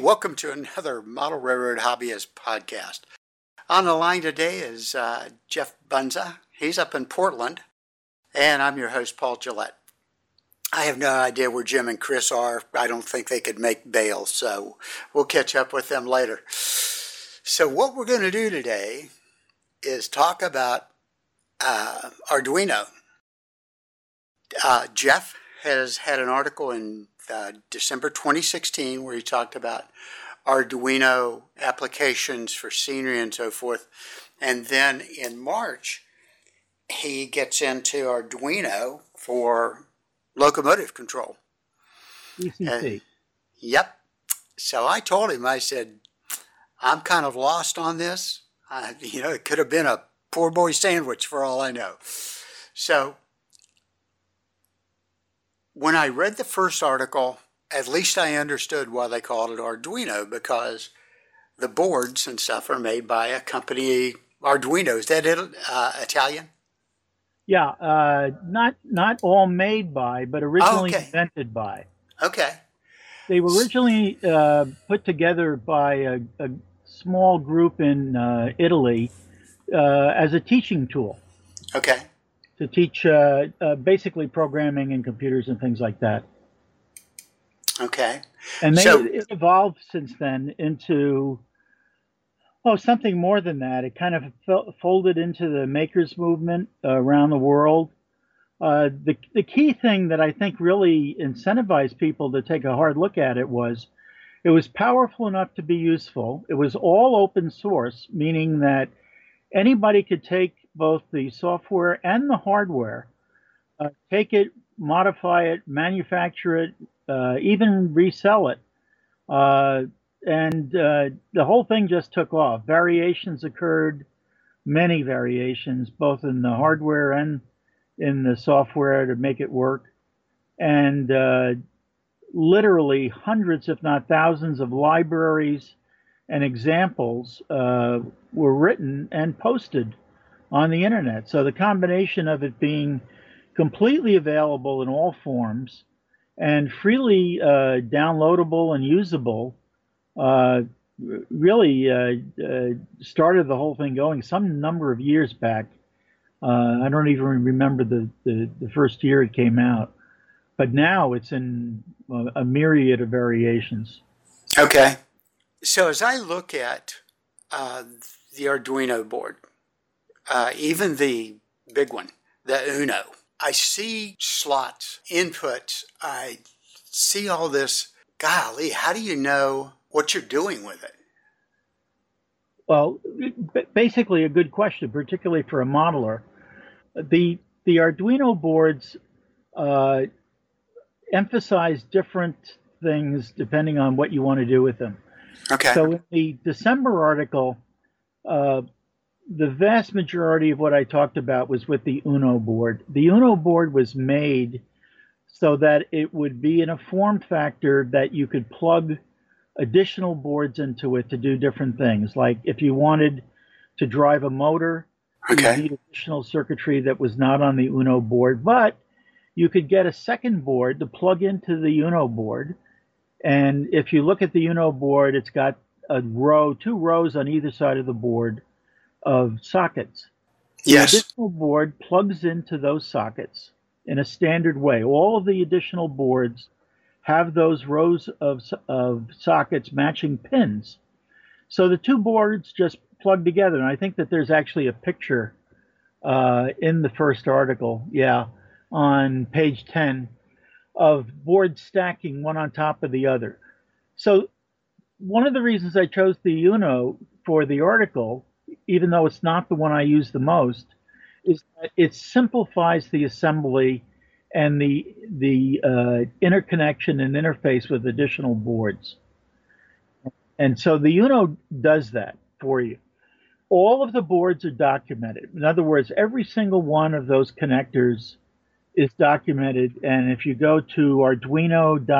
Welcome to another Model Railroad Hobbyist podcast. On the line today is uh, Geoff Bunza. He's up in Portland, and I'm your host, Paul Gillette. I have no idea where Jim and Chris are. I don't think they could make bail, so we'll catch up with them later. So, what we're going to do today is talk about uh, Arduino. Uh, Jeff has had an article in uh, December 2016 where he talked about Arduino applications for scenery and so forth. And then in March, he gets into Arduino for locomotive control. DCC. yep. So I told him, I said, I'm kind of lost on this. Uh, you know, it could have been a poor boy sandwich for all I know. So when I read the first article, at least I understood why they called it Arduino because the boards and stuff are made by a company, Arduino. Is that it, uh, Italian? Yeah, uh, not not all made by, but originally okay. invented by. Okay. They were originally uh, put together by a, a small group in uh, Italy uh, as a teaching tool. Okay. To teach uh, uh, basically programming and computers and things like that. Okay. And they So- it evolved since then into oh something more than that. It kind of fell, folded into the makers movement uh, around the world. Uh, the the key thing that I think really incentivized people to take a hard look at it was it was powerful enough to be useful. It was all open source, meaning that anybody could take both the software and the hardware, uh, take it, modify it, manufacture it, uh, even resell it. Uh, and uh, the whole thing just took off. Variations occurred, many variations, both in the hardware and in the software to make it work. And uh, literally hundreds, if not thousands, of libraries and examples uh, were written and posted on the internet. So the combination of it being completely available in all forms and freely uh, downloadable and usable uh, really uh, uh, started the whole thing going some number of years back. Uh, I don't even remember the, the, the first year it came out, but now it's in a, a myriad of variations. Okay. So as I look at uh, the Arduino board, uh, even the big one, the Uno, I see slots, inputs. I see all this. Golly, how do you know what you're doing with it? Well, basically a good question, particularly for a modeler. The the Arduino boards uh, emphasize different things depending on what you want to do with them. Okay. So in the December article, uh, the vast majority of what I talked about was with the Uno board. The Uno board was made so that it would be in a form factor that you could plug additional boards into it to do different things. Like if you wanted to drive a motor, Okay. you need additional circuitry that was not on the Uno board, but you could get a second board to plug into the Uno board. And if you look at the Uno board, it's got a row, two rows on either side of the board of sockets. The yes. additional board plugs into those sockets in a standard way. All of the additional boards have those rows of, of sockets matching pins. So the two boards just plug together. And I think that there's actually a picture uh, in the first article, yeah, on page 10 of boards stacking one on top of the other. So one of the reasons I chose the Uno for the article, even though it's not the one I use the most, is that it simplifies the assembly and the the uh, interconnection and interface with additional boards. And so the Uno does that for you. All of the boards are documented. In other words, every single one of those connectors is documented. And if you go to arduino.cc,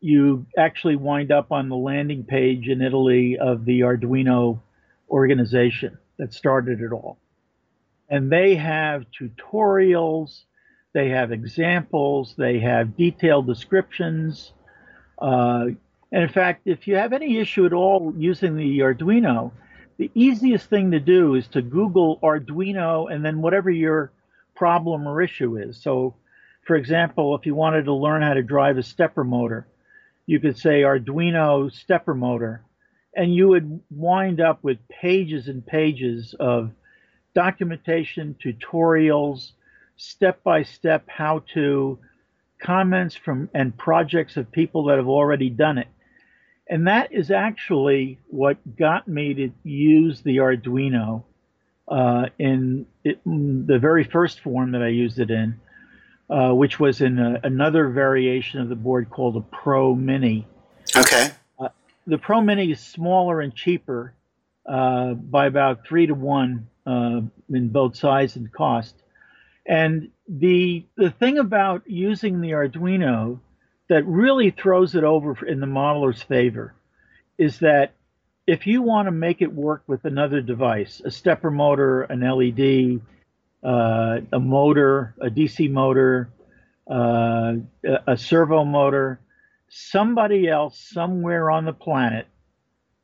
you actually wind up on the landing page in Italy of the Arduino organization that started it all. And they have tutorials, they have examples, they have detailed descriptions Uh, and in fact, if you have any issue at all using the Arduino, the easiest thing to do is to Google Arduino and then whatever your problem or issue is. So, for example, if you wanted to learn how to drive a stepper motor, you could say Arduino stepper motor, and you would wind up with pages and pages of documentation, tutorials, step by step how to, comments from and projects of people that have already done it. And that is actually what got me to use the Arduino uh, in, it, in, the very first form that I used it in, uh, which was in a, another variation of the board called a Pro Mini. Okay. Uh, the Pro Mini is smaller and cheaper uh, by about three to one uh, in both size and cost. And the the thing about using the Arduino that really throws it over in the modeler's favor is that if you want to make it work with another device, a stepper motor, an LED, uh, a motor, a DC motor, uh, a servo motor, somebody else somewhere on the planet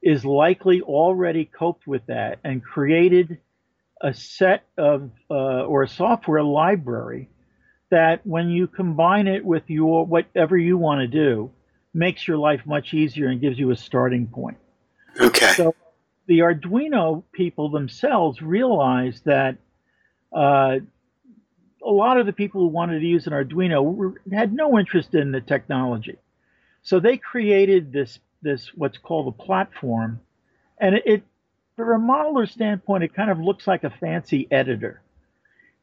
is likely already coped with that and created a set of uh, or a software library that when you combine it with your whatever you want to do makes your life much easier and gives you a starting point. Okay. So the arduino people themselves realized that uh, a lot of the people who wanted to use an arduino were, had no interest in the technology so they created this this what's called a platform and it, it from a modeler standpoint, it kind of looks like a fancy editor.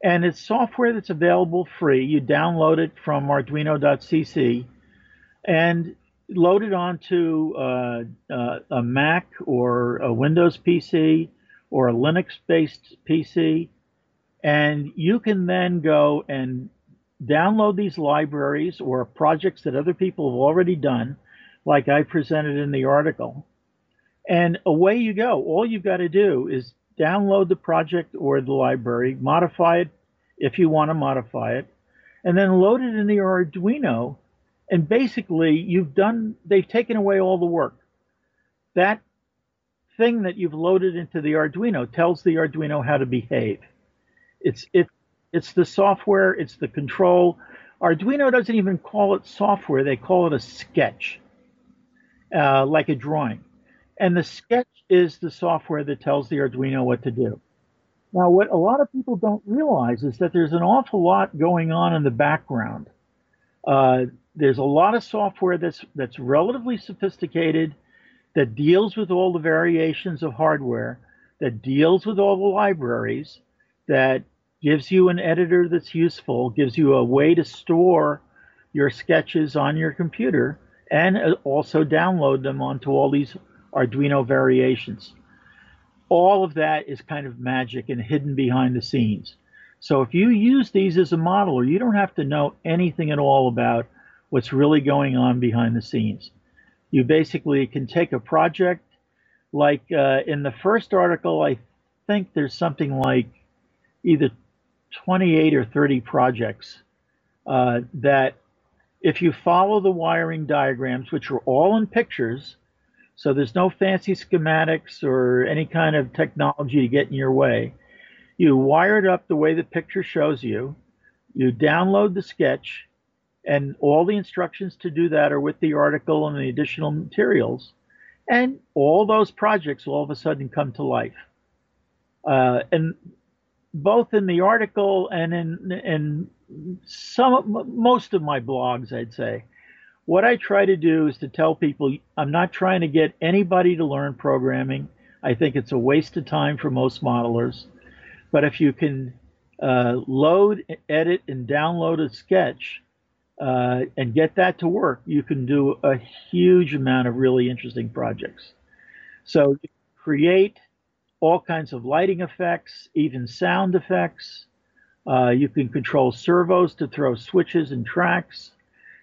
And it's software that's available free. You download it from arduino.cc and load it onto uh, uh, a Mac or a Windows PC or a Linux based PC. And you can then go and download these libraries or projects that other people have already done, like I presented in the article and away you go. All you've got to do is download the project or the library, modify it if you want to modify it, and then load it in the Arduino. And basically, you've done, they've taken away all the work. That thing that you've loaded into the Arduino tells the Arduino how to behave. It's, it, it's the software, it's the control. Arduino doesn't even call it software, they call it a sketch, uh, like a drawing. And the sketch is the software that tells the Arduino what to do. Now, what a lot of people don't realize is that there's an awful lot going on in the background. Uh, there's a lot of software that's that's relatively sophisticated, that deals with all the variations of hardware, that deals with all the libraries, that gives you an editor that's useful, gives you a way to store your sketches on your computer, and uh, also download them onto all these Arduino variations. All of that is kind of magic and hidden behind the scenes. So if you use these as a modeler, you don't have to know anything at all about what's really going on behind the scenes. You basically can take a project, like uh, in the first article, I think there's something like either 28 or 30 projects uh, that if you follow the wiring diagrams, which are all in pictures, so there's no fancy schematics or any kind of technology to get in your way. You wire it up the way the picture shows you. You download the sketch, and all the instructions to do that are with the article and the additional materials. And all those projects will all of a sudden come to life. Uh, and both in the article and in in some most of my blogs, I'd say, what I try to do is to tell people I'm not trying to get anybody to learn programming. I think it's a waste of time for most modelers. But if you can uh, load, edit, and download a sketch uh, and get that to work, you can do a huge amount of really interesting projects. So create all kinds of lighting effects, even sound effects. Uh, you can control servos to throw switches and tracks.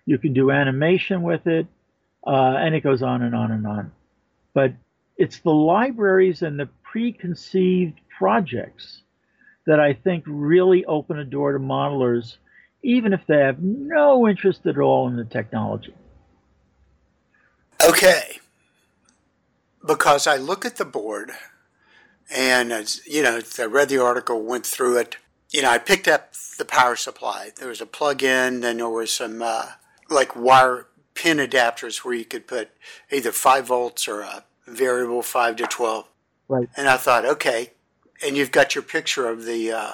You can do animation with it, uh, and it goes on and on and on. But it's the libraries and the preconceived projects that I think really open a door to modelers, even if they have no interest at all in the technology. Okay. Because I look at the board and, you know, I read the article, went through it. You know, I picked up the power supply. There was a plug in, then there was some uh, like wire pin adapters where you could put either 5 volts or a variable 5 to 12. Right. And I thought, okay. And you've got your picture of the uh,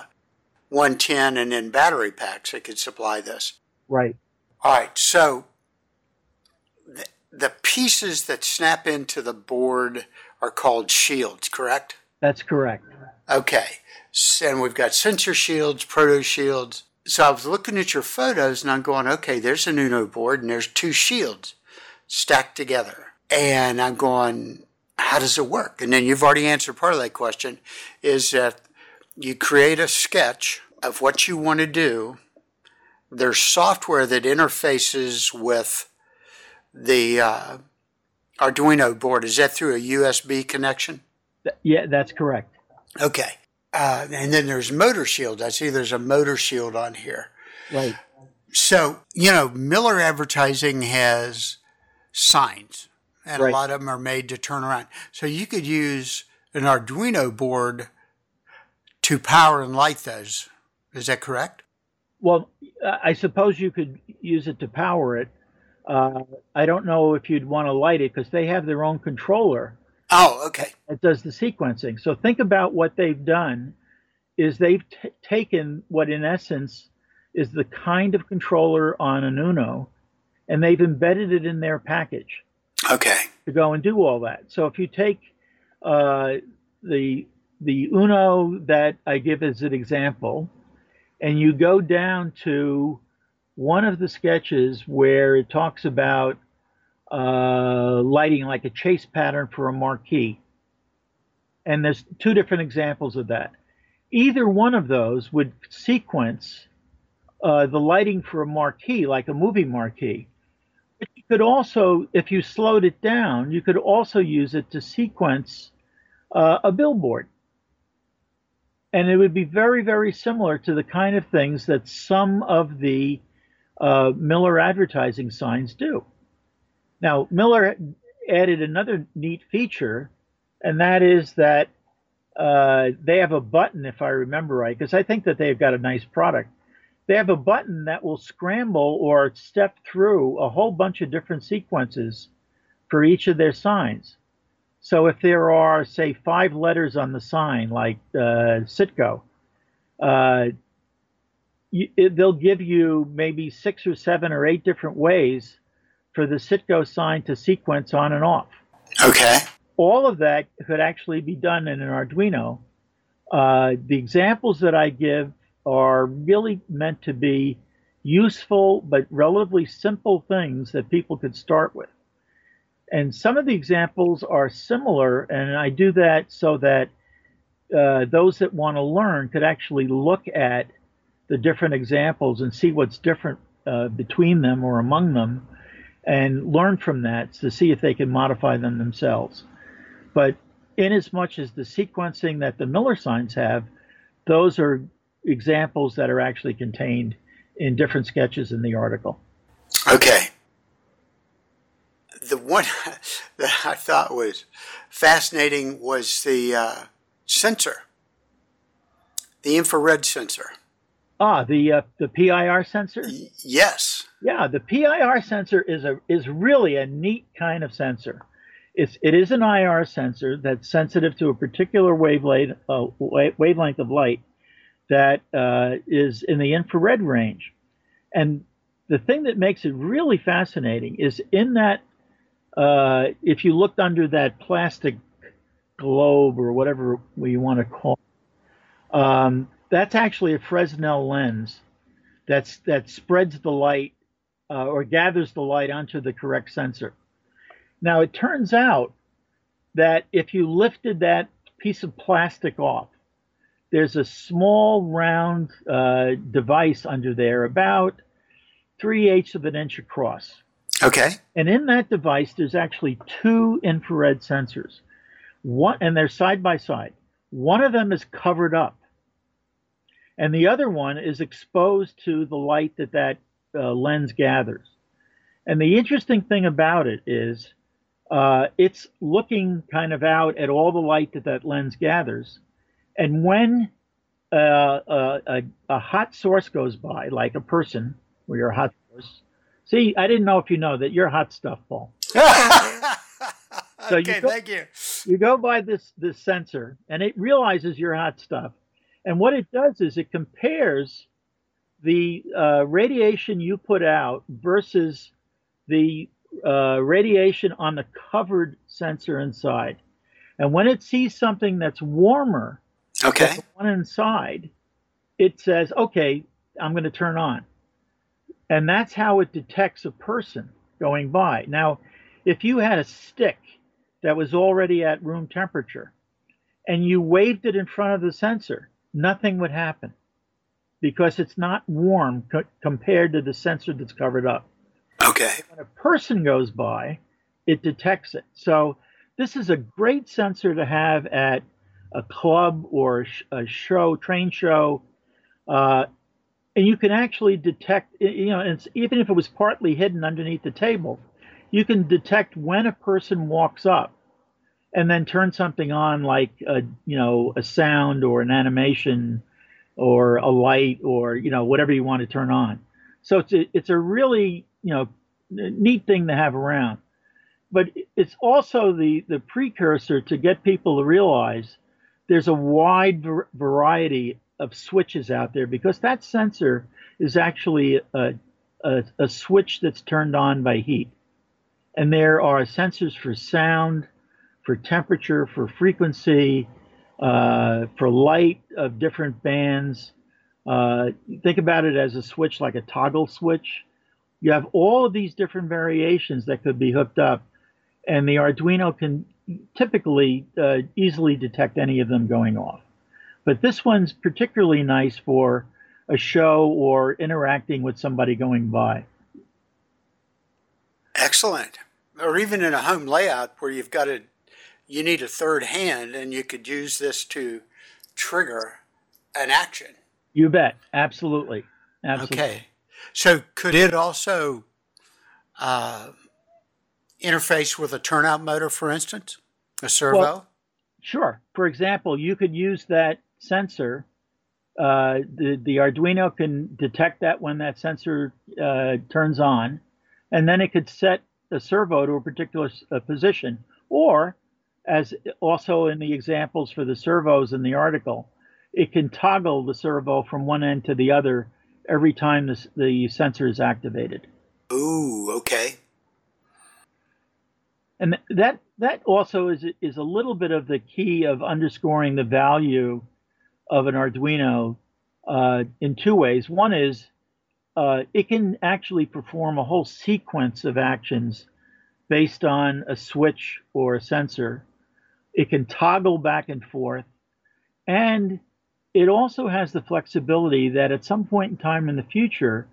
110 and then battery packs that could supply this. Right. All right. So the, the pieces that snap into the board are called shields, correct? That's correct. Okay. And we've got sensor shields, proto shields. So I was looking at your photos and I'm going, okay, there's an Uno board and there's two shields stacked together. And I'm going, how does it work? And then you've already answered part of that question is that you create a sketch of what you want to do. There's software that interfaces with the uh, Arduino board. Is that through a USB connection? Yeah, that's correct. Okay. Uh, and then there's motor shield. I see there's a motor shield on here. Right. So, you know, Miller Advertising has signs, and Right. a lot of them are made to turn around. So you could use an Arduino board to power and light those. Is that correct? Well, I suppose you could use it to power it. Uh, I don't know if you'd want to light it because they have their own controller Oh, okay. It does the sequencing. So think about what they've done is they've t- taken what in essence is the kind of controller on an Uno and they've embedded it in their package Okay. to go and do all that. So if you take uh, the the Uno that I give as an example, and you go down to one of the sketches where it talks about uh, lighting like a chase pattern for a marquee, and there's two different examples of that. Either one of those would sequence uh, the lighting for a marquee, like a movie marquee. But you could also, if you slowed it down, you could also use it to sequence uh, a billboard. And it would be very, very similar to the kind of things that some of the uh, Miller advertising signs do. Now, Miller added another neat feature, and that is that uh, they have a button, if I remember right, because I think that they've got a nice product. They have a button that will scramble or step through a whole bunch of different sequences for each of their signs. So if there are, say, five letters on the sign, like uh, uh, you, it, they'll give you maybe six or seven or eight different ways for the Citgo sign to sequence on and off. Okay. All of that could actually be done in an Arduino. Uh, the examples that I give are really meant to be useful but relatively simple things that people could start with. And some of the examples are similar, and I do that so that uh, those that want to learn could actually look at the different examples and see what's different uh, between them or among them and learn from that to see if they can modify them themselves. But in as much as the sequencing that the Miller signs have, those are examples that are actually contained in different sketches in the article. Okay. The one that I thought was fascinating was the uh, sensor, the infrared sensor. Ah, the uh, the PIR sensor. Y- yes. Yeah, the PIR sensor is a is really a neat kind of sensor. It's it is an IR sensor that's sensitive to a particular wavelength uh, wavelength of light that uh, is in the infrared range. And the thing that makes it really fascinating is in that uh, if you looked under that plastic globe or whatever you want to call, it, um, that's actually a Fresnel lens that's that spreads the light uh, or gathers the light onto the correct sensor. Now it turns out that if you lifted that piece of plastic off, there's a small round uh, device under there, about three eighths of an inch across. Okay. And in that device, there's actually two infrared sensors. One, and they're side by side. One of them is covered up, and the other one is exposed to the light that that uh, lens gathers. And the interesting thing about it is uh, it's looking kind of out at all the light that that lens gathers. And when uh, uh, a, a, hot source goes by, like a person, or your hot source, see, I didn't know if you know that you're hot stuff, Paul. so okay, you go, thank you. You go by this this sensor, and it realizes you're hot stuff, and what it does is it compares the uh, radiation you put out versus the uh, radiation on the covered sensor inside. And when it sees something that's warmer okay. than the one inside, it says, okay, I'm going to turn on. And that's how it detects a person going by. Now, if you had a stick that was already at room temperature and you waved it in front of the sensor, nothing would happen because it's not warm co- compared to the sensor that's covered up. Okay. When a person goes by, it detects it. So this is a great sensor to have at a club or a show, train show, uh, and you can actually detect. You know, even if it was partly hidden underneath the table, you can detect when a person walks up, and then turn something on, like a you know a sound or an animation, or a light, or you know whatever you want to turn on. So it's a, it's a really you know neat thing to have around. But it's also the the precursor to get people to realize there's a wide variety of switches out there because that sensor is actually a, a, a switch that's turned on by heat. And there are sensors for sound, for temperature, for frequency, uh, for light of different bands. Uh, think about it as a switch like a toggle switch. You have all of these different variations that could be hooked up, and the Arduino can typically uh, easily detect any of them going off. But this one's particularly nice for a show or interacting with somebody going by. Excellent. Or even in a home layout where you've got a, you need a third hand and you could use this to trigger an action. You bet. Absolutely. Absolutely. Okay. So could it also uh, interface with a turnout motor, for instance, a servo? Well, sure. For example, you could use that sensor. Uh, the, the Arduino can detect that when that sensor uh, turns on, and then it could set the servo to a particular uh, position. Or, as also in the examples for the servos in the article, it can toggle the servo from one end to the other every time the, the sensor is activated. Ooh, okay. And that that also is is a little bit of the key of underscoring the value of an Arduino uh, in two ways. One is uh, it can actually perform a whole sequence of actions based on a switch or a sensor. It can toggle back and forth, and it also has the flexibility that at some point in time in the future,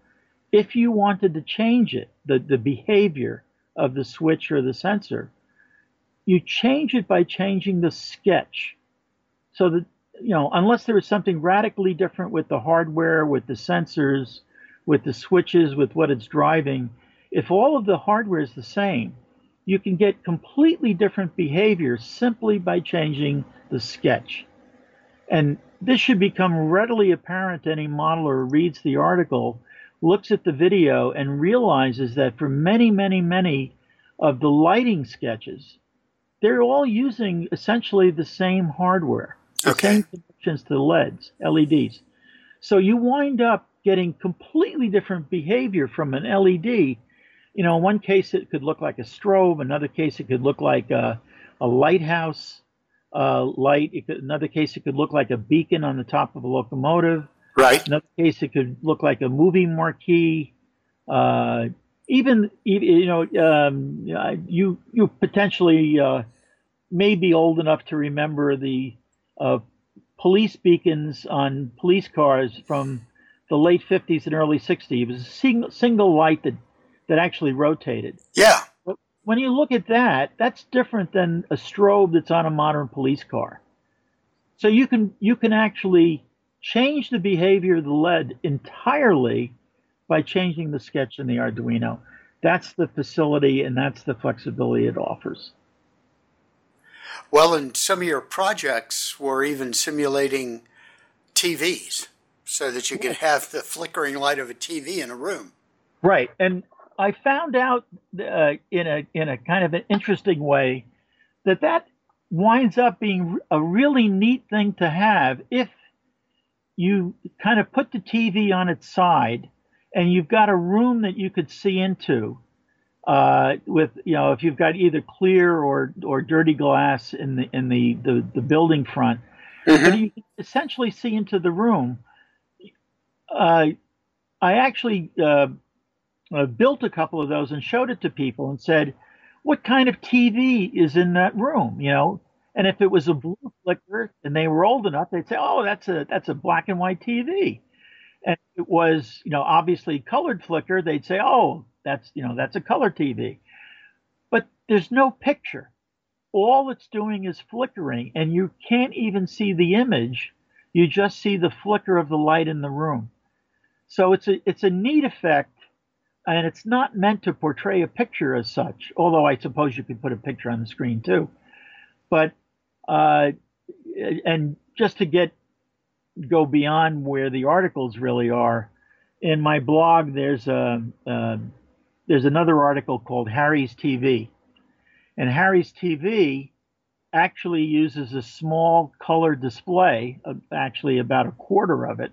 if you wanted to change it, the, the behavior of the switch or the sensor, you change it by changing the sketch. So that, you know, unless there is something radically different with the hardware, with the sensors, with the switches, with what it's driving, if all of the hardware is the same, you can get completely different behavior simply by changing the sketch. And this should become readily apparent to any modeler who reads the article, looks at the video, and realizes that for many, many, many of the lighting sketches, they're all using essentially the same hardware, the okay. same connections to the LEDs, LEDs. So you wind up getting completely different behavior from an LED. You know, in one case it could look like a strobe, another case it could look like a, a lighthouse uh, light. It could, another case, it could look like a beacon on the top of a locomotive. Right. Another case, it could look like a movie marquee. Uh, even, you know, um, you you potentially uh, may be old enough to remember the uh, police beacons on police cars from the late 50s and early 60s. It was a single, single light that that actually rotated. Yeah when you look at that, that's different than a strobe that's on a modern police car. So you can you can actually change the behavior of the LED entirely by changing the sketch in the Arduino. That's the facility and that's the flexibility it offers. Well, and some of your projects were even simulating TVs so that you could have the flickering light of a TV in a room. Right. And I found out uh, in a in a kind of an interesting way that that winds up being a really neat thing to have if you kind of put the TV on its side and you've got a room that you could see into uh, with you know if you've got either clear or or dirty glass in the in the the, the building front, mm-hmm. but you essentially see into the room. Uh, I actually uh, uh, built a couple of those and showed it to people and said, "What kind of TV is in that room?" You know, and if it was a blue flicker and they were old enough, they'd say, "Oh, that's a that's a black and white TV." And it was, you know, obviously colored flicker, they'd say, "Oh, that's you know that's a color TV," but there's no picture. All it's doing is flickering, and you can't even see the image. You just see the flicker of the light in the room. So it's a it's a neat effect, and it's not meant to portray a picture as such. Although I suppose you could put a picture on the screen too, but uh, and just to get go beyond where the articles really are, in my blog there's a, a there's another article called Harry's TV. And Harry's TV actually uses a small color display, actually about a quarter of it,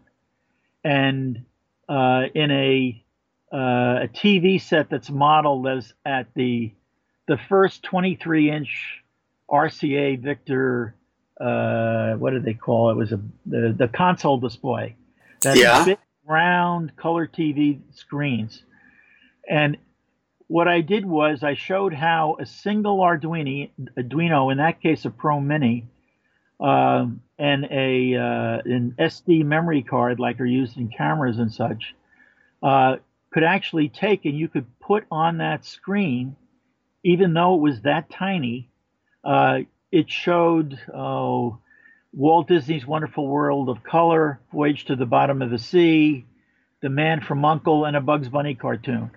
and uh, in a uh, a TV set that's modeled as at the the first 23 inch RCA Victor. Uh, what did they call it? it was a the, the console display. That yeah. big round color TV screens, and what I did was I showed how a single Arduino, Arduino in that case a Pro Mini, uh, and a uh, an SD memory card like are used in cameras and such, uh, could actually take and you could put on that screen, even though it was that tiny, uh, it showed oh, Walt Disney's Wonderful World of Color, Voyage to the Bottom of the Sea, The Man from Uncle, and a Bugs Bunny cartoon,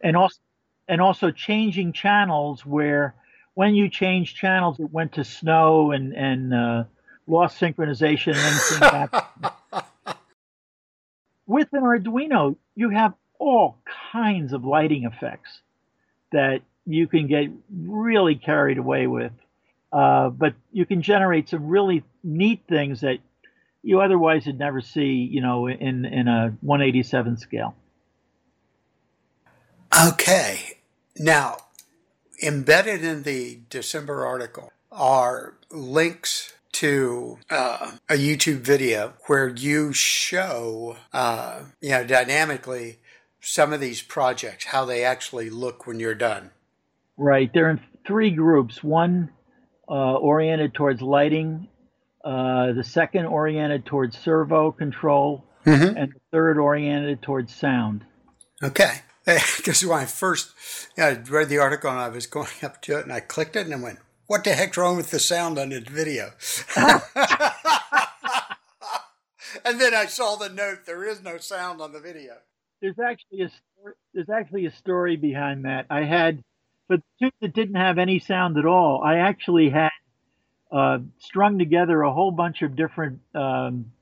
and also and also changing channels where when you change channels, it went to snow and and uh, lost synchronization and back. With an Arduino, you have all kinds of lighting effects that you can get really carried away with. Uh, but you can generate some really neat things that you otherwise would never see, you know, in in a 187 scale. Okay, now, embedded in the December article are links to uh, a YouTube video where you show, uh, you know, dynamically some of these projects, how they actually look when you're done. Right. They're in three groups. One uh, oriented towards lighting, uh, the second oriented towards servo control, mm-hmm. and the third oriented towards sound. Okay because when I first I read the article and I was going up to it and I clicked it and I went, what the heck's wrong with the sound on this video? and then I saw the note, there is no sound on the video. There's actually a story, there's actually a story behind that. I had, but two that didn't have any sound at all, I actually had uh, strung together a whole bunch of different um,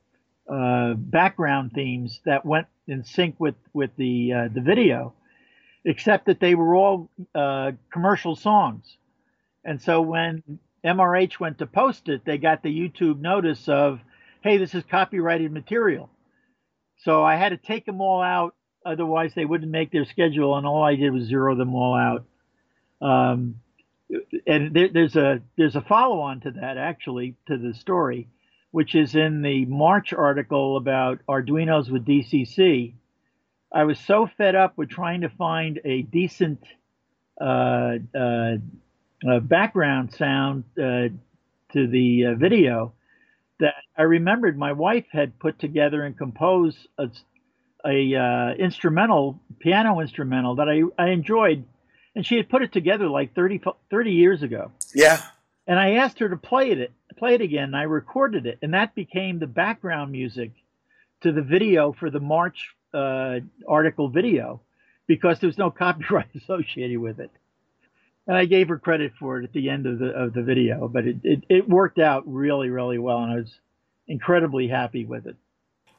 uh, background themes that went in sync with with the uh, the video, except that they were all uh, commercial songs. And so when MRH went to post it, they got the YouTube notice of, "Hey, this is copyrighted material." So I had to take them all out, otherwise they wouldn't make their schedule. And all I did was zero them all out. Um, and there, there's a there's a follow on to that actually to the story which is in the March article about Arduinos with DCC, I was so fed up with trying to find a decent uh, uh, uh, background sound uh, to the uh, video that I remembered my wife had put together and composed a, a uh, instrumental piano instrumental that I, I enjoyed, and she had put it together like 30, 30 years ago. Yeah. And I asked her to play it play it again. I recorded it, and that became the background music to the video for the March uh, article video. because there was no copyright associated with it. And I gave her credit for it at the end of the of the video, but it, it, it worked out really, really well, and I was incredibly happy with it.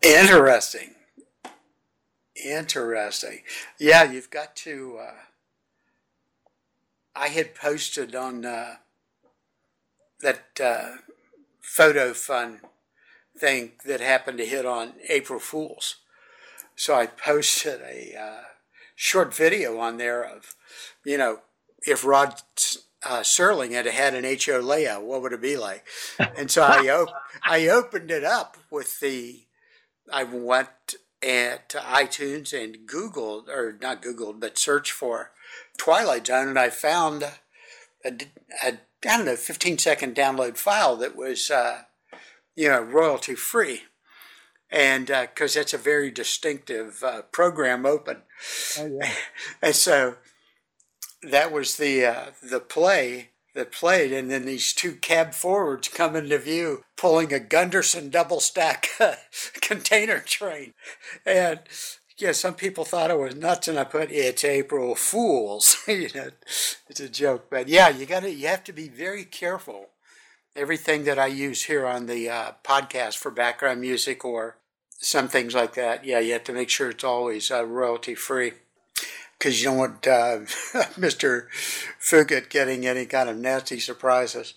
Interesting. Interesting. Yeah, you've got to. Uh, I had posted on uh, that uh, photo fun thing that happened to hit on April Fools. So I posted a uh, short video on there of, you know, if Rod uh, Serling had had an HO layout, what would it be like? And so I op- I opened it up with the, I went at iTunes and Googled, or not Googled, but searched for Twilight Zone, and I found a, a I don't know, 15 second download file that was, uh, you know, royalty free. And because uh, that's a very distinctive uh, program open. Oh, yeah. and so that was the uh, the play that played, and then these two cab forwards come into view, pulling a Gunderson double stack container train, and yeah, some people thought it was nuts, and I put it's April Fools. you know, it's a joke, but yeah, you got to you have to be very careful. Everything that I use here on the uh, podcast for background music or some things like that, yeah, you have to make sure it's always uh, royalty free because you don't want uh, Mr. Fugate getting any kind of nasty surprises.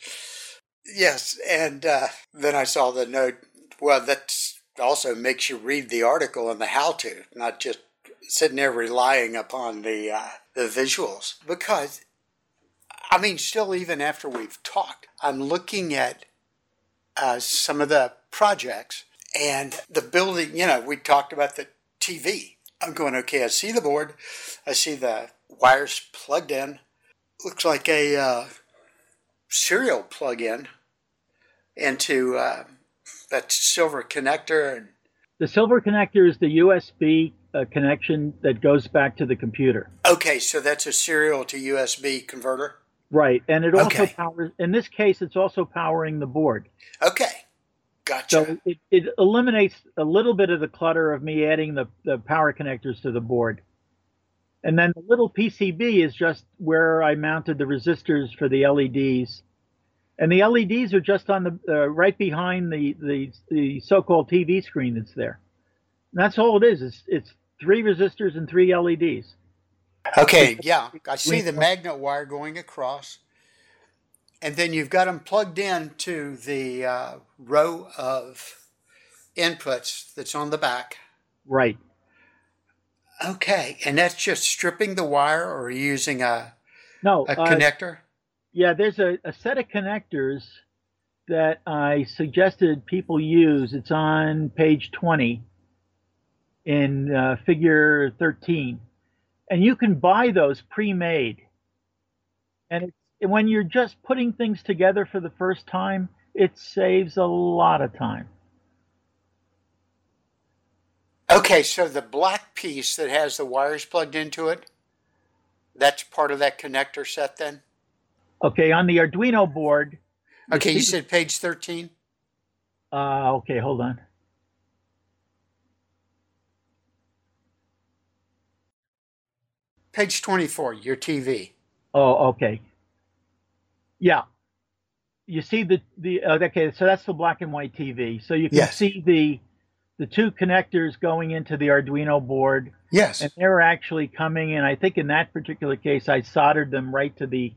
Yes, and uh, then I saw the note. Well, that also makes you read the article and the how-to, not just sitting there relying upon the uh, the visuals. Because, I mean, still even after we've talked, I'm looking at uh, some of the projects and the building. You know, we talked about the TV I'm going, okay, I see the board. I see the wires plugged in. Looks like a uh, serial plug in into uh, that silver connector. And the silver connector is the USB uh, connection that goes back to the computer. Okay, so that's a serial to USB converter? Right. And it also okay. powers, in this case, it's also powering the board. Okay. Gotcha. So it, it eliminates a little bit of the clutter of me adding the, the power connectors to the board. And then the little PCB is just where I mounted the resistors for the LEDs. And the LEDs are just on the uh, right behind the, the, the so-called TV screen that's there. And that's all it is. It's, it's three resistors and three LEDs. Okay, yeah. I see the magnet wire going across and then you've got them plugged in to the uh, row of inputs that's on the back. Right. Okay, and that's just stripping the wire or using a no a uh, connector. Yeah, there's a, a set of connectors that I suggested people use. It's on page 20 in uh, figure 13. And you can buy those pre-made. And it's when you're just putting things together for the first time, it saves a lot of time. Okay, so the black piece that has the wires plugged into it, that's part of that connector set then? Okay, on the Arduino board. Okay, you said page 13? Uh, okay, hold on. Page 24, your TV. Oh, okay. Yeah. You see the the okay, so that's the black and white TV. So you can yes. see the the two connectors going into the Arduino board. Yes. And they're actually coming in. I think in that particular case, I soldered them right to the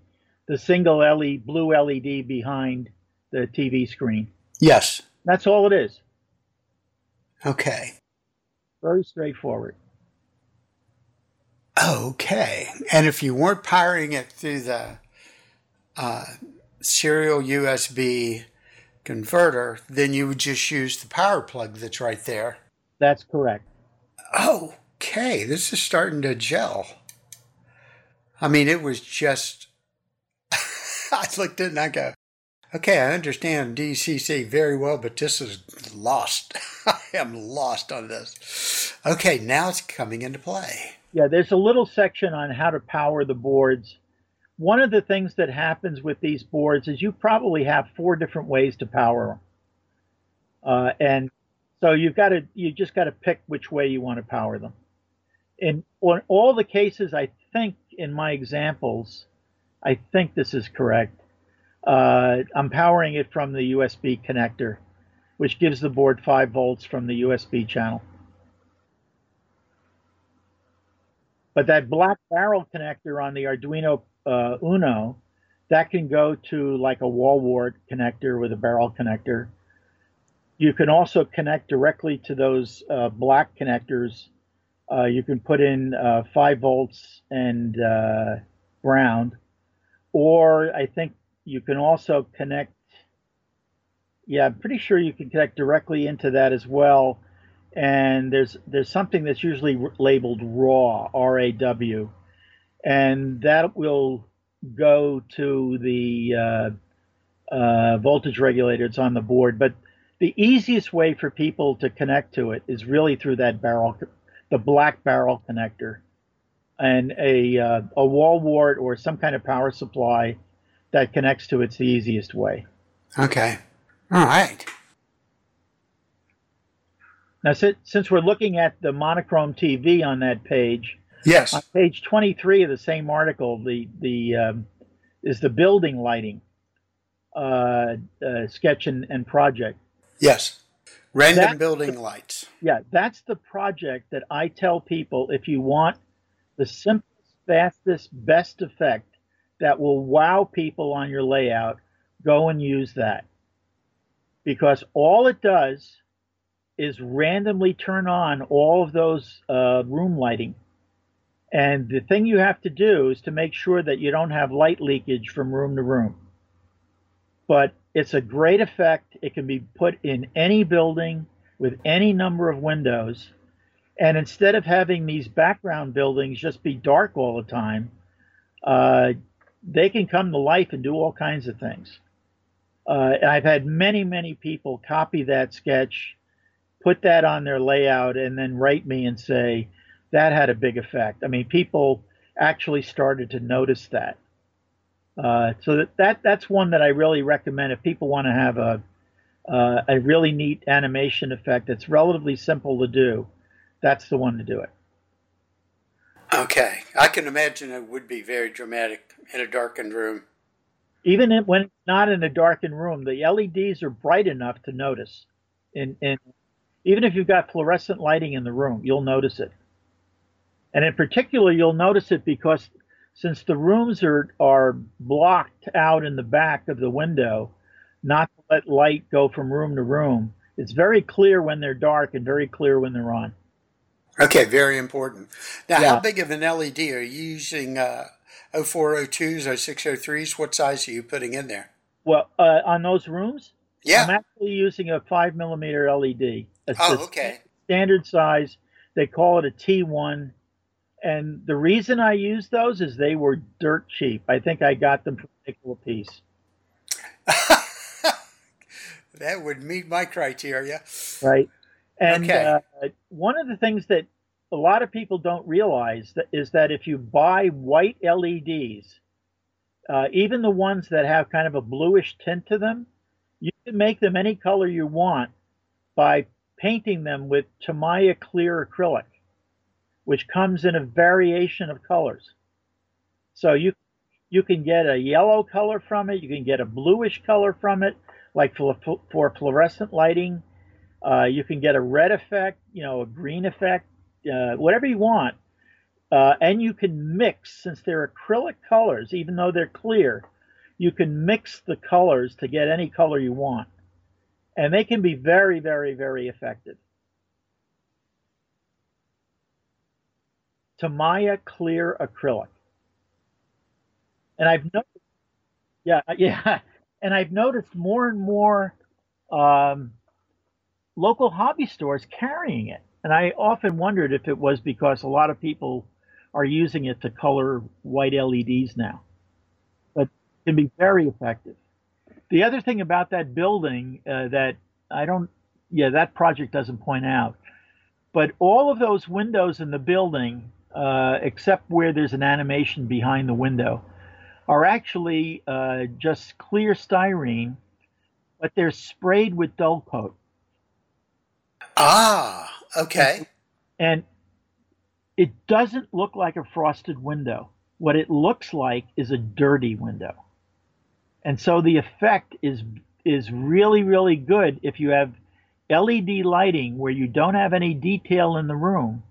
the single LED blue LED behind the TV screen. Yes. That's all it is. Okay. Very straightforward. Okay. And if you weren't powering it through the uh, serial USB converter, then you would just use the power plug that's right there. That's correct. Okay, this is starting to gel. I mean, it was just. I looked at it and I go, okay, I understand DCC very well, but this is lost. I am lost on this. Okay, now it's coming into play. Yeah, there's a little section on how to power the boards one of the things that happens with these boards is you probably have four different ways to power them. Uh, and so you've got to, you just got to pick which way you want to power them. in on all the cases, I think in my examples, I think this is correct. Uh, I'm powering it from the USB connector, which gives the board 5 volts from the USB channel. But that black barrel connector on the Arduino uh, Uno, that can go to like a wall wart connector with a barrel connector. You can also connect directly to those uh, black connectors. Uh, you can put in uh, 5 volts and uh, ground. Or I think you can also connect, yeah, I'm pretty sure you can connect directly into that as well and there's there's something that's usually labeled raw R A W, and that will go to the uh, uh, voltage regulator. It's on the board, but the easiest way for people to connect to it is really through that barrel, the black barrel connector, and a uh, a wall wart or some kind of power supply that connects to it's the easiest way. Okay, all right. Now, since we're looking at the monochrome TV on that page, yes, on page 23 of the same article, the the um, is the building lighting uh, uh, sketch and, and, project. Yes, random that's building the, lights. Yeah, that's the project that I tell people if you want the simplest, fastest, best effect that will wow people on your layout, go and use that because all it does is randomly turn on all of those uh, room lighting. And the thing you have to do is to make sure that you don't have light leakage from room to room. But it's a great effect. It can be put in any building with any number of windows. And instead of having these background buildings just be dark all the time, uh, they can come to life and do all kinds of things. Uh, I've had many, many people copy that sketch put that on their layout and then write me and say that had a big effect. I mean, people actually started to notice that. Uh, so that, that that's one that I really recommend if people want to have a uh, a really neat animation effect that's relatively simple to do. That's the one to do it. Okay, I can imagine it would be very dramatic in a darkened room. Even when not in a darkened room, the LEDs are bright enough to notice. In in even if you've got fluorescent lighting in the room, you'll notice it. And in particular, you'll notice it because since the rooms are, are blocked out in the back of the window, not to let light go from room to room, it's very clear when they're dark and very clear when they're on. Okay, very important. Now, yeah. how big of an LED are you using? Uh, 0402s or 603s? What size are you putting in there? Well, uh, on those rooms, yeah. I'm actually using a five millimeter LED. It's oh, okay. Standard size. They call it a T1. And the reason I used those is they were dirt cheap. I think I got them for a nickel a piece. that would meet my criteria. Right. And okay. uh, one of the things that a lot of people don't realize that is that if you buy white LEDs, uh, even the ones that have kind of a bluish tint to them, you can make them any color you want by painting them with Tamiya clear acrylic, which comes in a variation of colors. So you you can get a yellow color from it, you can get a bluish color from it, like for, for fluorescent lighting. Uh, you can get a red effect, you know, a green effect, uh, whatever you want. Uh, and you can mix, since they're acrylic colors, even though they're clear, you can mix the colors to get any color you want. And they can be very, very, very effective. Tamiya clear acrylic. And I've noticed, yeah, yeah, and I've noticed more and more um, local hobby stores carrying it. And I often wondered if it was because a lot of people are using it to color white LEDs now but it can be very effective. The other thing about that building uh, that I don't, yeah, that project doesn't point out, but all of those windows in the building, uh, except where there's an animation behind the window, are actually uh, just clear styrene, but they're sprayed with dull coat. Ah, okay. And it doesn't look like a frosted window. What it looks like is a dirty window. And so the effect is is really really good if you have LED lighting where you don't have any detail in the room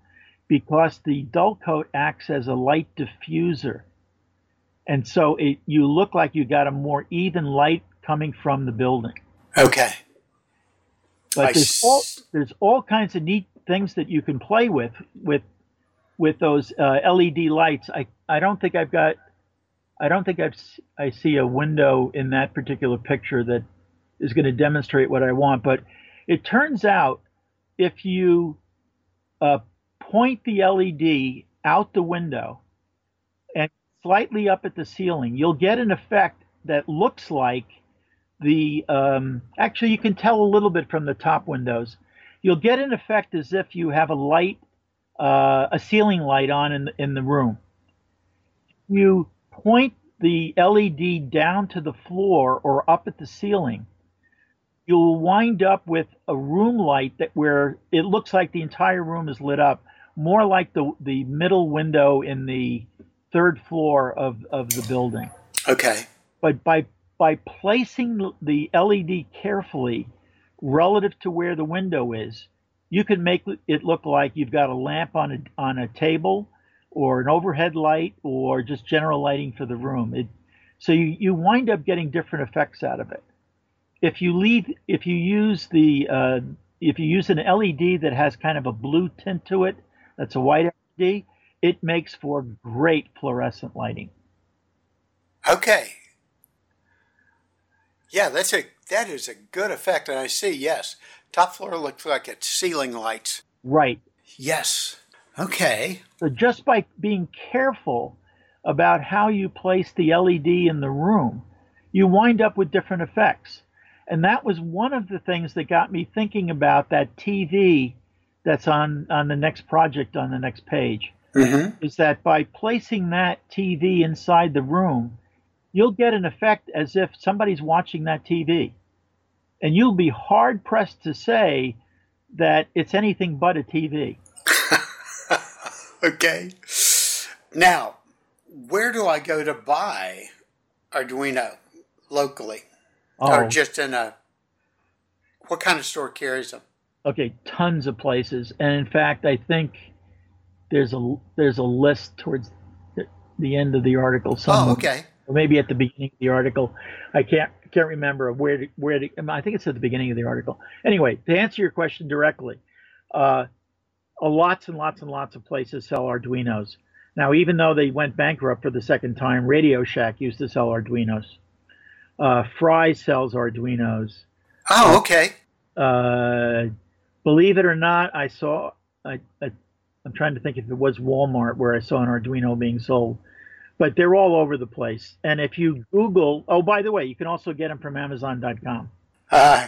because the dull coat acts as a light diffuser. And so it, you look like you got a more even light coming from the building. Okay. But there's all, there's all kinds of neat things that you can play with with with those uh, LED lights. I, I don't think I've got I don't think I've I see a window in that particular picture that is going to demonstrate what I want. But it turns out if you uh, point the LED out the window and slightly up at the ceiling, you'll get an effect that looks like the um, actually you can tell a little bit from the top windows. You'll get an effect as if you have a light, uh, a ceiling light on in the, in the room. You point the LED down to the floor or up at the ceiling. You'll wind up with a room light that where it looks like the entire room is lit up, more like the the middle window in the third floor of, of the building. Okay. But by by placing the LED carefully relative to where the window is, you can make it look like you've got a lamp on a on a table or an overhead light or just general lighting for the room. It, so you, you wind up getting different effects out of it. If you leave, if you use the, uh, if you use an LED that has kind of a blue tint to it, that's a white LED, it makes for great fluorescent lighting. Okay. Yeah, that's a that is a good effect, and I see. Yes, top floor looks like it's ceiling lights. Right. Yes. Okay. So just by being careful about how you place the LED in the room, you wind up with different effects. And that was one of the things that got me thinking about that TV that's on, on the next project on the next page. Mm-hmm. Is that by placing that TV inside the room, you'll get an effect as if somebody's watching that TV. And you'll be hard pressed to say that it's anything but a TV. Okay. Now, where do I go to buy Arduino locally? Oh, Or just in a, what kind of store carries them? Okay, tons of places. And in fact, I think there's a there's a list towards the, the end of the article somewhere. Oh, okay. Or maybe at the beginning of the article. I can't can't remember where to, where to, I think it's at the beginning of the article. Anyway, to answer your question directly, uh, uh, lots and lots and lots of places sell Arduinos. Now, even though they went bankrupt for the second time, Radio Shack used to sell Arduinos. Uh, Fry sells Arduinos. Oh, okay. Uh, believe it or not, I saw. I, I, I'm trying to think if it was Walmart where I saw an Arduino being sold, but they're all over the place. And if you Google, oh, by the way, you can also get them from Amazon.com. Uh,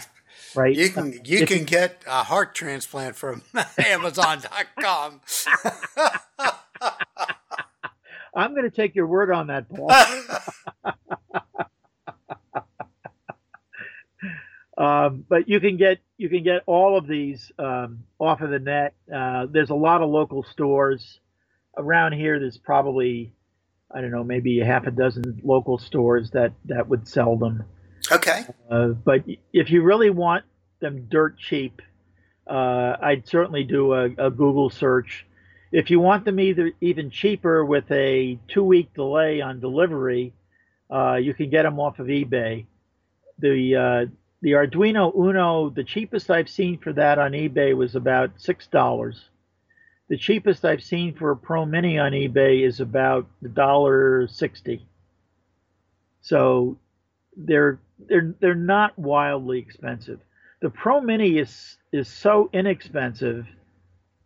Right? you can you If can get a heart transplant from Amazon.com. I'm going to take your word on that, Paul. um, but you can get you can get all of these um, off of the net. Uh, there's a lot of local stores around here. There's probably I don't know maybe a half a dozen local stores that that would sell them. okay. Uh, but if you really want them dirt cheap, uh, I'd certainly do a, a Google search. If you want them either even cheaper with a two week delay on delivery, uh, you can get them off of eBay. The uh, the Arduino Uno, the cheapest I've seen for that on eBay was about six dollars. The cheapest I've seen for a Pro Mini on eBay is about a dollar sixty. So they're they're they're not wildly expensive. The Pro Mini is is so inexpensive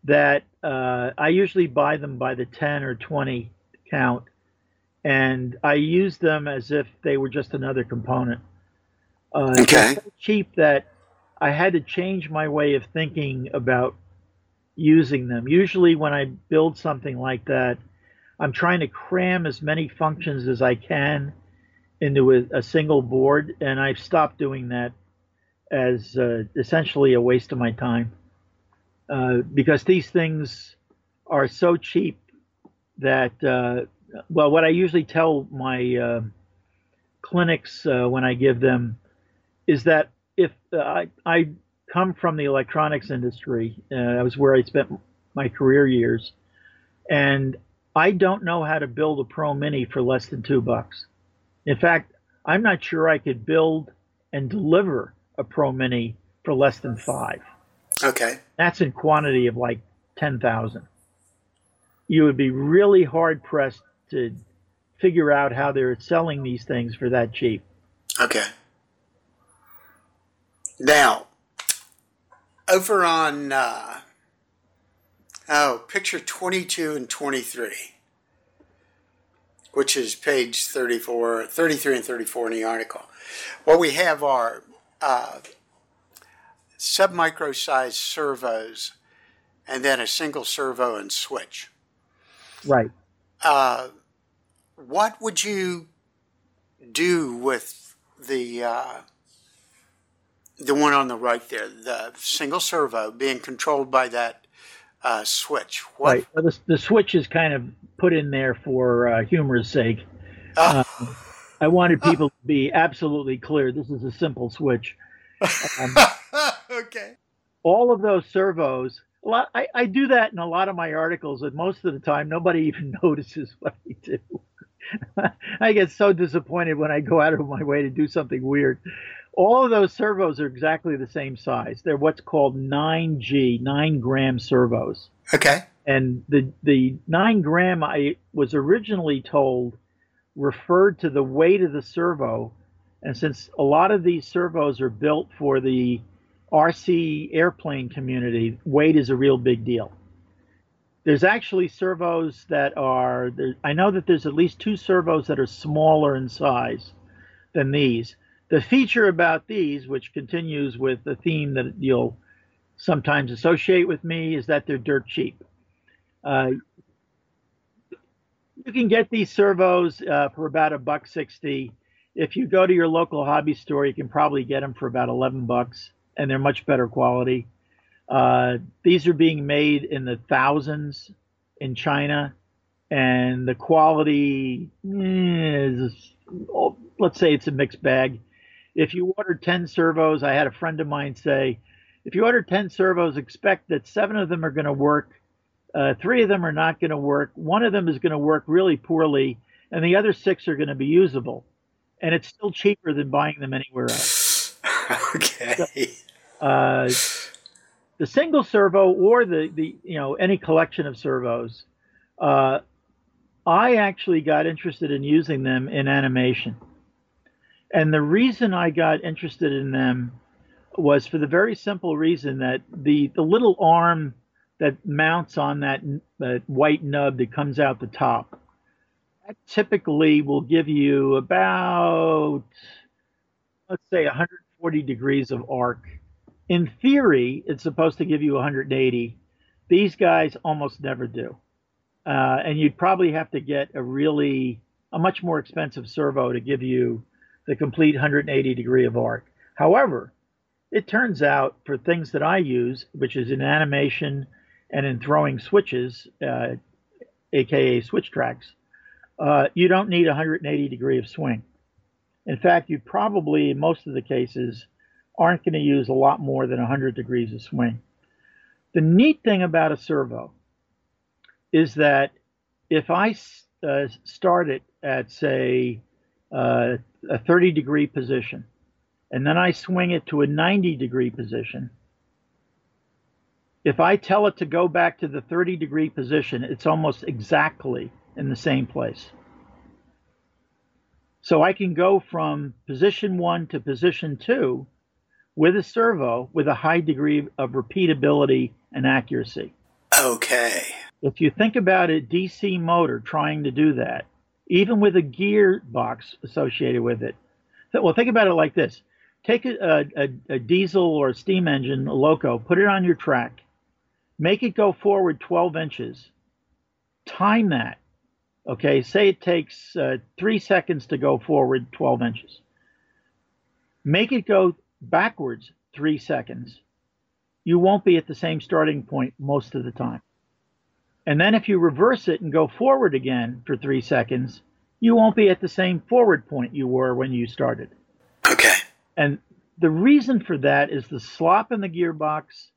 that uh, I usually buy them by the ten or twenty count, and I use them as if they were just another component. Uh, Okay. So cheap that I had to change my way of thinking about using them. Usually, when I build something like that, I'm trying to cram as many functions as I can into a, a single board, and I've stopped doing that as uh, essentially a waste of my time uh, because these things are so cheap that, uh, well, what I usually tell my uh, clinics uh, when I give them is that if uh, I, I come from the electronics industry, uh, that was where I spent my career years, and I don't know how to build a Pro Mini for less than two bucks. In fact, I'm not sure I could build and deliver a Pro Mini for less than five. Okay. That's in quantity of like 10,000. You would be really hard pressed to figure out how they're selling these things for that cheap. Okay. Now, over on, uh, oh, picture 22 and 23, which is page 34, 33 and 34 in the article. What we have are uh, submicro sized servos and then a single servo and switch. Right. Uh, what would you do with the uh, the one on the right there, the single servo being controlled by that uh, switch? What? Right. Well, the, the switch is kind of put in there for uh, humor's sake. Uh, I wanted people to be absolutely clear. This is a simple switch. Um, okay. All of those servos. A lot, I, I do that in a lot of my articles, and most of the time, nobody even notices what I do. I get so disappointed when I go out of my way to do something weird. All of those servos are exactly the same size. They're what's called 9G, 9 gram servos. Okay. And the, the 9 gram, I was originally told, referred to the weight of the servo. And since a lot of these servos are built for the RC airplane community, weight is a real big deal. There's actually servos that are, there, I know that there's at least two servos that are smaller in size than these. The feature about these, which continues with the theme that you'll sometimes associate with me, is that they're dirt cheap. Uh, you can get these servos uh, for about a buck sixty. If you go to your local hobby store, you can probably get them for about eleven bucks, and they're much better quality. Uh, these are being made in the thousands in China, and the quality is, oh, let's say it's a mixed bag. If you order 10 servos, I had a friend of mine say, if you order 10 servos, expect that seven of them are going to work, uh, three of them are not going to work, one of them is going to work really poorly, and the other six are going to be usable. And it's still cheaper than buying them anywhere else. okay. So, uh, the single servo or the the you know any collection of servos, uh, I actually got interested in using them in animation, and the reason I got interested in them was for the very simple reason that the the little arm that mounts on that, that white nub that comes out the top that typically will give you about let's say 140 degrees of arc in theory, it's supposed to give you 180. These guys almost never do. Uh, and you'd probably have to get a really, a much more expensive servo to give you the complete 180 degree of arc. However, it turns out for things that I use, which is in animation and in throwing switches, uh, aka switch tracks, uh, you don't need 180 degree of swing. In fact, you probably, in most of the cases, aren't going to use a lot more than 100 degrees of swing. The neat thing about a servo is that if I uh, start it at, say, uh, a 30 degree position, and then I swing it to a 90 degree position, if I tell it to go back to the 30 degree position, it's almost exactly in the same place. So I can go from position one to position two with a servo with a high degree of repeatability and accuracy. Okay. If you think about a DC motor trying to do that, even with a gearbox associated with it, well, think about it like this take a, a, a, diesel or a steam engine, a loco, put it on your track, make it go forward 12 inches, time that. Okay, say it takes uh, three seconds to go forward 12 inches. Make it go backwards three seconds, you won't be at the same starting point most of the time. And then if you reverse it and go forward again for three seconds, you won't be at the same forward point you were when you started. Okay. And the reason for that is the slop in the gearbox,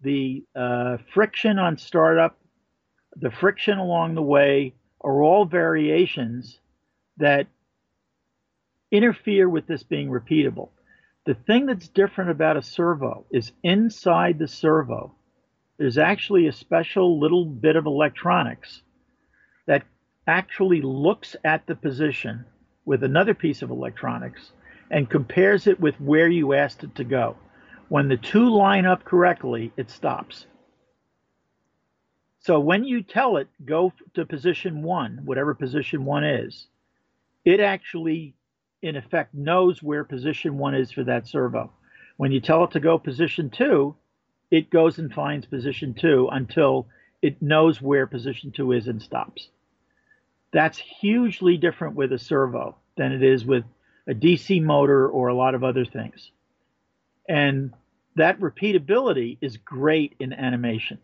the uh, friction on startup, the friction along the way are all variations that interfere with this being repeatable. The thing that's different about a servo is inside the servo, there's actually a special little bit of electronics that actually looks at the position with another piece of electronics and compares it with where you asked it to go. When the two line up correctly, it stops. So when you tell it go to position one, whatever position one is, it actually, in effect, knows where position one is for that servo. When you tell it to go position two, it goes and finds position two until it knows where position two is and stops. That's hugely different with a servo than it is with a DC motor or a lot of other things. And that repeatability is great in animation.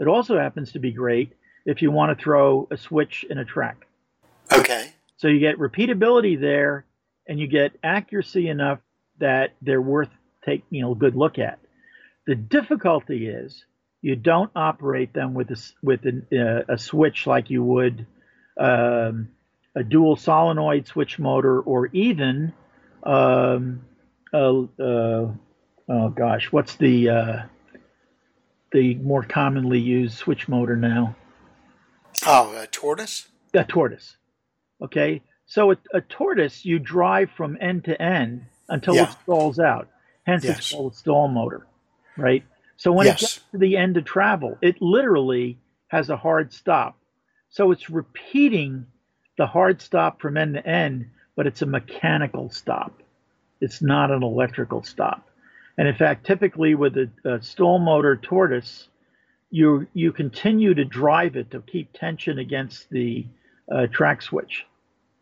It also happens to be great if you want to throw a switch in a track. Okay. So you get repeatability there and you get accuracy enough that they're worth taking you know a good look at. The difficulty is you don't operate them with a, with a, uh, a switch like you would um, a dual solenoid switch motor or even um, a, uh, oh gosh, what's the uh, the more commonly used switch motor now? Oh, a tortoise. A tortoise. Okay, so a, a tortoise you drive from end to end until yeah. it stalls out. Hence, yes. it's called a stall motor right? So when yes. it gets to the end of travel, it literally has a hard stop. So it's repeating the hard stop from end to end, but it's a mechanical stop. It's not an electrical stop. And in fact, typically with a, a stall motor tortoise, you you continue to drive it to keep tension against the uh, track switch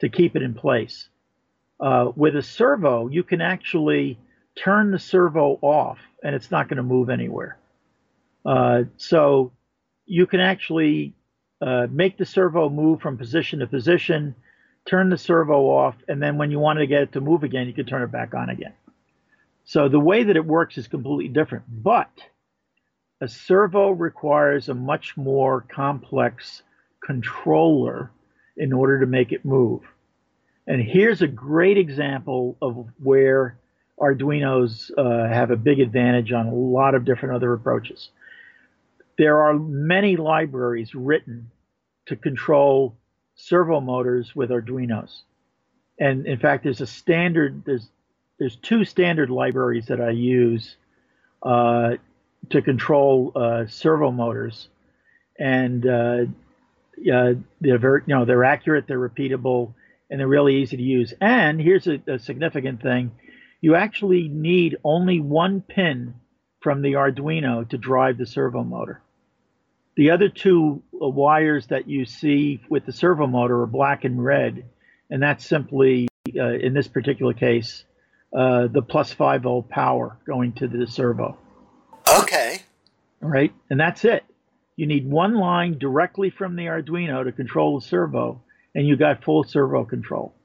to keep it in place. Uh, with a servo, you can actually turn the servo off and it's not going to move anywhere. Uh, so you can actually uh, make the servo move from position to position, turn the servo off, and then when you want to get it to move again, you can turn it back on again. So the way that it works is completely different. But a servo requires a much more complex controller in order to make it move. And here's a great example of where Arduinos uh, have a big advantage on a lot of different other approaches. There are many libraries written to control servo motors with Arduinos. And in fact, there's a standard, there's, there's two standard libraries that I use uh, to control uh, servo motors. And uh, they're very, you know, they're accurate, they're repeatable, and they're really easy to use. And here's a, a significant thing you actually need only one pin from the Arduino to drive the servo motor. The other two uh, wires that you see with the servo motor are black and red, and that's simply, uh, in this particular case, uh, the plus 5 volt power going to the servo. Okay. All right, and that's it. You need one line directly from the Arduino to control the servo, and you got full servo control.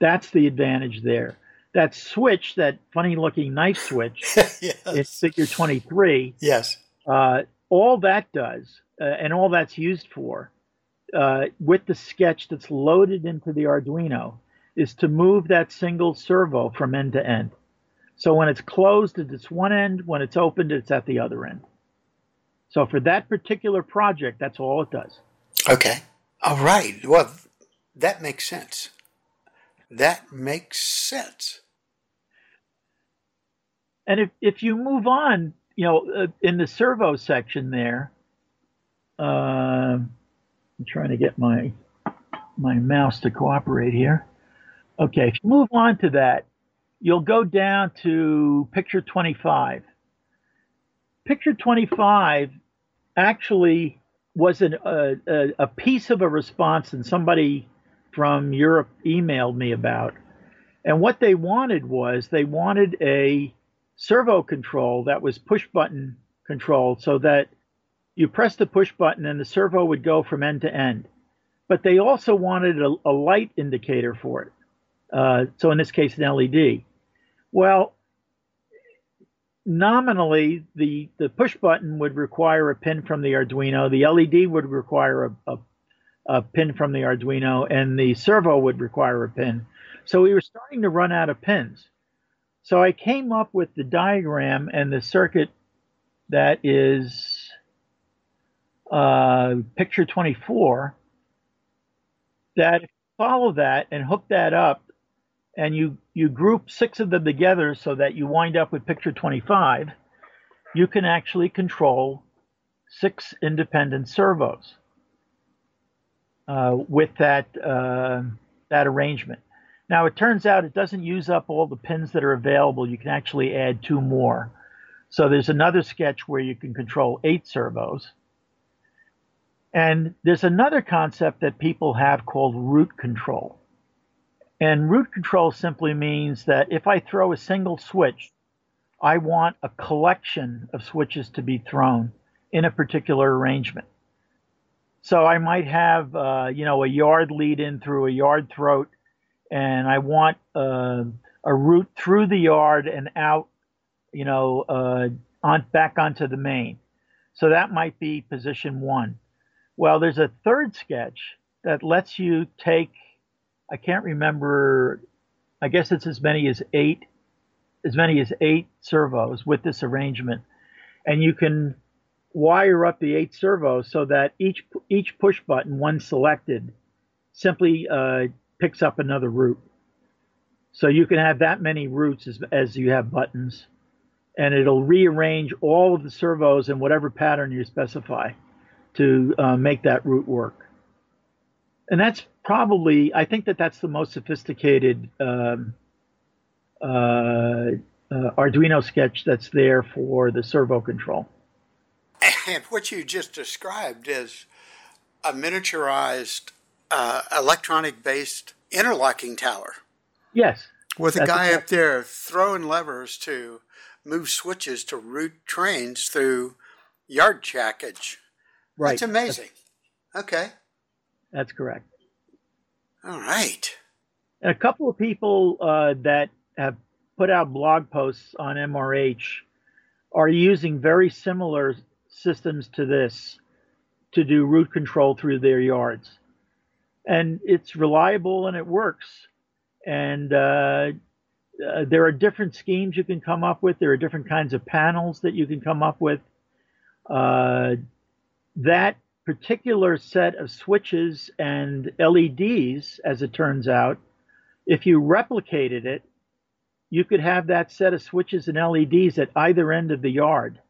That's the advantage there that switch, that funny looking knife switch, yes. in figure 23. Yes. Uh, all that does, uh, and all that's used for, uh, with the sketch that's loaded into the Arduino, is to move that single servo from end to end. So when it's closed, it's one end. When it's opened, it's at the other end. So for that particular project, that's all it does. Okay. All right. Well, that makes sense. That makes sense. And if, if you move on, you know, uh, in the servo section there, uh, I'm trying to get my my mouse to cooperate here. Okay, if you move on to that, you'll go down to picture 25. Picture 25 actually was an, a, a piece of a response that somebody from Europe emailed me about. And what they wanted was they wanted a servo control that was push button controlled so that you press the push button and the servo would go from end to end. But they also wanted a, a light indicator for it. Uh, so in this case, an LED. Well, nominally, the, the push button would require a pin from the Arduino. The LED would require a, a, a pin from the Arduino, and the servo would require a pin. So we were starting to run out of pins. So I came up with the diagram and the circuit that is uh, picture 24 that follow that and hook that up and you you group six of them together so that you wind up with picture 25 you can actually control six independent servos uh, with that uh, that arrangement now it turns out it doesn't use up all the pins that are available you can actually add two more so there's another sketch where you can control eight servos and there's another concept that people have called route control. And route control simply means that if I throw a single switch, I want a collection of switches to be thrown in a particular arrangement. So I might have, uh, you know, a yard lead in through a yard throat, and I want uh, a route through the yard and out, you know, uh, on back onto the main. So that might be position one. Well, there's a third sketch that lets you take, I can't remember, I guess it's as many as eight, as many as eight servos with this arrangement. And you can wire up the eight servos so that each each push button, one selected, simply uh, picks up another route. So you can have that many routes as, as you have buttons, and it'll rearrange all of the servos in whatever pattern you specify to uh, make that route work. And that's probably, I think that that's the most sophisticated um, uh, uh, Arduino sketch that's there for the servo control. And what you just described is a miniaturized uh, electronic based interlocking tower. Yes. With a guy up there throwing levers to move switches to route trains through yard trackage. Right. That's amazing. okay. That's correct. All right. And a couple of people uh, that have put out blog posts on MRH are using very similar systems to this to do route control through their yards. And it's reliable and it works. And uh, uh, there are different schemes you can come up with. There are different kinds of panels that you can come up with. Uh, that particular set of switches and LEDs, as it turns out, if you replicated it, you could have that set of switches and LEDs at either end of the yard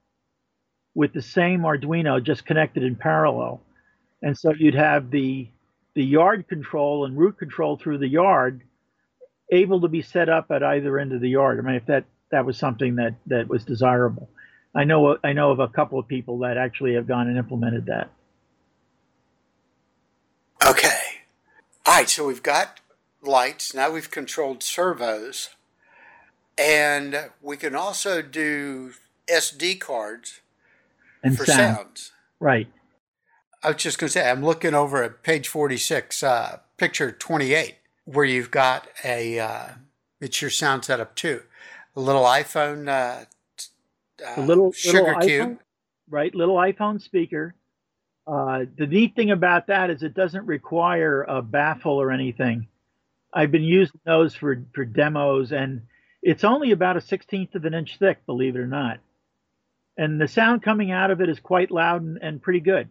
with the same Arduino just connected in parallel. And so you'd have the the yard control and route control through the yard able to be set up at either end of the yard. I mean, if that that was something that that was desirable. I know I know of a couple of people that actually have gone and implemented that. Okay. All right, so we've got lights, now we've controlled servos, and we can also do SD cards and for sound. sounds. Right. I was just going to say, I'm looking over at page 46, uh, picture 28, where you've got a, uh, it's your sound setup too. A little iPhone uh, uh, little sugar little cube, iPhone, right? Little iPhone speaker. Uh, the neat thing about that is it doesn't require a baffle or anything. I've been using those for for demos, and it's only about a sixteenth of an inch thick, believe it or not. And the sound coming out of it is quite loud and, and pretty good.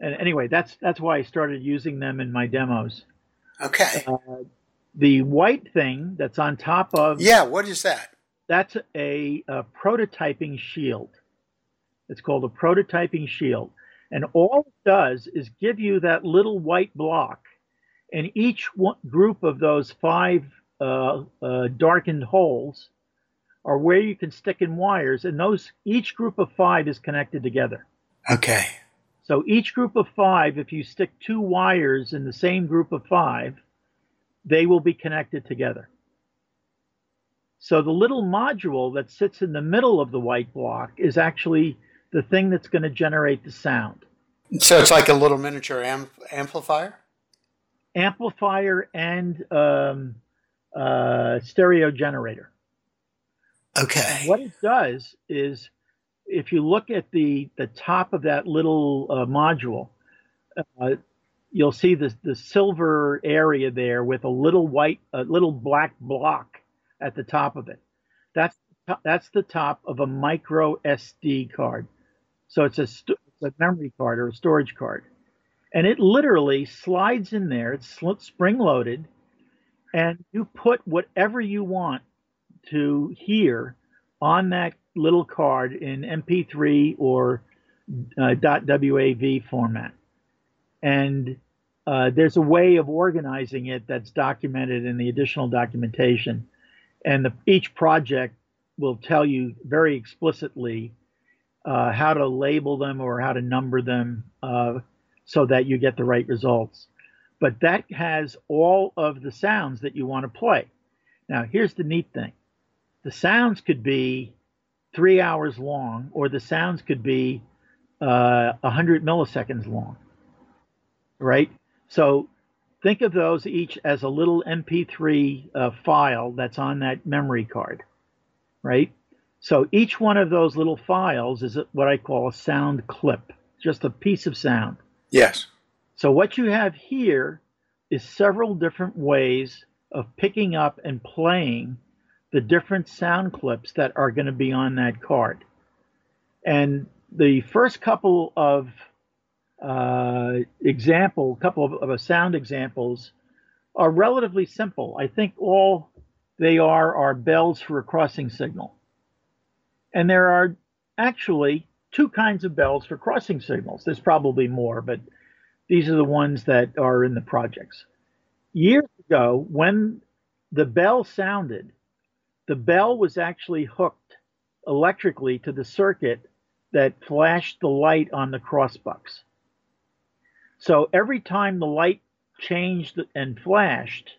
And anyway, that's that's why I started using them in my demos. Okay. Uh, the white thing that's on top of yeah, what is that? That's a, a prototyping shield. It's called a prototyping shield. And all it does is give you that little white block. And each one, group of those five uh, uh, darkened holes are where you can stick in wires. And those each group of five is connected together. Okay. So each group of five, if you stick two wires in the same group of five, they will be connected together. So the little module that sits in the middle of the white block is actually the thing that's going to generate the sound. So it's like a little miniature amplifier? Amplifier and um, uh, stereo generator. Okay. What it does is if you look at the, the top of that little uh, module, uh, you'll see the, the silver area there with a little white, a little black block at the top of it. That's that's the top of a micro SD card. So it's a, st- a memory card or a storage card. And it literally slides in there. It's spring loaded. And you put whatever you want to hear on that little card in MP3 or uh, .wav format. And uh, there's a way of organizing it that's documented in the additional documentation. And the, each project will tell you very explicitly uh, how to label them or how to number them uh, so that you get the right results. But that has all of the sounds that you want to play. Now, here's the neat thing the sounds could be three hours long, or the sounds could be uh, 100 milliseconds long, right? So think of those each as a little MP3 uh, file that's on that memory card, right? So each one of those little files is what I call a sound clip, just a piece of sound. Yes. So what you have here is several different ways of picking up and playing the different sound clips that are going to be on that card. And the first couple of uh, example, couple of, of sound examples are relatively simple. I think all they are are bells for a crossing signal. And there are actually two kinds of bells for crossing signals. There's probably more, but these are the ones that are in the projects. Years ago, when the bell sounded, the bell was actually hooked electrically to the circuit that flashed the light on the crossbucks. So every time the light changed and flashed,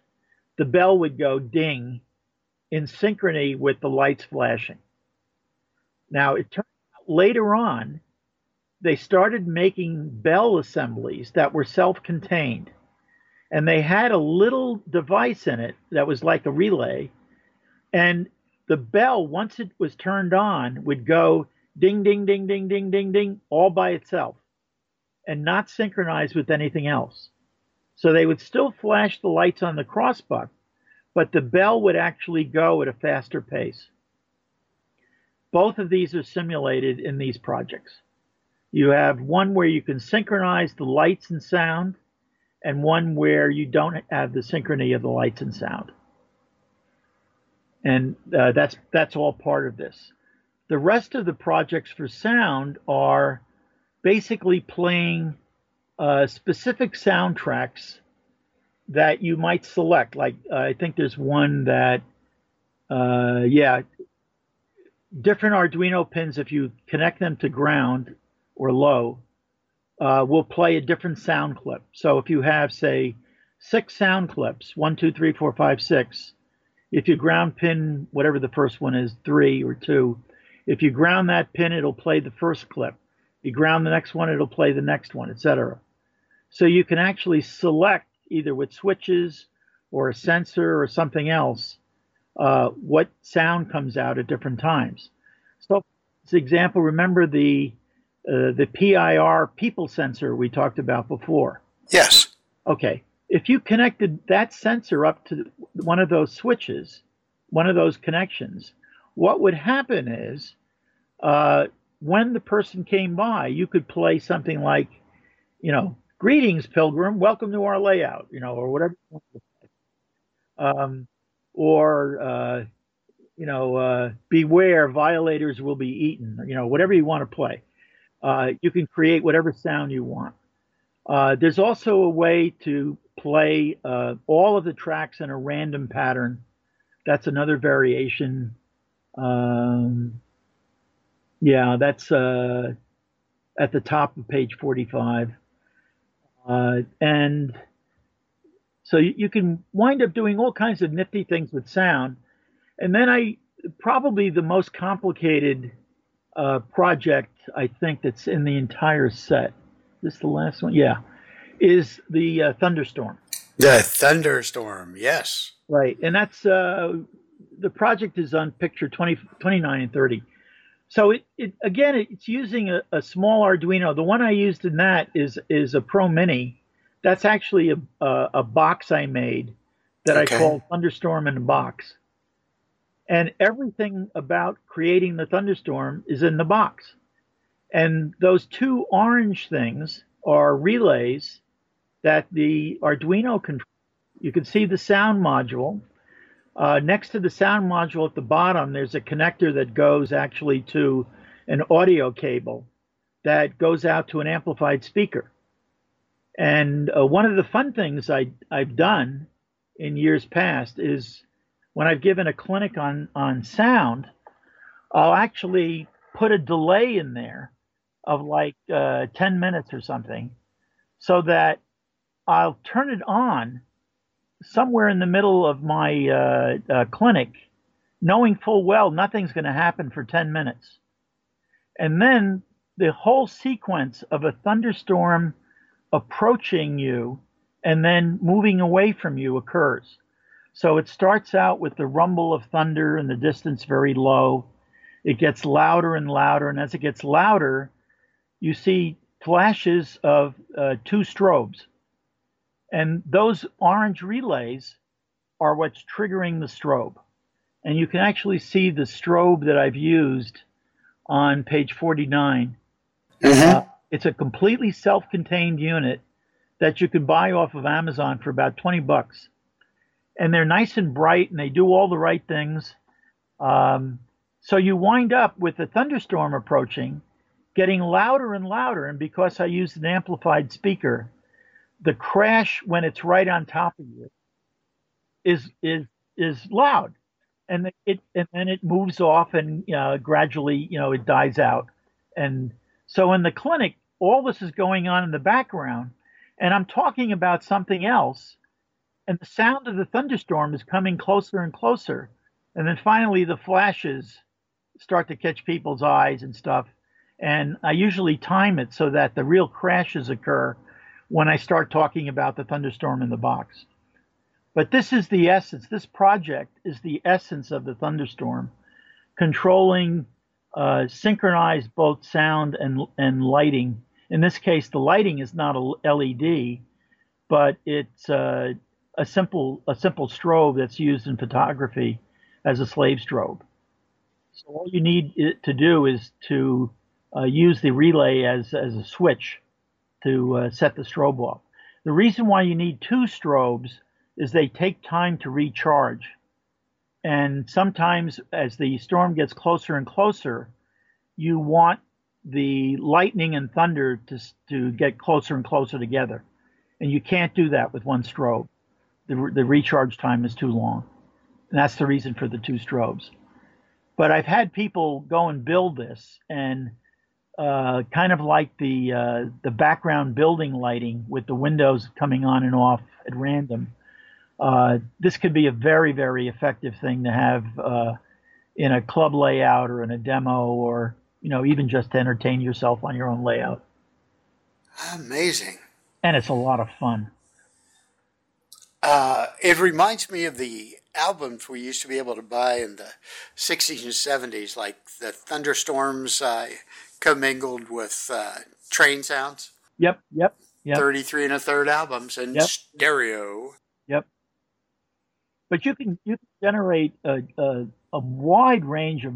the bell would go ding in synchrony with the lights flashing. Now, it turned out later on, they started making bell assemblies that were self contained. And they had a little device in it that was like a relay. And the bell, once it was turned on, would go ding, ding, ding, ding, ding, ding, ding, all by itself and not synchronize with anything else. So they would still flash the lights on the crossbuck, but the bell would actually go at a faster pace. Both of these are simulated in these projects. You have one where you can synchronize the lights and sound, and one where you don't have the synchrony of the lights and sound. And uh, that's that's all part of this. The rest of the projects for sound are basically playing uh, specific soundtracks that you might select. Like uh, I think there's one that, uh, yeah, different Arduino pins, if you connect them to ground or low, uh, will play a different sound clip. So if you have, say, six sound clips, one, two, three, four, five, six, if you ground pin whatever the first one is, three or two, if you ground that pin, it'll play the first clip. You ground the next one, it'll play the next one, etc. So you can actually select either with switches or a sensor or something else uh, what sound comes out at different times. So, an example, remember the uh, the PIR people sensor we talked about before. Yes. Okay. If you connected that sensor up to one of those switches, one of those connections, what would happen is uh, when the person came by, you could play something like, you know, greetings, pilgrim, welcome to our layout, you know, or whatever. Um, or uh, you know, uh, beware, violators will be eaten. You know, whatever you want to play, uh, you can create whatever sound you want. Uh, there's also a way to play uh, all of the tracks in a random pattern. That's another variation. Um, yeah, that's uh, at the top of page 45. and so you, you can wind up doing all kinds of nifty things with sound. And then I probably the most complicated uh, project I think that's in the entire set. This the last one, yeah, is the uh, thunderstorm. The thunderstorm, yes. Right, and that's uh, the project is on picture 20, 29 and 30. So it, it again, it's using a, a, small Arduino. The one I used in that is is a Pro Mini. That's actually a, a, a box I made that okay. I call Thunderstorm in a box. And everything about creating the thunderstorm is in the box. And those two orange things are relays that the Arduino controls. You can see the sound module. Uh, next to the sound module at the bottom, there's a connector that goes actually to an audio cable that goes out to an amplified speaker. And uh, one of the fun things I, I've done in years past is when I've given a clinic on, on sound, I'll actually put a delay in there of like uh, 10 minutes or something so that I'll turn it on somewhere in the middle of my uh, uh, clinic, knowing full well nothing's going to happen for 10 minutes. And then the whole sequence of a thunderstorm approaching you and then moving away from you occurs. So it starts out with the rumble of thunder in the distance very low. It gets louder and louder. And as it gets louder, you see flashes of uh, two strobes and those orange relays are what's triggering the strobe. And you can actually see the strobe that I've used on page 49. Mm-hmm. Uh, it's a completely self-contained unit that you can buy off of Amazon for about 20 bucks. And they're nice and bright and they do all the right things. Um, so you wind up with a thunderstorm approaching, getting louder and louder. And because I used an amplified speaker, the crash when it's right on top of you is is is loud. And it and then it moves off and uh, gradually you know it dies out. And so in the clinic all this is going on in the background and i'm talking about something else and the sound of the thunderstorm is coming closer and closer. And then finally the flashes start to catch people's eyes and stuff and i usually time it so that the real crashes occur when I start talking about the thunderstorm in the box. But this is the essence. This project is the essence of the thunderstorm, controlling uh, synchronized both sound and, and lighting. In this case, the lighting is not a LED, but it's uh, a simple a simple strobe that's used in photography as a slave strobe. So all you need to do is to uh, use the relay as as a switch to uh, set the strobe off. The reason why you need two strobes is they take time to recharge. And sometimes as the storm gets closer and closer, you want the lightning and thunder to, to get closer and closer together. And you can't do that with one strobe. The, the recharge time is too long. And that's the reason for the two strobes. But I've had people go and build this and uh, kind of like the uh, the background building lighting with the windows coming on and off at random. Uh, this could be a very very effective thing to have uh, in a club layout or in a demo or you know even just to entertain yourself on your own layout. Amazing. And it's a lot of fun. Uh, it reminds me of the albums we used to be able to buy in the 60s and 70s, like the Thunderstorms uh, commingled with uh, train sounds. Yep, yep, yep. 33 and a third albums and yep. stereo. Yep. But you can you can generate a, a, a wide range of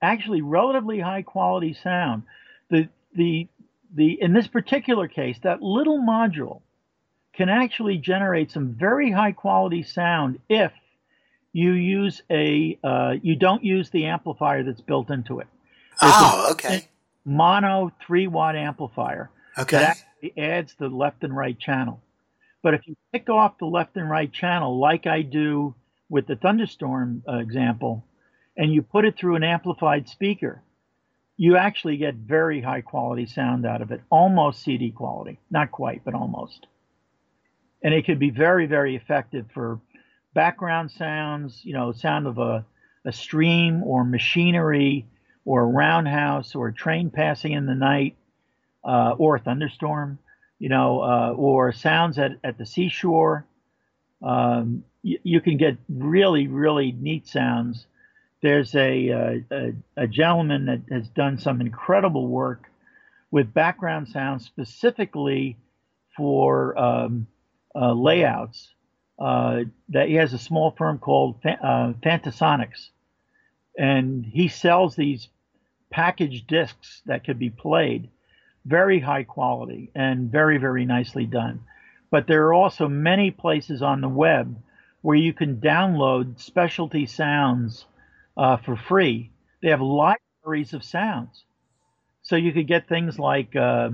actually relatively high quality sound. The the the in this particular case, that little module can actually generate some very high quality sound if you use a uh, you don't use the amplifier that's built into it. Oh, okay. Mono three watt amplifier. Okay. That actually adds the left and right channel. But if you pick off the left and right channel, like I do with the thunderstorm uh, example, and you put it through an amplified speaker, you actually get very high quality sound out of it, almost CD quality. Not quite, but almost. And it could be very, very effective for background sounds, you know, sound of a, a stream or machinery or a roundhouse or a train passing in the night uh, or a thunderstorm, you know, uh, or sounds at, at the seashore. Um, you, you can get really, really neat sounds. There's a, uh, a, a gentleman that has done some incredible work with background sounds specifically for um, uh, layouts. Uh, that he has a small firm called uh, Fantasonics, and he sells these packaged discs that could be played, very high quality and very very nicely done. But there are also many places on the web where you can download specialty sounds uh, for free. They have libraries of sounds, so you could get things like uh,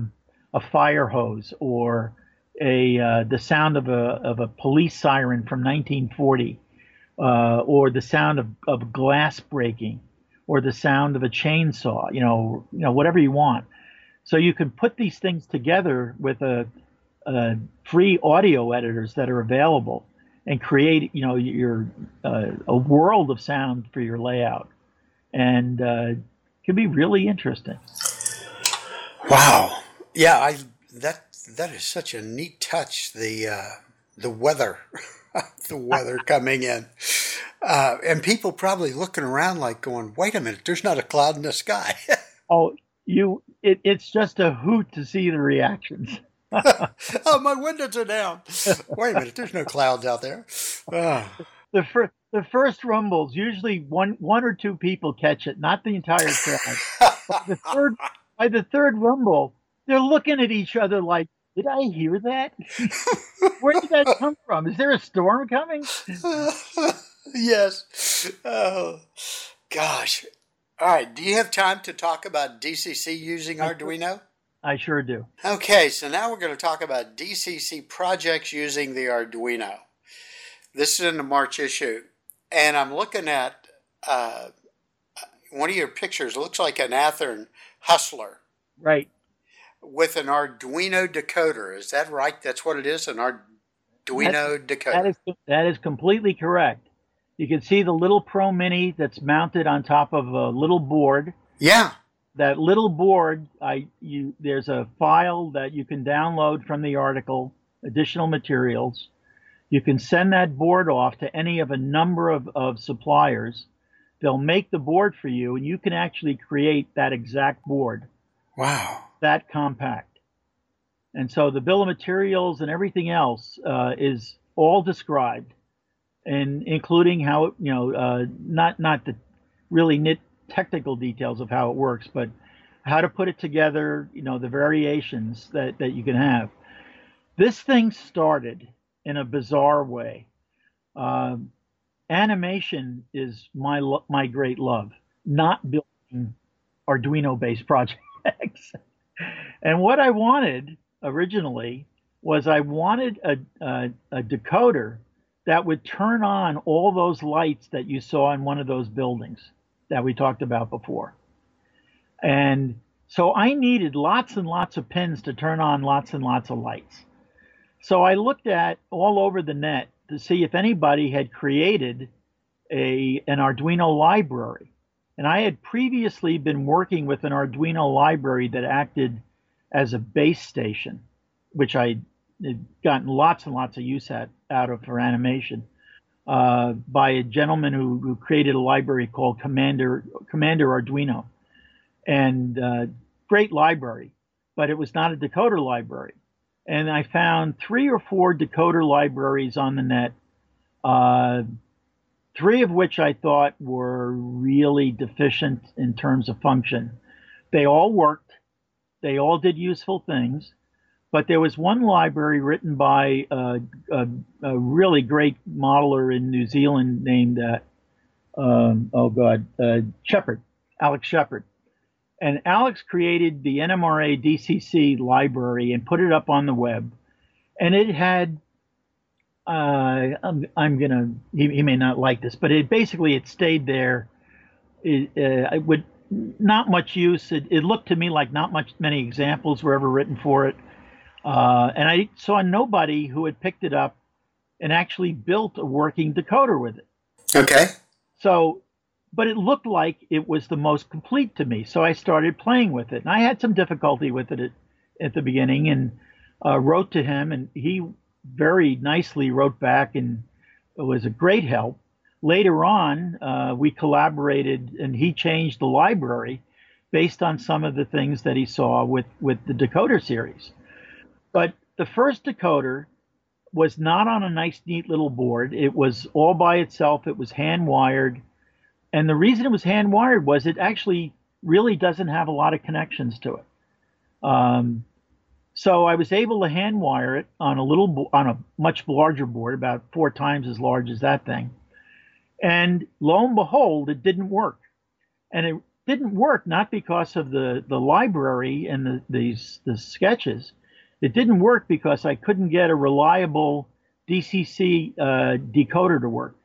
a fire hose or a uh, the sound of a of a police siren from 1940, uh, or the sound of, of glass breaking, or the sound of a chainsaw. You know, you know whatever you want. So you can put these things together with a, a free audio editors that are available, and create you know your uh, a world of sound for your layout, and uh, can be really interesting. Wow. Yeah, I that that is such a neat touch. The uh, the weather, the weather coming in, uh, and people probably looking around like going, "Wait a minute, there's not a cloud in the sky." oh, you! It, it's just a hoot to see the reactions. oh, my windows are down. Wait a minute, there's no clouds out there. Oh. The first the first rumbles usually one one or two people catch it, not the entire crowd. the third by the third rumble, they're looking at each other like, did I hear that? Where did that come from? Is there a storm coming? yes. Oh, gosh. All right. Do you have time to talk about DCC using Arduino? I sure do. Okay, so now we're going to talk about DCC projects using the Arduino. This is in the March issue, and I'm looking at uh, one of your pictures. It looks like an Athearn Hustler. Right with an Arduino decoder. Is that right? That's what it is, an Arduino that's, decoder. That is, that is completely correct. You can see the little Pro Mini that's mounted on top of a little board. Yeah. That little board, I you there's a file that you can download from the article, additional materials. You can send that board off to any of a number of, of suppliers. They'll make the board for you, and you can actually create that exact board. Wow that compact. And so the bill of materials and everything else uh, is all described, and including how it, you know, uh, not not the really technical details of how it works, but how to put it together. You know, the variations that that you can have. This thing started in a bizarre way. Uh, animation is my my great love, not building Arduino-based projects. And what I wanted originally was I wanted a, a, a, decoder that would turn on all those lights that you saw in one of those buildings that we talked about before. And so I needed lots and lots of pins to turn on lots and lots of lights. So I looked at all over the net to see if anybody had created a an Arduino library. And I had previously been working with an Arduino library that acted as a base station, which I had gotten lots and lots of use at, out of for animation, uh, by a gentleman who, who, created a library called Commander Commander Arduino, and uh, great library, but it was not a decoder library. And I found three or four decoder libraries on the net, uh, three of which I thought were really deficient in terms of function. They all worked they all did useful things, but there was one library written by a, a, a really great modeler in New Zealand named, uh, um, oh God, uh, Shepherd, Alex Shepherd. And Alex created the NMRA DCC library and put it up on the web. And it had uh, I'm, I'm, gonna. He, he, may not like this, but it basically it stayed there. It, uh, it would not much use. It, it, looked to me like not much many examples were ever written for it, uh, and I saw nobody who had picked it up and actually built a working decoder with it. Okay. So but it looked like it was the most complete to me. So I started playing with it. And I had some difficulty with it at, at the beginning and uh, wrote to him, and he very nicely wrote back and was a great help. Later on, uh, we collaborated and he changed the library based on some of the things that he saw with, with the decoder series. But the first decoder was not on a nice, neat little board. It was all by itself. It was hand wired. And the reason it was hand wired was it actually really doesn't have a lot of connections to it. Um, so I was able to hand wire it on a little, on a much larger board, about four times as large as that thing. And lo and behold, it didn't work. And it didn't work not because of the, the library and the, these the sketches. It didn't work because I couldn't get a reliable DCC uh, decoder to work.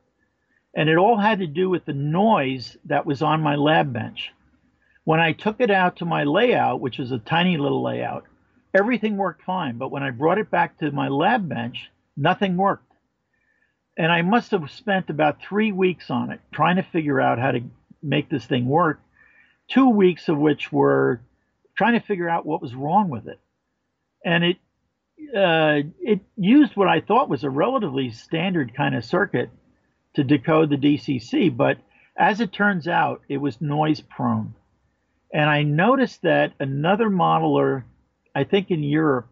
And it all had to do with the noise that was on my lab bench. When I took it out to my layout, which was a tiny little layout, everything worked fine. But when I brought it back to my lab bench, nothing worked. And I must have spent about three weeks on it trying to figure out how to make this thing work. Two weeks of which were trying to figure out what was wrong with it. And it uh, it used what I thought was a relatively standard kind of circuit to decode the DCC, but as it turns out, it was noise prone. And I noticed that another modeler I think in Europe,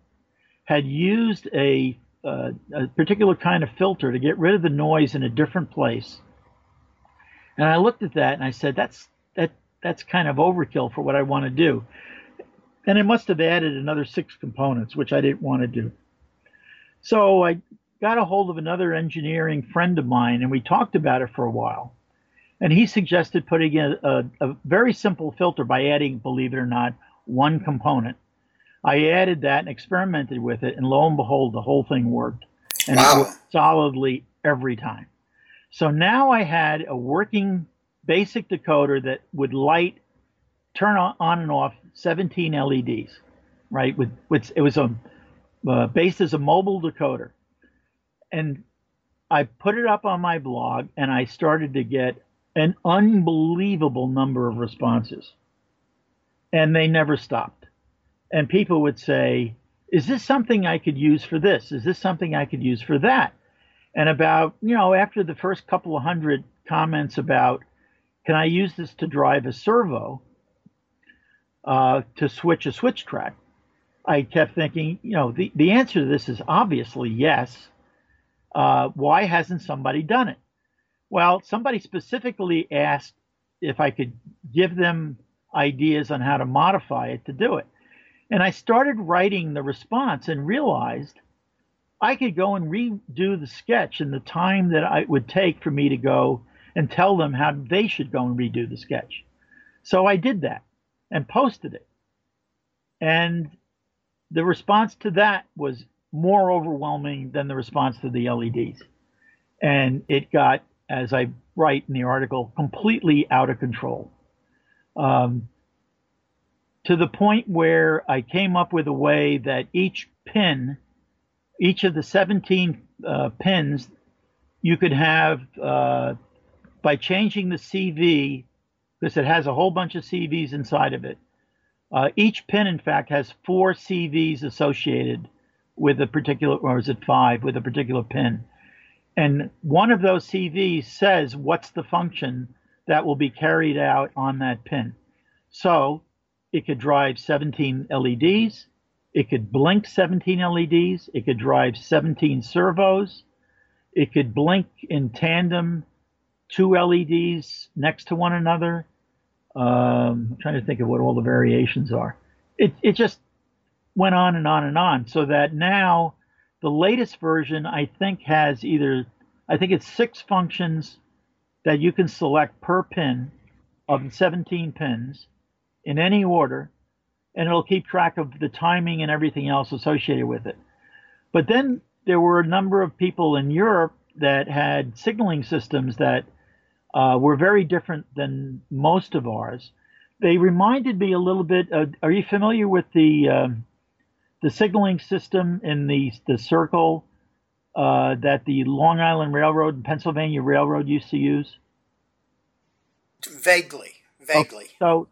had used a, uh, a particular kind of filter to get rid of the noise in a different place. And I looked at that and I said, that's that that's kind of overkill for what I want to do. And it must have added another six components, which I didn't want to do. So I got a hold of another engineering friend of mine and we talked about it for a while. And he suggested putting in a, a very simple filter by adding, believe it or not, one component. I added that and experimented with it, and lo and behold, the whole thing worked. And wow. it worked solidly every time. So now I had a working basic decoder that would light, turn on, on and off 17 LEDs, right? With, with it was a uh, based as a mobile decoder, and I put it up on my blog, and I started to get an unbelievable number of responses, and they never stopped and people would say, Is this something I could use for this? Is this something I could use for that? And about, you know, after the first couple of hundred comments about, Can I use this to drive a servo uh, to switch a switch track? I kept thinking, you know, the, the answer to this is obviously yes. Uh, why hasn't somebody done it? Well, somebody specifically asked if I could give them ideas on how to modify it to do it. And I started writing the response and realized I could go and redo the sketch in the time that it would take for me to go and tell them how they should go and redo the sketch. So I did that and posted it. And the response to that was more overwhelming than the response to the LEDs. And it got, as I write in the article, completely out of control. Um, to the point where I came up with a way that each pin, each of the 17 uh, pins, you could have uh, by changing the CV, because it has a whole bunch of CVs inside of it. Uh, each pin, in fact, has four CVs associated with a particular, or is it five, with a particular pin. And one of those CVs says what's the function that will be carried out on that pin. So it could drive 17 LEDs. It could blink 17 LEDs. It could drive 17 servos. It could blink in tandem two LEDs next to one another. Um, I'm trying to think of what all the variations are. It, it just went on and on and on so that now the latest version I think has either I think it's six functions that you can select per pin of 17 pins in any order, and it'll keep track of the timing and everything else associated with it. But then there were a number of people in Europe that had signaling systems that uh, were very different than most of ours. They reminded me a little bit. Uh, are you familiar with the um, the signaling system in the the circle uh, that the Long Island Railroad and Pennsylvania Railroad used to use? Vaguely, vaguely. Okay, so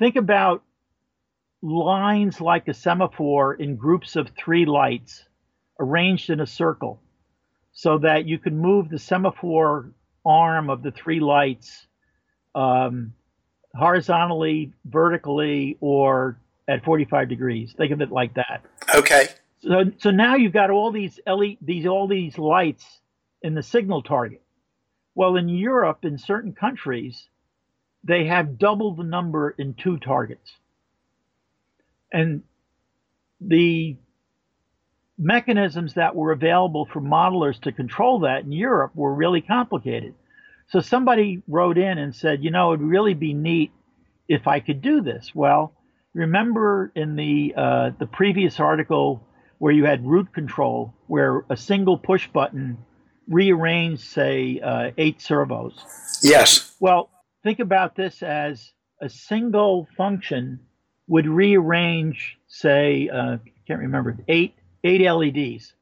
think about lines like a semaphore in groups of three lights arranged in a circle so that you can move the semaphore arm of the three lights um, horizontally, vertically, or at 45 degrees. Think of it like that. Okay. So, so now you've got all these LED, these all these lights in the signal target. Well, in Europe, in certain countries, they have double the number in two targets. And the mechanisms that were available for modelers to control that in Europe were really complicated. So somebody wrote in and said, you know, it'd really be neat if I could do this. Well, remember in the uh, the previous article where you had route control, where a single push button rearranged, say, uh, eight servos. Yes. Well, think about this as a single function would rearrange, say, uh, I can't remember, eight eight LEDs.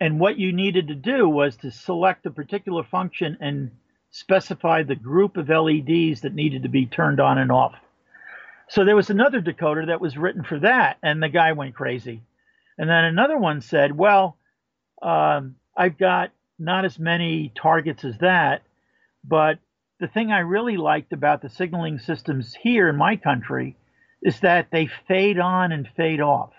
And what you needed to do was to select a particular function and specify the group of LEDs that needed to be turned on and off. So there was another decoder that was written for that, and the guy went crazy. And then another one said, Well, um, I've got not as many targets as that, but the thing I really liked about the signaling systems here in my country is that they fade on and fade off.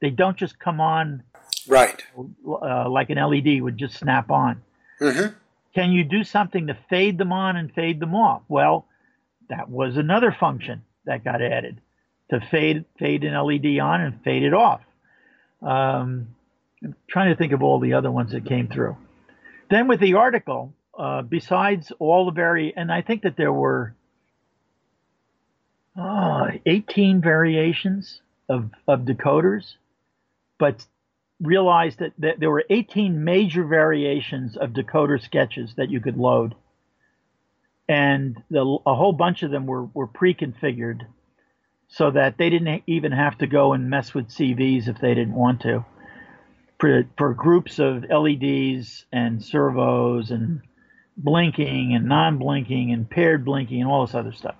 They don't just come on right uh, like an LED would just snap on. Mm-hmm. Can you do something to fade them on and fade them off? Well, that was another function that got added to fade fade an LED on and fade it off. Um, I'm trying to think of all the other ones that came through. Then with the article, uh, besides all the very, and I think that there were uh, 18 variations of, of decoders but realized that, that there were 18 major variations of decoder sketches that you could load. And the, a whole bunch of them were, were pre-configured so that they didn't even have to go and mess with CVs if they didn't want to. For, for groups of LEDs and servos and blinking and non-blinking and paired blinking and all this other stuff.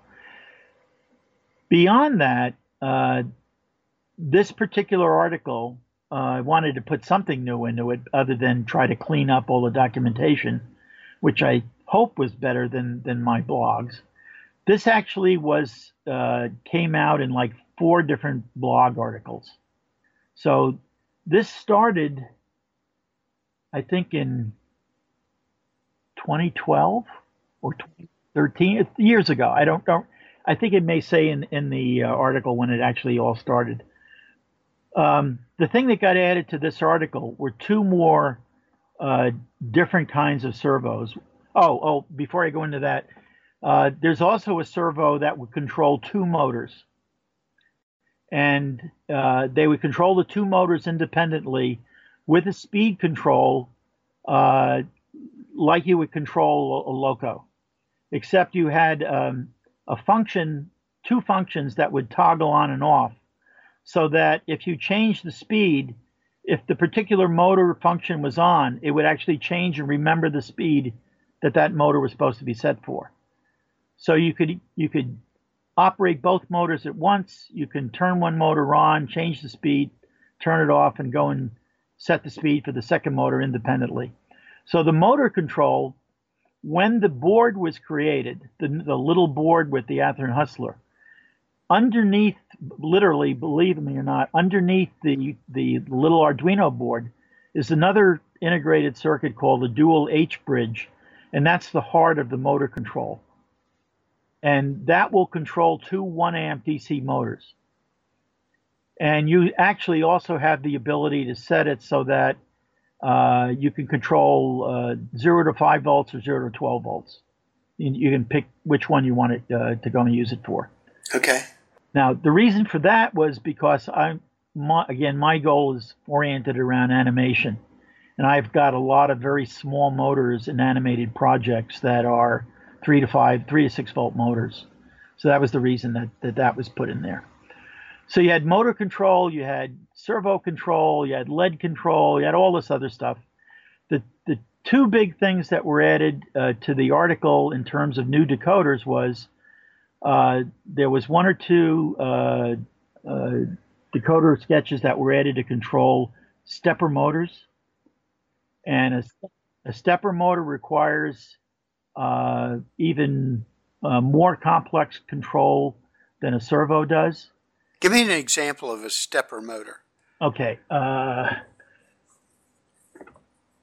Beyond that, uh, this particular article uh, I wanted to put something new into it other than try to clean up all the documentation, which I hope was better than than my blogs. This actually was uh, came out in like four different blog articles. So this started, I think, in 2012 or 2013 years ago. I don't know. I think it may say in in the uh, article when it actually all started. Um, the thing that got added to this article were two more uh, different kinds of servos. Oh, oh, before I go into that, uh, there's also a servo that would control two motors. And uh, they would control the two motors independently with a speed control uh, like you would control a, loco, except you had um, a function, two functions that would toggle on and off so that if you change the speed, if the particular motor function was on, it would actually change and remember the speed that that motor was supposed to be set for. So you could you could operate both motors at once. You can turn one motor on, change the speed, turn it off, and go and set the speed for the second motor independently. So the motor control, when the board was created, the, the little board with the Athearn Hustler, underneath literally believe me or not underneath the the little arduino board is another integrated circuit called the dual h bridge and that's the heart of the motor control. And that will control two 1 amp dc motors. And you actually also have the ability to set it so that uh, you can control uh, 0 to 5 volts or 0 to 12 volts you, you can pick which one you want it uh, to go and use it for okay now, the reason for that was because I'm, my, again, my goal is oriented around animation. And I've got a lot of very small motors in animated projects that are three to five, three to six volt motors. So that was the reason that that, that was put in there. So you had motor control, you had servo control, you had LED control, you had all this other stuff. The, the two big things that were added uh, to the article in terms of new decoders was uh, there was one or two uh, uh, decoder sketches that were added to control stepper motors, and a, a stepper motor requires uh, even uh, more complex control than a servo does. Give me an example of a stepper motor. Okay. Uh,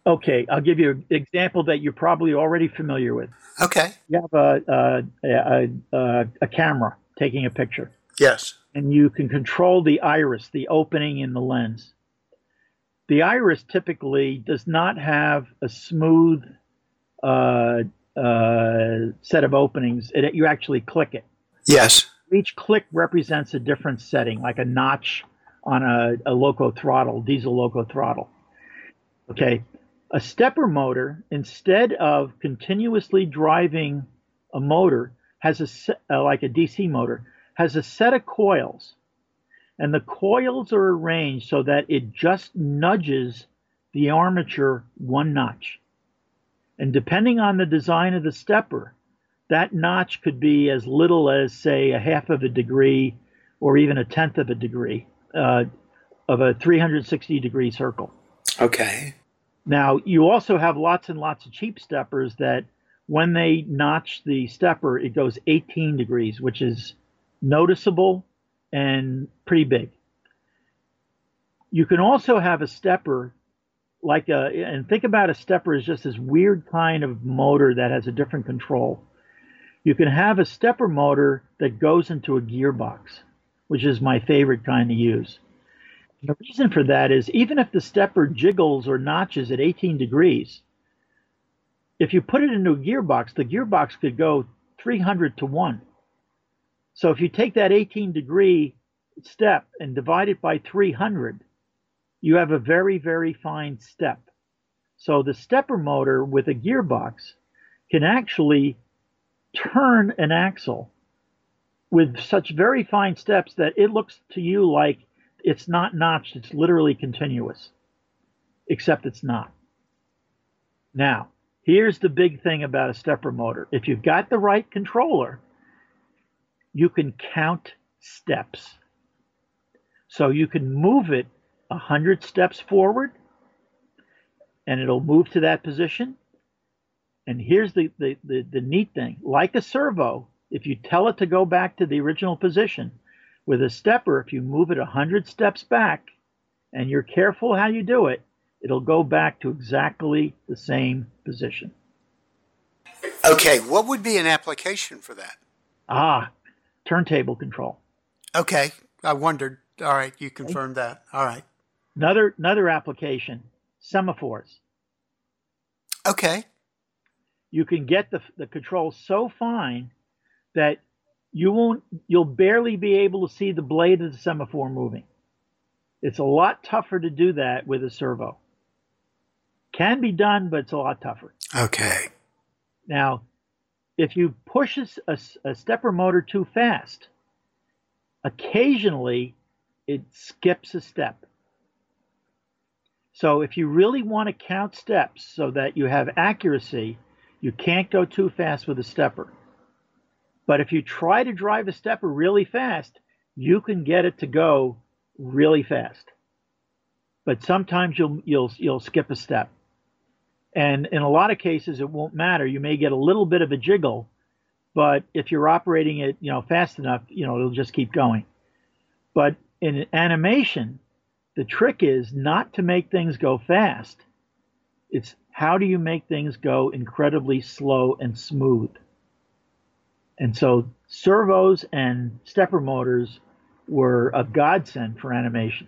okay, I'll give you an example that you're probably already familiar with. Okay. You have a, a, a, a camera taking a picture. Yes. And you can control the iris, the opening in the lens. The iris typically does not have a smooth uh, uh, set of openings. It, you actually click it. Yes. Each click represents a different setting, like a notch on a, a loco throttle, diesel loco throttle. Okay. A stepper motor, instead of continuously driving a motor, has a uh, like a DC motor, has a set of coils, and the coils are arranged so that it just nudges the armature one notch. And depending on the design of the stepper, that notch could be as little as, say, a half of a degree or even a tenth of a degree uh, of a 360 degree circle. Okay. Now, you also have lots and lots of cheap steppers that when they notch the stepper, it goes 18 degrees, which is noticeable and pretty big. You can also have a stepper like a, and think about a stepper as just this weird kind of motor that has a different control. You can have a stepper motor that goes into a gearbox, which is my favorite kind to use. The reason for that is even if the stepper jiggles or notches at 18 degrees, if you put it into a gearbox, the gearbox could go 300 to 1. So if you take that 18 degree step and divide it by 300, you have a very, very fine step. So the stepper motor with a gearbox can actually turn an axle with such very fine steps that it looks to you like it's not notched, it's literally continuous, except it's not. Now, here's the big thing about a stepper motor. If you've got the right controller, you can count steps. So you can move it 100 steps forward and it'll move to that position. And here's the, the, the, the, neat thing like a servo, if you tell it to go back to the original position, with a stepper, if you move it 100 steps back and you're careful how you do it, it'll go back to exactly the same position. Okay, what would be an application for that? Ah, turntable control. Okay, I wondered. All right, you confirmed okay. that. All right. Another another application, semaphores. Okay. You can get the the control so fine that you won't you'll barely be able to see the blade of the semaphore moving. It's a lot tougher to do that with a servo. Can be done, but it's a lot tougher. Okay. Now, if you push a, a stepper motor too fast, occasionally it skips a step. So if you really want to count steps so that you have accuracy, you can't go too fast with a stepper. But if you try to drive a stepper really fast, you can get it to go really fast. But sometimes you'll you'll you'll skip a step. And in a lot of cases it won't matter. You may get a little bit of a jiggle, but if you're operating it, you know, fast enough, you know, it'll just keep going. But in animation, the trick is not to make things go fast. It's how do you make things go incredibly slow and smooth? And so servos and stepper motors were a godsend for animation.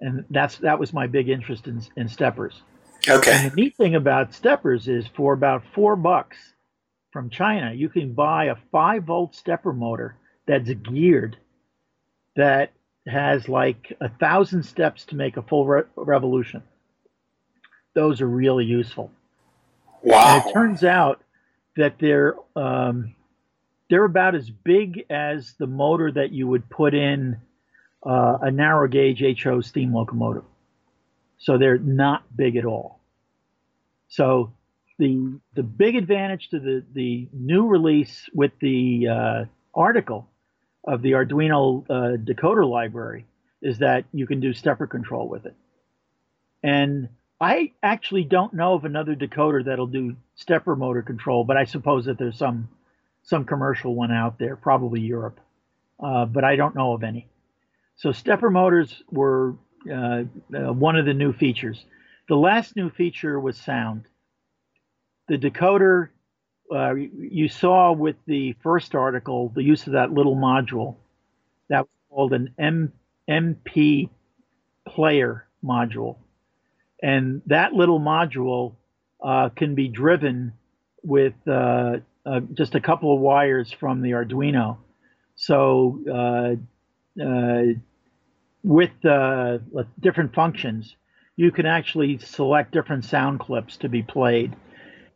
And that's that was my big interest in, in steppers. Okay. And the neat thing about steppers is for about four bucks from China, you can buy a five volt stepper motor that's geared that has like a thousand steps to make a full re- revolution. Those are really useful. Wow! And it turns out that they're um, they're about as big as the motor that you would put in uh, a narrow gauge HO steam locomotive. So they're not big at all. So the the big advantage to the the new release with the uh, article of the Arduino uh, decoder library is that you can do stepper control with it. And I actually don't know of another decoder that'll do stepper motor control, but I suppose that there's some some commercial one out there, probably Europe, uh, but I don't know of any. So stepper motors were uh, uh, one of the new features. The last new feature was sound. The decoder uh, you saw with the first article the use of that little module that was called an M- MP player module. And that little module uh, can be driven with uh, uh, just a couple of wires from the Arduino. So uh, uh, with different functions, you can actually select different sound clips to be played.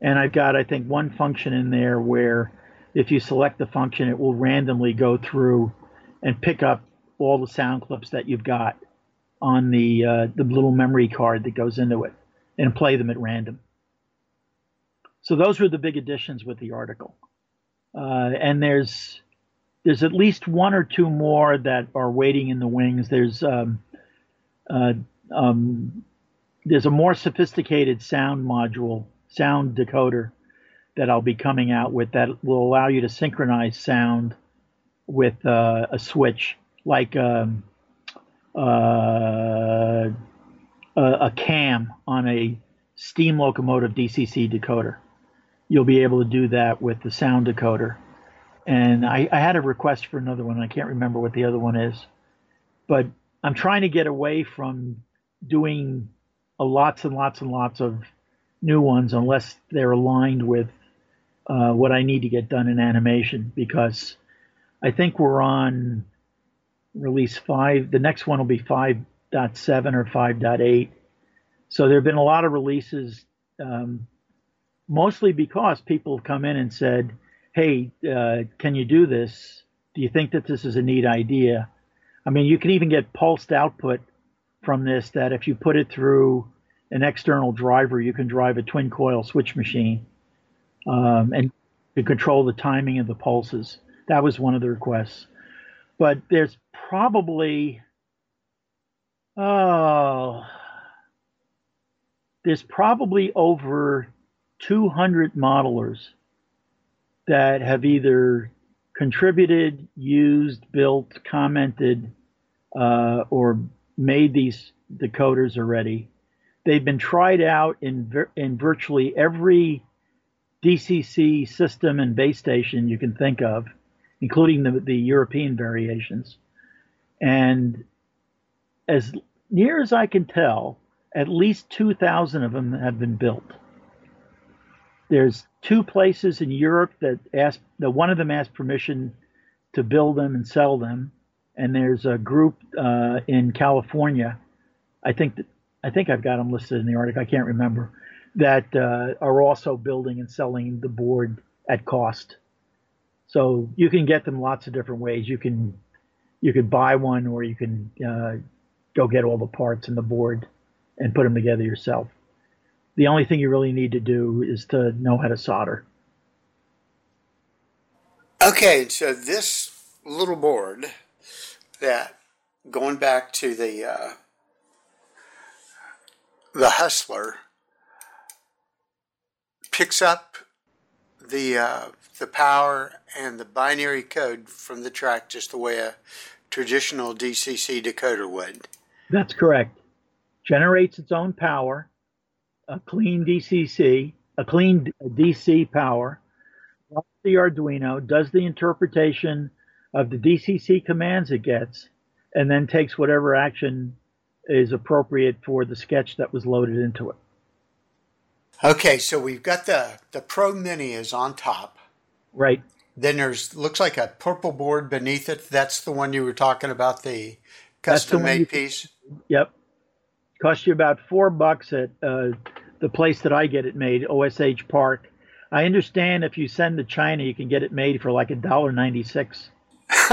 And I've got, I think, one function in there where if you select the function, it will randomly go through and pick up all the sound clips that you've got on the uh, the little memory card that goes into it and play them at random. So those were the big additions with the article. Uh, and there's there's at least one or two more that are waiting in the wings. There's um, uh, um, there's a more sophisticated sound module, sound decoder that I'll be coming out with that will allow you to synchronize sound with uh, a switch, like um, uh, a, a cam on a steam locomotive DCC decoder. You'll be able to do that with the sound decoder. And I, I, had a request for another one. I can't remember what the other one is, but I'm trying to get away from doing lots and lots and lots of new ones unless they're aligned with uh, what I need to get done in animation because I think we're on release 5. The next one will be 5.7 or 5.8. So there have been a lot of releases, um, mostly because people have come in and said, hey, uh, can you do this? Do you think that this is a neat idea? I mean, you can even get pulsed output from this that if you put it through an external driver, you can drive a twin coil switch machine um, and control the timing of the pulses. That was one of the requests. But there's probably, oh, there's probably over 200 modelers that have either contributed, used, built, commented, uh, or made these decoders already. They've been tried out in in virtually every DCC system and base station you can think of, including the, the European variations. And as near as I can tell, at least 2,000 of them have been built. There's two places in Europe that asked, that one of them asked permission to build them and sell them, and there's a group uh, in California. I think that I think I've got them listed in the article. I can't remember that uh, are also building and selling the board at cost. So you can get them lots of different ways. You can you could buy one, or you can uh, go get all the parts and the board and put them together yourself. The only thing you really need to do is to know how to solder. Okay, so this little board that going back to the uh, the hustler picks up the uh, the power and the binary code from the track just the way a traditional DCC decoder would. That's correct. Generates its own power, a clean DCC, a clean DC power. The Arduino does the interpretation of the DCC commands it gets, and then takes whatever action is appropriate for the sketch that was loaded into it. Okay, so we've got the the Pro Mini is on top. Right. Then there's looks like a purple board beneath it. That's the one you were talking about, the custom the made piece. Yep. Cost you about four bucks at uh, the place that I get it made, OSH Park. I understand if you send to China, you can get it made for like a dollar ninety six.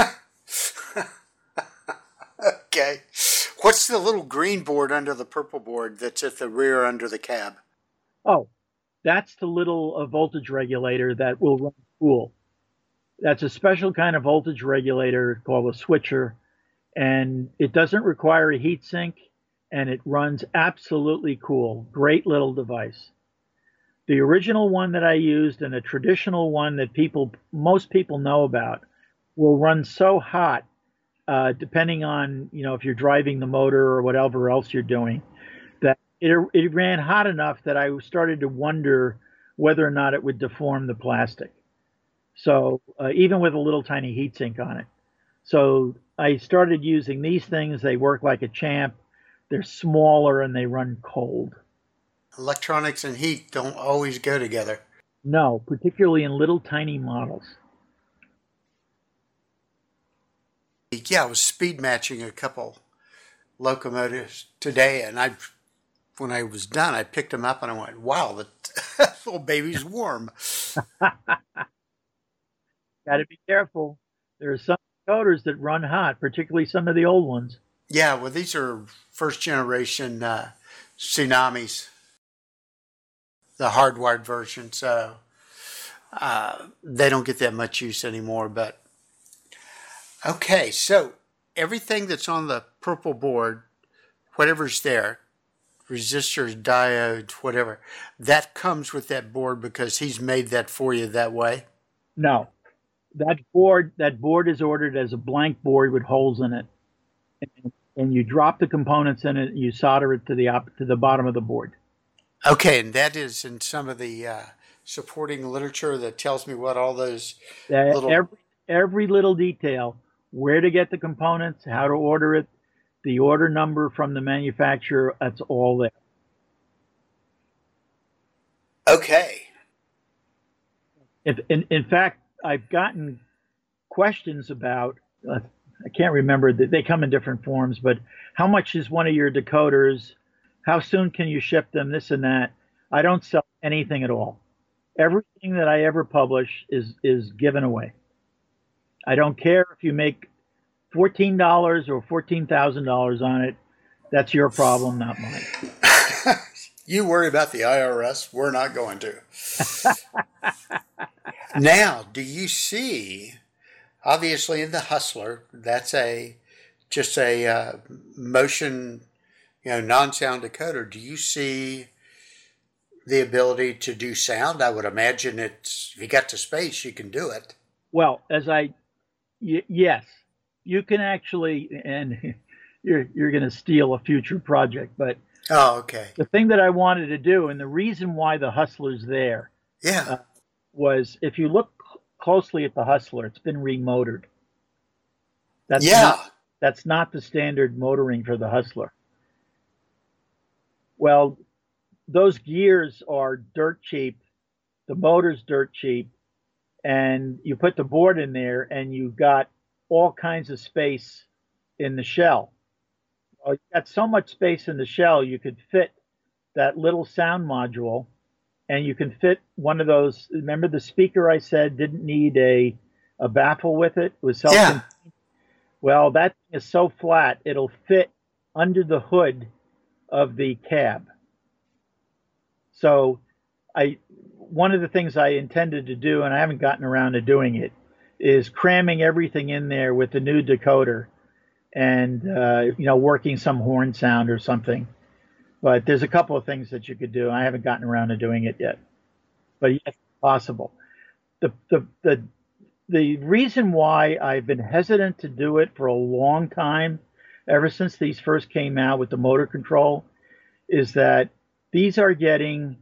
okay. What's the little green board under the purple board that's at the rear under the cab? Oh, That's the little uh, voltage regulator that will run cool. That's a special kind of voltage regulator called a switcher, and it doesn't require a heat sink, and it runs absolutely cool. Great little device. The original one that I used and a traditional one that people, most people know about, will run so hot, uh, depending on you know if you're driving the motor or whatever else you're doing, it it ran hot enough that I started to wonder whether or not it would deform the plastic. So uh, even with a little tiny heatsink on it. So I started using these things. They work like a champ. They're smaller and they run cold. Electronics and heat don't always go together. No, particularly in little tiny models. Yeah, I was speed matching a couple locomotives today, and I, when I was done, I picked them up and I went, "Wow, the little baby's warm." Got to be careful. There are some coders that run hot, particularly some of the old ones. Yeah, well, these are first generation uh, Tsunamis, the hardwired version, so uh, they don't get that much use anymore. But okay, so everything that's on the purple board, whatever's there, resistors, diodes, whatever, that comes with that board because he's made that for you that way. No, that board that board is ordered as a blank board with holes in it, and, and you drop the components in it. and You solder it to the op, to the bottom of the board. Okay, and that is in some of the uh, supporting literature that tells me what all those that little... every every little detail, where to get the components, how to order it, the order number from the manufacturer. That's all there. Okay. If, in, in fact, I've gotten questions about. Uh, I can't remember that they come in different forms, but how much is one of your decoders? How soon can you ship them? This and that. I don't sell anything at all. Everything that I ever publish is is given away. I don't care if you make fourteen dollars or fourteen thousand dollars on it. That's your problem, not mine. you worry about the IRS. We're not going to. now, do you see? Obviously, in the Hustler, that's a just a uh, motion, you know, non-sound decoder. Do you see the ability to do sound? I would imagine it's if you got the space, you can do it. Well, as I, y- yes, you can actually, and you're you're going to steal a future project, but oh, okay. The thing that I wanted to do, and the reason why the Hustler's there, yeah, uh, was if you look closely at the Hustler, it's been remotored. That's yeah. Not, that's not the standard motoring for the Hustler. Well, those gears are dirt cheap. The motor's dirt cheap. And you put the board in there and you've got all kinds of space in the shell. You got so much space in the shell, you could fit that little sound module and you can fit one of those. Remember the speaker I said didn't need a a baffle with it? It was self yeah. Well, that is so flat it'll fit under the hood of the cab. So, I one of the things I intended to do, and I haven't gotten around to doing it, is cramming everything in there with the new decoder, and uh, you know, working some horn sound or something but there's a couple of things that you could do. I haven't gotten around to doing it yet, but yes, possible. The the the the reason why I've been hesitant to do it for a long time, ever since these first came out with the motor control, is that these are getting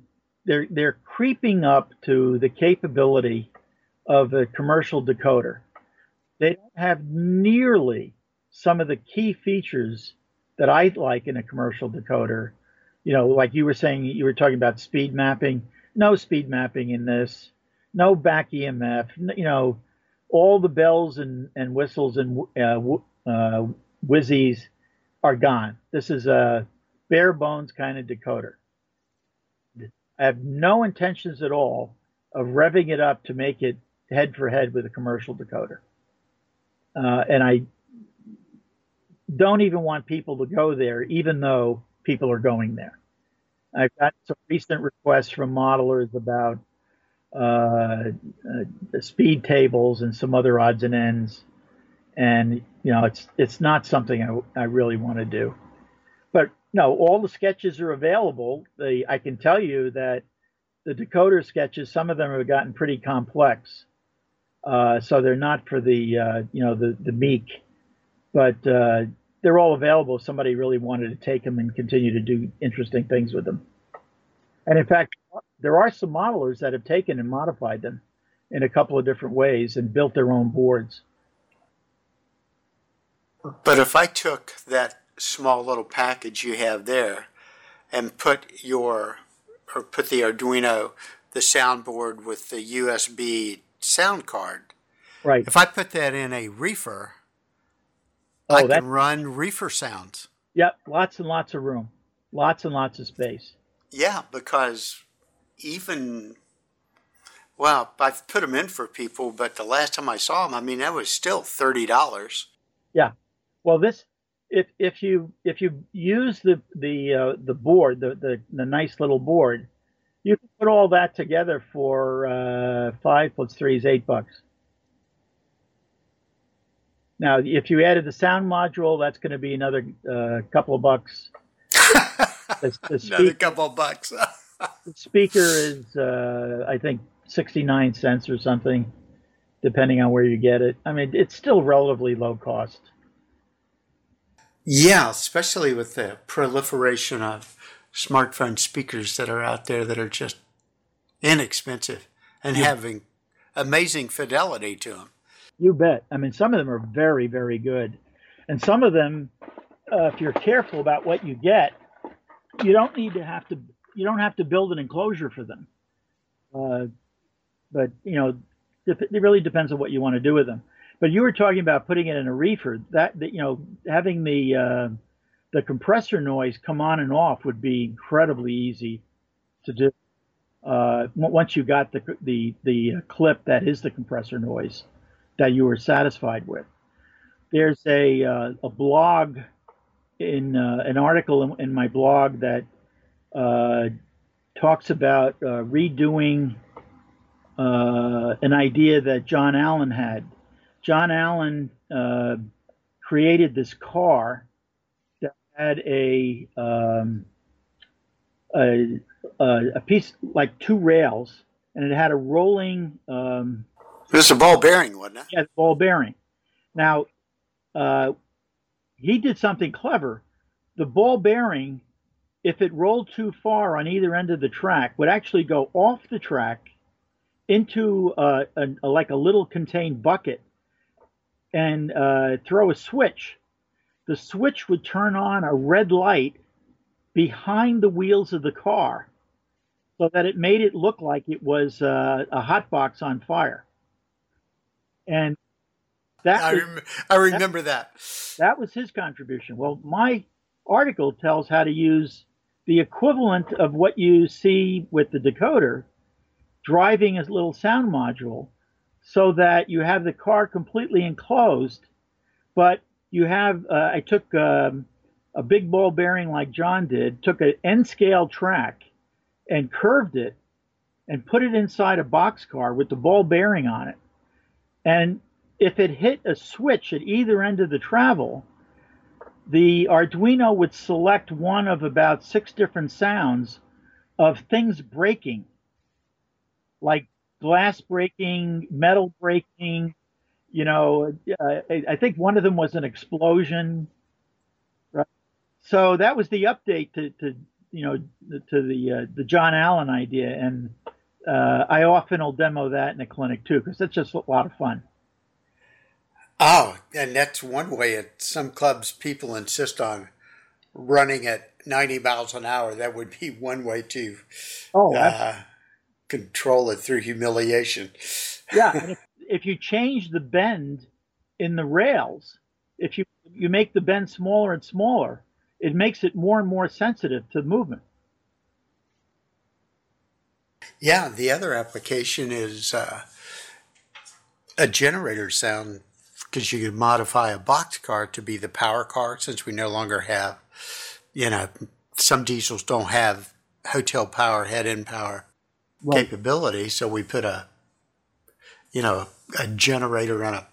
they're they're creeping up to the capability of a commercial decoder. They don't have nearly some of the key features that I like in a commercial decoder you know, like you were saying, you were talking about speed mapping. No speed mapping in this. No back EMF. You know, all the bells and, and whistles and uh, uh, whizzies are gone. This is a bare bones kind of decoder. I have no intentions at all of revving it up to make it head for head with a commercial decoder. Uh, and I don't even want people to go there, even though people are going there. I've got some recent requests from modelers about uh, uh, speed tables and some other odds and ends, and you know it's it's not something I, I really want to do. But no, all the sketches are available. The I can tell you that the decoder sketches, some of them have gotten pretty complex, uh, so they're not for the uh, you know the the meek, but uh, they're all available. If somebody really wanted to take them and continue to do interesting things with them. And in fact, there are some modelers that have taken and modified them in a couple of different ways and built their own boards. But if I took that small little package you have there and put your or put the Arduino, the soundboard with the USB sound card. Right. If I put that in a reefer, oh, I can run reefer sounds. Yep, lots and lots of room, lots and lots of space. Yeah, because even well, I've put them in for people, but the last time I saw them, I mean, that was still thirty dollars. Yeah, well, this if if you if you use the the uh, the board, the, the the nice little board, you can put all that together for uh, five plus three is eight bucks. Now, if you added the sound module, that's going to be another uh, couple of bucks. the, the speaker, another couple of bucks. the speaker is, uh, I think, sixty-nine cents or something, depending on where you get it. I mean, it's still relatively low cost. Yeah, especially with the proliferation of smartphone speakers that are out there that are just inexpensive and yeah. having amazing fidelity to them. You bet. I mean, some of them are very, very good. And some of them, uh, if you're careful about what you get, you don't need to have to, you don't have to build an enclosure for them. Uh, but, you know, it really depends on what you want to do with them. But you were talking about putting it in a reefer. That, that you know, having the uh, the compressor noise come on and off would be incredibly easy to do. Uh, once you got the the the clip that is the compressor noise that you were satisfied with. There's a uh, a blog in uh, an article in, in, my blog that uh, talks about uh, redoing uh, an idea that John Allen had John Allen uh, created this car had a, um, a, a piece like two rails, and it had a rolling. Um, a ball bearing, wasn't it? Yeah, ball bearing. Now, uh, he did something clever. The ball bearing, if it rolled too far on either end of the track, would actually go off the track into uh, a, a, like a little contained bucket and uh, throw a switch, the switch would turn on a red light behind the wheels of the car so that it made it look like it was uh, a hot box on fire. And that I, was, rem- I remember that, that. That was his contribution. Well, my article tells how to use the equivalent of what you see with the decoder driving a little sound module so that you have the car completely enclosed, but you have, uh, I took um, a big ball bearing like John did, took an N scale track and curved it and put it inside a box car with the ball bearing on it. And if it hit a switch at either end of the travel, the Arduino would select one of about six different sounds of things breaking, like glass breaking, metal breaking. You know, uh, I think one of them was an explosion. Right. So that was the update to, to you know to the uh, the John Allen idea, and uh, I often will demo that in a clinic too because it's just a lot of fun. Oh, and that's one way. At some clubs, people insist on running at 90 miles an hour. That would be one way to oh, uh, control it through humiliation. yeah, if, you change the bend in the rails, if you you make the bend smaller and smaller, it makes it more and more sensitive to movement. Yeah, the other application is uh, a generator sound because you can modify a box car to be the power car since we no longer have, you know, some diesels don't have hotel power, head end power well, capability. So we put a, you know, a generator on a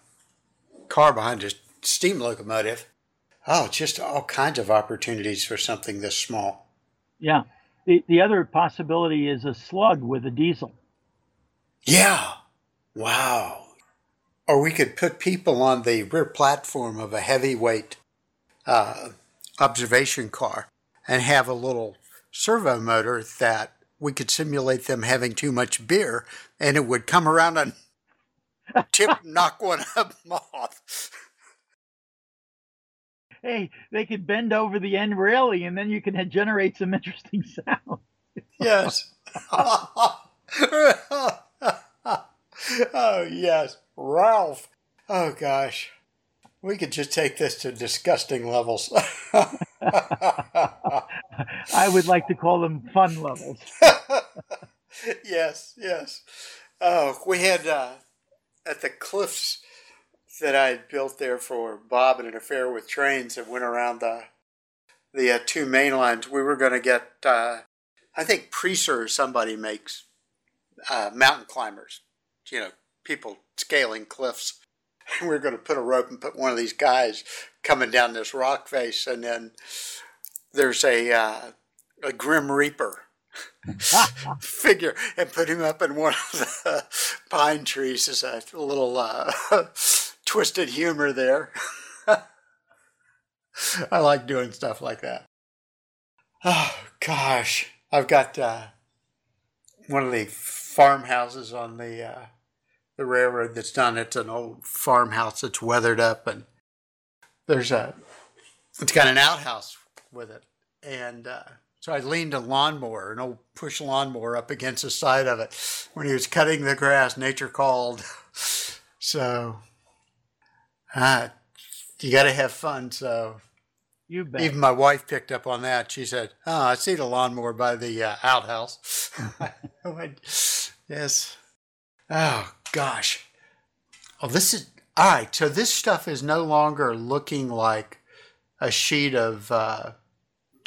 car behind a steam locomotive. Oh, just all kinds of opportunities for something this small. Yeah. The, the other possibility is a slug with a diesel. Yeah. Wow. Or we could put people on the rear platform of a heavyweight uh, observation car and have a little servo motor that we could simulate them having too much beer and it would come around and tip knock one up off. Hey, they could bend over the end railing and then you can generate some interesting sound. yes. oh, yes. Ralph. Oh, gosh. We could just take this to disgusting levels. I would like to call them fun levels. yes, yes. Oh, we had uh, at the cliffs that I had built there for Bob and an affair with trains that went around the the uh, two main lines. We were going to get, uh, I think, Preiser or somebody makes uh, mountain climbers. You know, people scaling cliffs. we are going to put a rope and put one of these guys coming down this rock face, and then there's a uh, a grim reaper figure, and put him up in one of the pine trees as a little uh, twisted humor there. I like doing stuff like that. Oh gosh, I've got uh, one of the farmhouses on the uh, the railroad that's done. It's an old farmhouse that's weathered up, and there's a it's got an outhouse with it, and uh, so I leaned a lawnmower, an old push lawnmower, up against the side of it when he was cutting the grass. Nature called, so uh, you got to have fun. So you bet. Even my wife picked up on that. She said, "Oh, I see the lawnmower by the uh, outhouse." "Yes." Oh gosh. Oh, this is all right. So this stuff is no longer looking like a sheet of uh,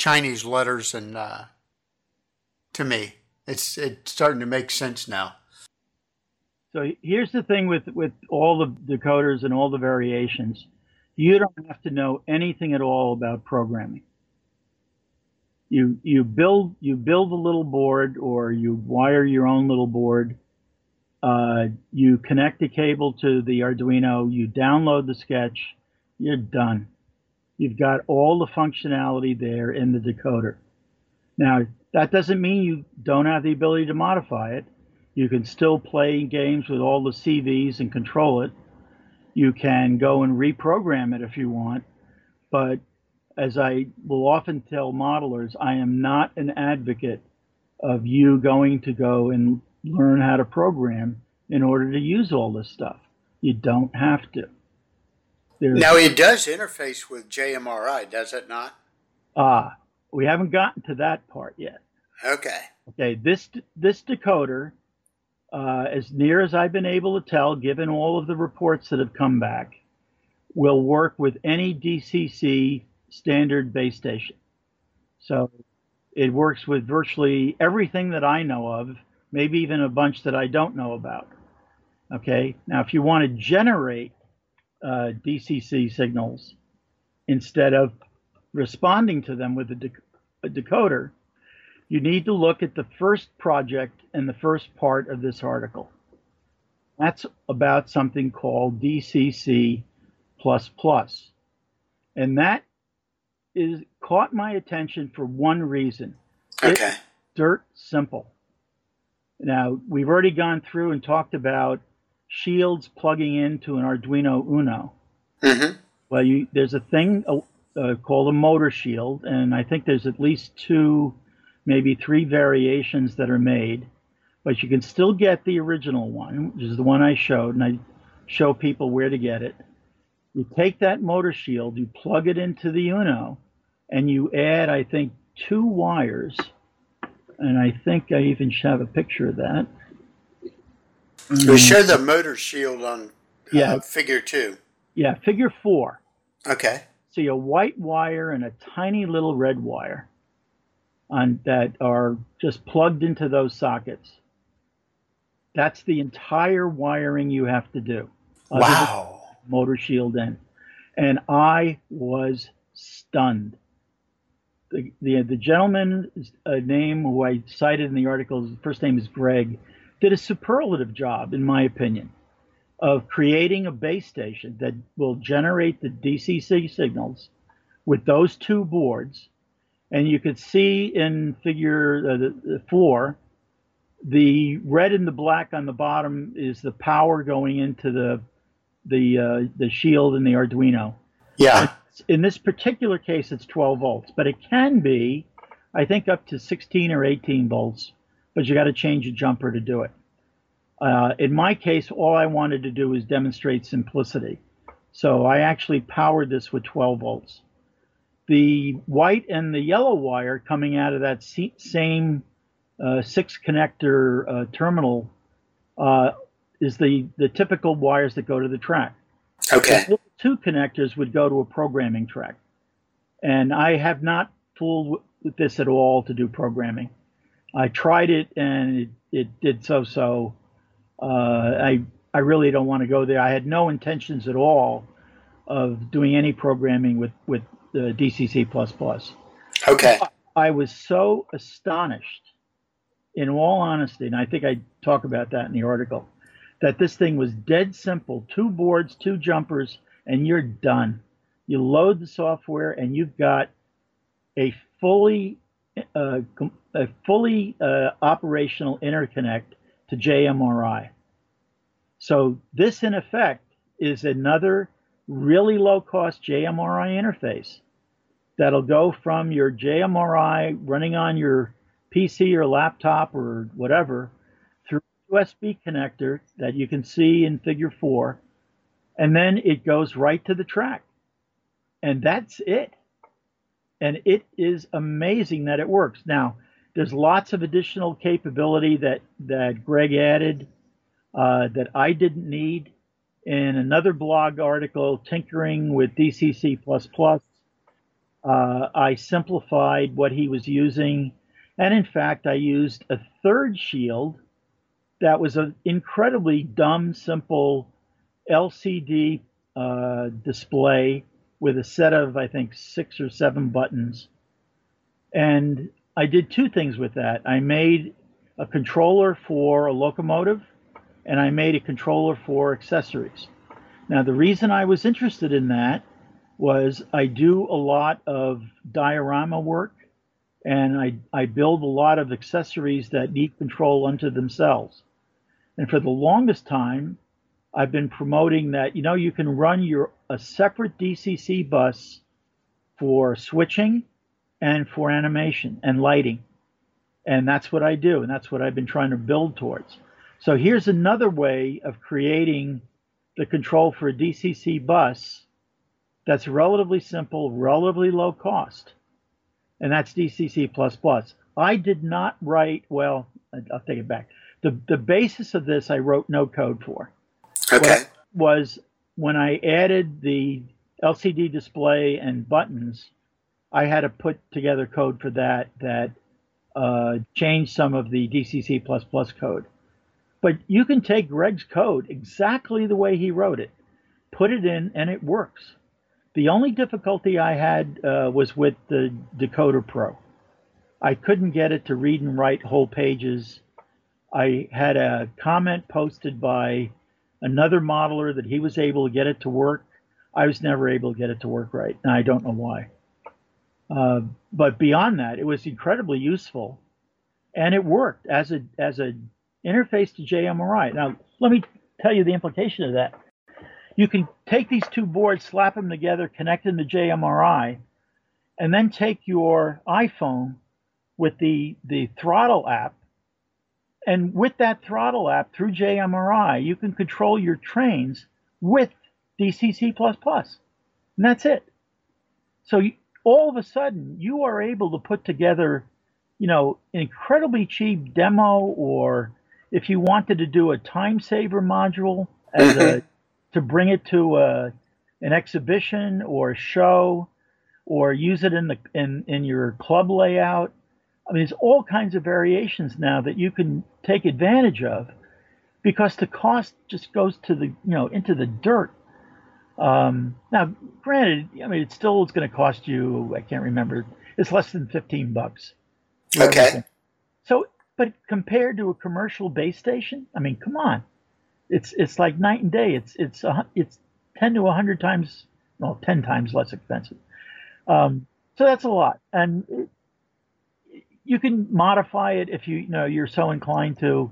Chinese letters, and uh, to me, it's it's starting to make sense now. So here's the thing with with all the decoders and all the variations. You don't have to know anything at all about programming. You you build you build a little board or you wire your own little board uh, you connect the cable to the Arduino, you download the sketch, you're done. You've got all the functionality there in the decoder. Now, that doesn't mean you don't have the ability to modify it. You can still play games with all the CVs and control it. You can go and reprogram it if you want. But as I will often tell modelers, I am not an advocate of you going to go and learn how to program in order to use all this stuff. You don't have to. There's, now it does interface with JMRI, does it not? Ah, we haven't gotten to that part yet. Okay. Okay. This this decoder, uh, as near as I've been able to tell, given all of the reports that have come back, will work with any DCC standard base station. So it works with virtually everything that I know of maybe even a bunch that I don't know about. Okay, now if you want to generate uh, DCC signals instead of responding to them with a, dec- a decoder, you need to look at the first project and the first part of this article. That's about something called DCC++. And that is caught my attention for one reason. Okay. It's dirt simple. Now, we've already gone through and talked about shields plugging into an Arduino Uno. Mm-hmm. Well, you, there's a thing uh, called a motor shield, and I think there's at least two, maybe three variations that are made. But you can still get the original one, which is the one I showed, and I show people where to get it. You take that motor shield, you plug it into the Uno, and you add, I think, two wires and I think I even have a picture of that. We show the motor shield on uh, yeah. figure two. Yeah, figure four. Okay. See a white wire and a tiny little red wire. on that are just plugged into those sockets. That's the entire wiring you have to do. Wow. Motor shield in. And I was stunned. The, the, the gentleman's uh, name who I cited in the article, his first name is Greg, did a superlative job, in my opinion, of creating a base station that will generate the DCC signals with those two boards. And you could see in figure uh, the, the four, the red and the black on the bottom is the power going into the the uh, the shield and the Arduino. Yeah. In this particular case, it's 12 volts, but it can be, I think, up to 16 or 18 volts. But you got to change a jumper to do it. Uh, in my case, all I wanted to do was demonstrate simplicity. So I actually powered this with 12 volts. The white and the yellow wire coming out of that same uh, six connector uh, terminal uh, is the, the typical wires that go to the track. Okay. The two connectors would go to a programming track. And I have not fooled with this at all to do programming. I tried it and it, it did so so. Uh, I I really don't want to go there. I had no intentions at all of doing any programming with with the DCC++. Okay. I was so astonished, in all honesty, and I think I talk about that in the article, that this thing was dead simple: two boards, two jumpers, and you're done. You load the software, and you've got a fully uh, a fully uh, operational interconnect to JMRI. So this, in effect, is another really low-cost JMRI interface that'll go from your JMRI running on your PC or laptop or whatever through a USB connector that you can see in Figure 4, and then it goes right to the track. And that's it. And it is amazing that it works. Now, there's lots of additional capability that, that Greg added uh, that I didn't need. In another blog article, Tinkering with DCC++, uh, I simplified what he was using. And in fact, I used a third shield that was an incredibly dumb, simple LCD uh, display with a set of, I think, six or seven buttons. And I did two things with that. I made a controller for a locomotive and I made a controller for accessories. Now, the reason I was interested in that was I do a lot of diorama work and I, I build a lot of accessories that need control unto themselves. And for the longest time, I've been promoting that, you know, you can run your a separate DCC bus for switching and for animation and lighting. And that's what I do. And that's what I've been trying to build towards. So here's another way of creating the control for a DCC bus that's relatively simple, relatively low cost. And that's DCC++. I did not write, well, I'll take it back. The, the basis of this I wrote no code for. Okay. Was when I added the LCD display and buttons, I had to put together code for that that uh, changed some of the DCC++ code. But you can take Greg's code exactly the way he wrote it, put it in, and it works. The only difficulty I had uh, was with the Decoder Pro. I couldn't get it to read and write whole pages. I had a comment posted by another modeler that he was able to get it to work. I was never able to get it to work right, and I don't know why. Uh, but beyond that, it was incredibly useful, and it worked as a as a interface to JMRI. Now, let me tell you the implication of that. You can take these two boards, slap them together, connect them to JMRI, and then take your iPhone with the the throttle app and with that throttle app through JMRI, you can control your trains with DCC++. And that's it. So you, all of a sudden, you are able to put together, you know, an incredibly cheap demo, or if you wanted to do a time saver module as a, to bring it to a, an exhibition or a show, or use it in the in, in your club layout, I mean, there's all kinds of variations now that you can take advantage of because the cost just goes to the, you know, into the dirt. Um, now, granted, I mean, it still is going to cost you, I can't remember, it's less than 15 bucks. Okay. Everything. So, but compared to a commercial base station, I mean, come on, it's it's like night and day. It's it's a, it's 10 to 100 times, well, 10 times less expensive. Um, so that's a lot, and it, you can modify it if you you know you're so inclined to,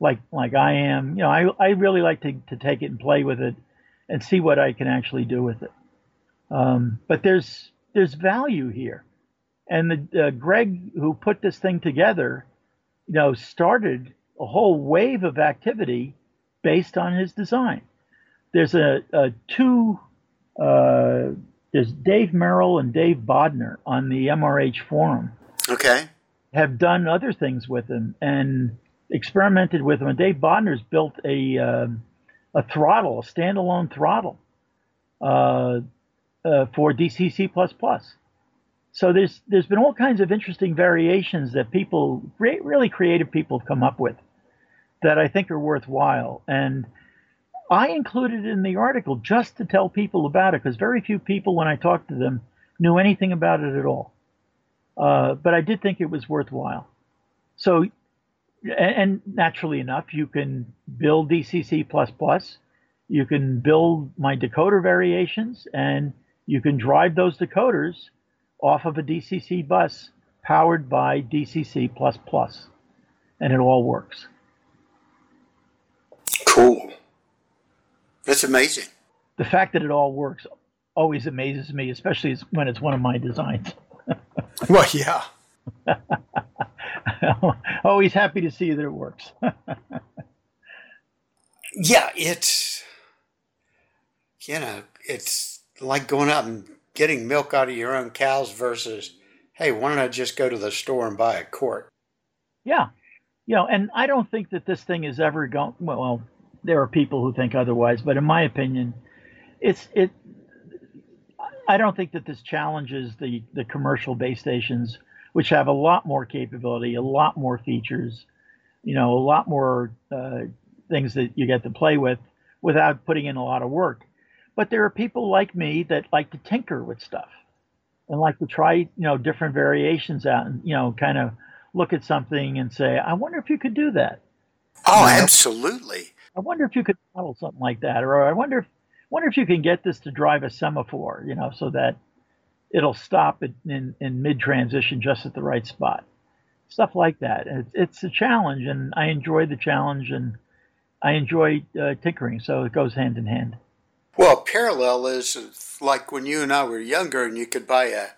like like I am. You know, I I really like to to take it and play with it, and see what I can actually do with it. Um, but there's there's value here, and the uh, Greg who put this thing together, you know, started a whole wave of activity based on his design. There's a, a two. Uh, there's Dave Merrill and Dave Bodnar on the MRH forum. Okay. Have done other things with him and experimented with him. And Dave Bodnar's built a uh, a throttle, a standalone throttle uh, uh, for DCC++. So there's there's been all kinds of interesting variations that people, really creative people, have come up with that I think are worthwhile. And I included it in the article just to tell people about it because very few people, when I talked to them, knew anything about it at all. Uh, but I did think it was worthwhile. So, and, and naturally enough, you can build DCC++, you can build my decoder variations, and you can drive those decoders off of a DCC bus powered by DCC++, and it all works. Cool. That's amazing. The fact that it all works always amazes me, especially when it's one of my designs. well, yeah. always happy to see that it works. yeah, it's you know, it's like going out and getting milk out of your own cows versus, hey, why don't I just go to the store and buy a quart? Yeah, you know, and I don't think that this thing is ever going. Well, there are people who think otherwise, but in my opinion, it's it. I don't think that this challenges the the commercial base stations, which have a lot more capability, a lot more features, you know, a lot more uh, things that you get to play with without putting in a lot of work. But there are people like me that like to tinker with stuff and like to try, you know, different variations out and you know, kind of look at something and say, I wonder if you could do that. Oh, you know? absolutely. I wonder if you could model something like that, or I wonder if wonder if you can get this to drive a semaphore, you know, so that it'll stop in, in, in mid transition just at the right spot. Stuff like that. It's, it's a challenge, and I enjoy the challenge, and I enjoy uh, tinkering, so it goes hand in hand. Well, parallel is like when you and I were younger, and you could buy a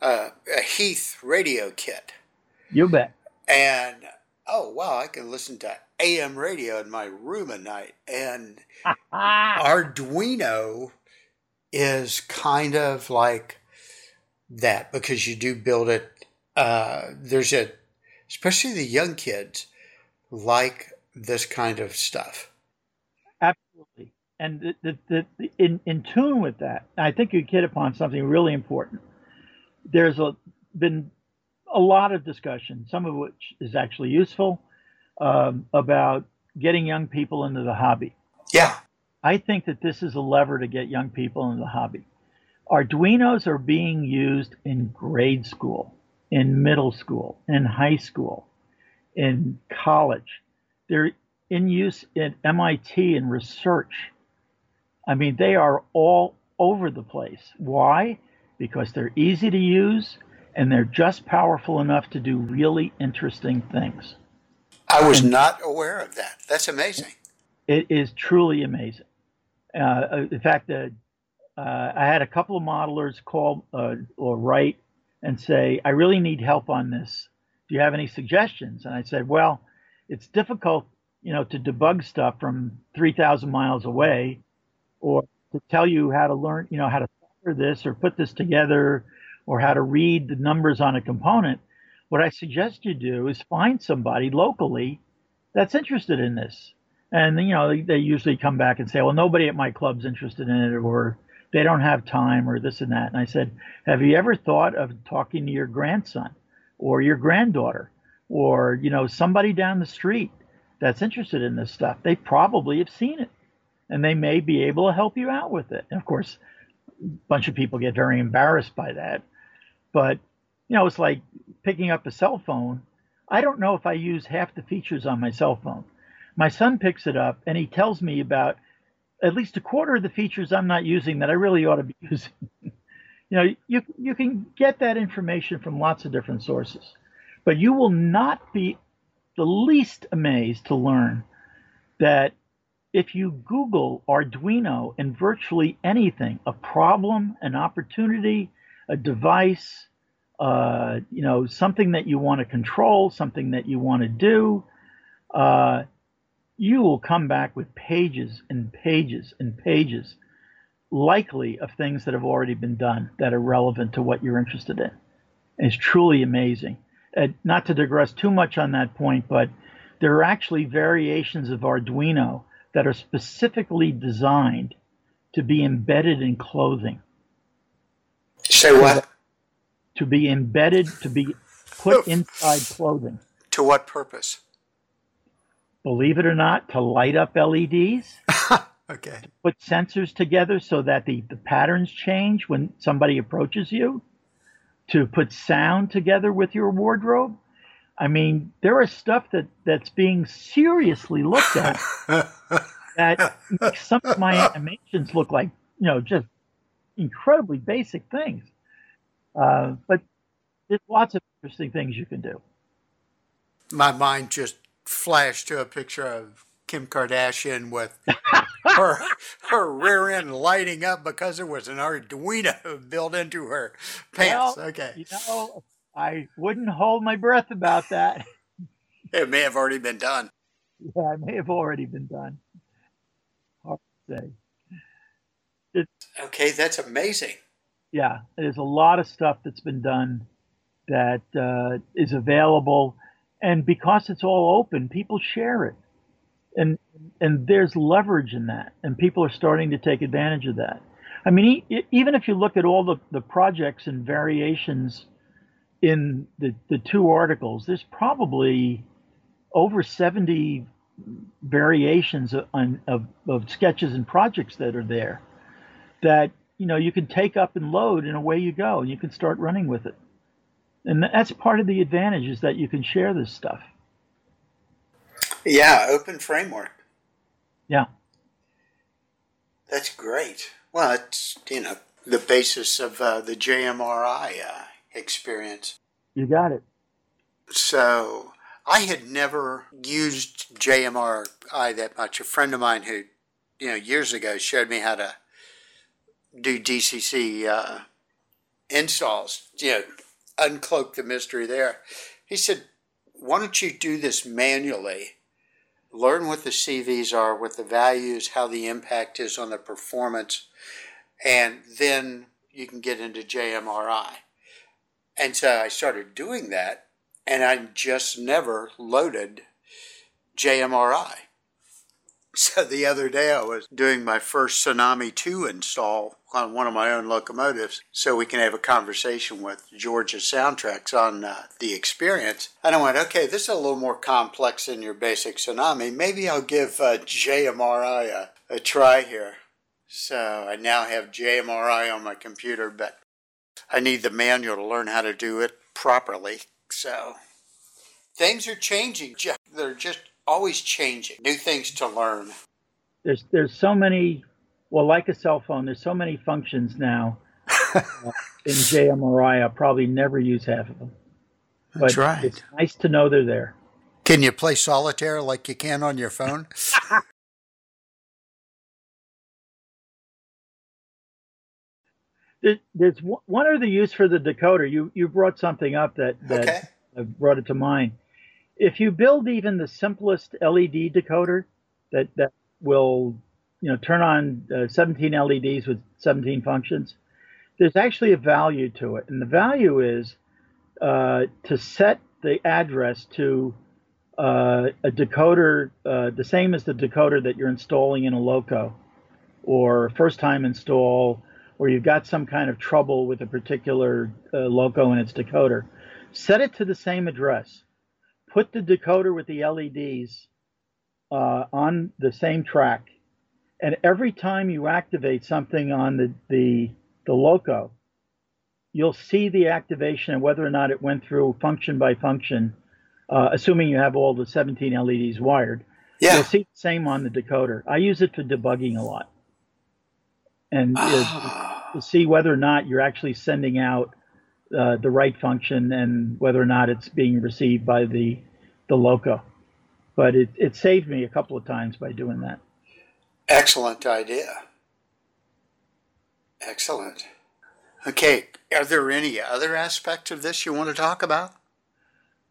a, a Heath radio kit. You bet. And oh wow, I can listen to AM radio in my room at night. And Arduino is kind of like that because you do build it. Uh, there's a, especially the young kids like this kind of stuff. Absolutely. And the, the, the, the, in, in tune with that, I think you hit upon something really important. There's a, been a lot of discussion, some of which is actually useful, um, about getting young people into the hobby. Yeah. I think that this is a lever to get young people into the hobby. Arduinos are being used in grade school, in middle school, in high school, in college. They're in use at MIT in research. I mean, they are all over the place. Why? Because they're easy to use and they're just powerful enough to do really interesting things. I was and not aware of that. That's amazing. It is truly amazing. Uh, in fact, uh, uh, I had a couple of modelers call uh, or write and say, I really need help on this. Do you have any suggestions? And I said, well, it's difficult, you know, to debug stuff from 3,000 miles away or to tell you how to learn, you know, how to solder this or put this together or how to read the numbers on a component what I suggest you do is find somebody locally that's interested in this. And you know, they, usually come back and say, "Well, nobody at my club's interested in it, or they don't have time, or this and that." And I said, "Have you ever thought of talking to your grandson, or your granddaughter or you know somebody down the street that's interested in this stuff they probably have seen it and they may be able to help you out with it and of course a bunch of people get very embarrassed by that but you know it's like picking up a cell phone. I don't know if i use half the features on my cell phone. My son picks it up and he tells me about at least a quarter of the features i'm not using that i really ought to be using. You know you you can get that information from lots of different sources but you will not be the least amazed to learn that if you Google Arduino and virtually anything, a problem, an opportunity, a device, uh, you know, something that you want to control, something that you want to do, uh, you will come back with pages and pages and pages, likely of things that have already been done that are relevant to what you're interested in. And it's truly amazing uh, not to digress too much on that point, but there are actually variations of Arduino that are specifically designed to be embedded in clothing. Say what? To be embedded, to be put inside clothing. To what purpose? Believe it or not, to light up LEDs. okay. To Put sensors together so that the, the patterns change when somebody approaches you to put sound together with your wardrobe. I mean, there is stuff that that's being seriously looked at that makes some of my animations look like you know just incredibly basic things. Uh, but there's lots of interesting things you can do. My mind just flashed to a picture of Kim Kardashian with her her rear end lighting up because there was an Arduino built into her pants. Well, okay. You know, I wouldn't hold my breath about that. It may have already been done. Yeah, it may have already been done. Hard to say. It, okay, that's amazing. Yeah, there's a lot of stuff that's been done that uh, is available, and because it's all open, people share it and and there's leverage in that, and people are starting to take advantage of that. I mean, e- even if you look at all the, the projects and variations in the, the two articles, there's probably over 70 variations of, of, of sketches and projects that are there that you know you can take up and load and away you go and you can start running with it and that's part of the advantage is that you can share this stuff yeah, open framework. Yeah. That's great. Well, it's, you know, the basis of uh, the JMRI uh, experience. You got it. So I had never used JMRI that much. A friend of mine who, you know, years ago showed me how to do DCC uh, installs, you know, uncloak the mystery there. He said, why don't you do this manually learn what the CVs are, what the values, how the impact is on the performance, and then you can get into JMRI. And so I started doing that, and I just never loaded JMRI. So the other day I was doing my first Tsunami 2 install on one of my own locomotives so we can have a conversation with Georgia SoundTraxx on uh, the experience. And I went, okay, this is a little more complex than your basic Tsunami. Maybe I'll give uh, JMRI a, a try here. So I now have JMRI on my computer, but I need the manual to learn how to do it properly. So things are changing. They're just always changing, new things to learn. There's there's so many. Well, like a cell phone, there's so many functions now uh, in JMRI. I'll probably never use half of them. But That's right. It's nice to know they're there. Can you play solitaire like you can on your phone? There's one other use for the decoder. You you brought something up that that okay. brought it to mind if you build even the simplest LED decoder that that will you know turn on uh, 17 LEDs with 17 functions, there's actually a value to it, and the value is uh, to set the address to uh, a decoder uh, the same as the decoder that you're installing in a loco or first time install or you've got some kind of trouble with a particular uh, loco and its decoder. Set it to the same address, put the decoder with the LEDs uh, on the same track, and every time you activate something on the, the, the loco, you'll see the activation and whether or not it went through function by function, uh, assuming you have all the 17 LEDs wired. Yeah. You'll see the same on the decoder. I use it for debugging a lot. And uh, to see whether or not you're actually sending out uh, the right function and whether or not it's being received by the the loco. But it, it saved me a couple of times by doing that. Excellent idea. Excellent. Okay, are there any other aspects of this you want to talk about?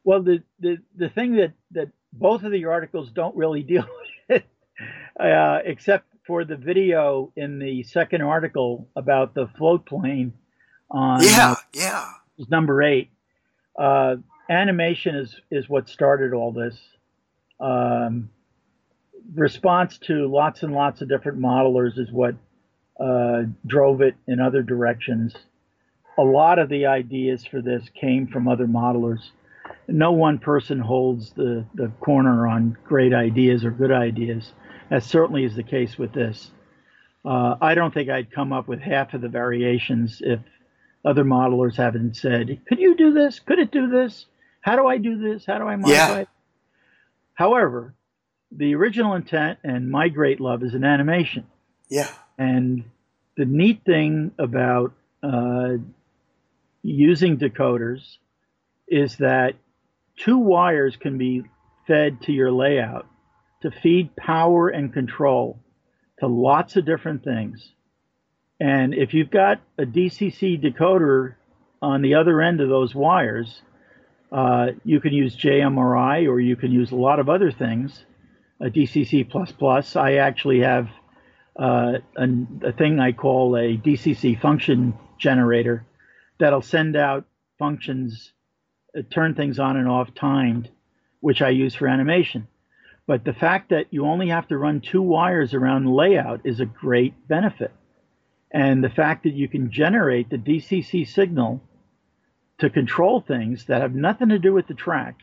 Well, the, the, the thing that, that both of the articles don't really deal with, uh, except for the video in the second article about the float plane on yeah, yeah, number eight. Uh, animation is is what started all this. Um, response to lots and lots of different modelers is what uh, drove it in other directions. A lot of the ideas for this came from other modelers. No one person holds the, the corner on great ideas or good ideas. That certainly is the case with this. Uh, I don't think I'd come up with half of the variations if other modelers haven't said, could you do this? Could it do this? How do I do this? How do I modify yeah. it? However, the original intent and my great love is an animation. Yeah. And the neat thing about uh, using decoders is that two wires can be fed to your layout to feed power and control to lots of different things. And if you've got a DCC decoder on the other end of those wires, uh, you can use JMRI or you can use a lot of other things. A DCC++. I actually have uh, a, a, thing I call a DCC function generator that'll send out functions, uh, turn things on and off timed, which I use for animation. But the fact that you only have to run two wires around layout is a great benefit. And the fact that you can generate the DCC signal to control things that have nothing to do with the track,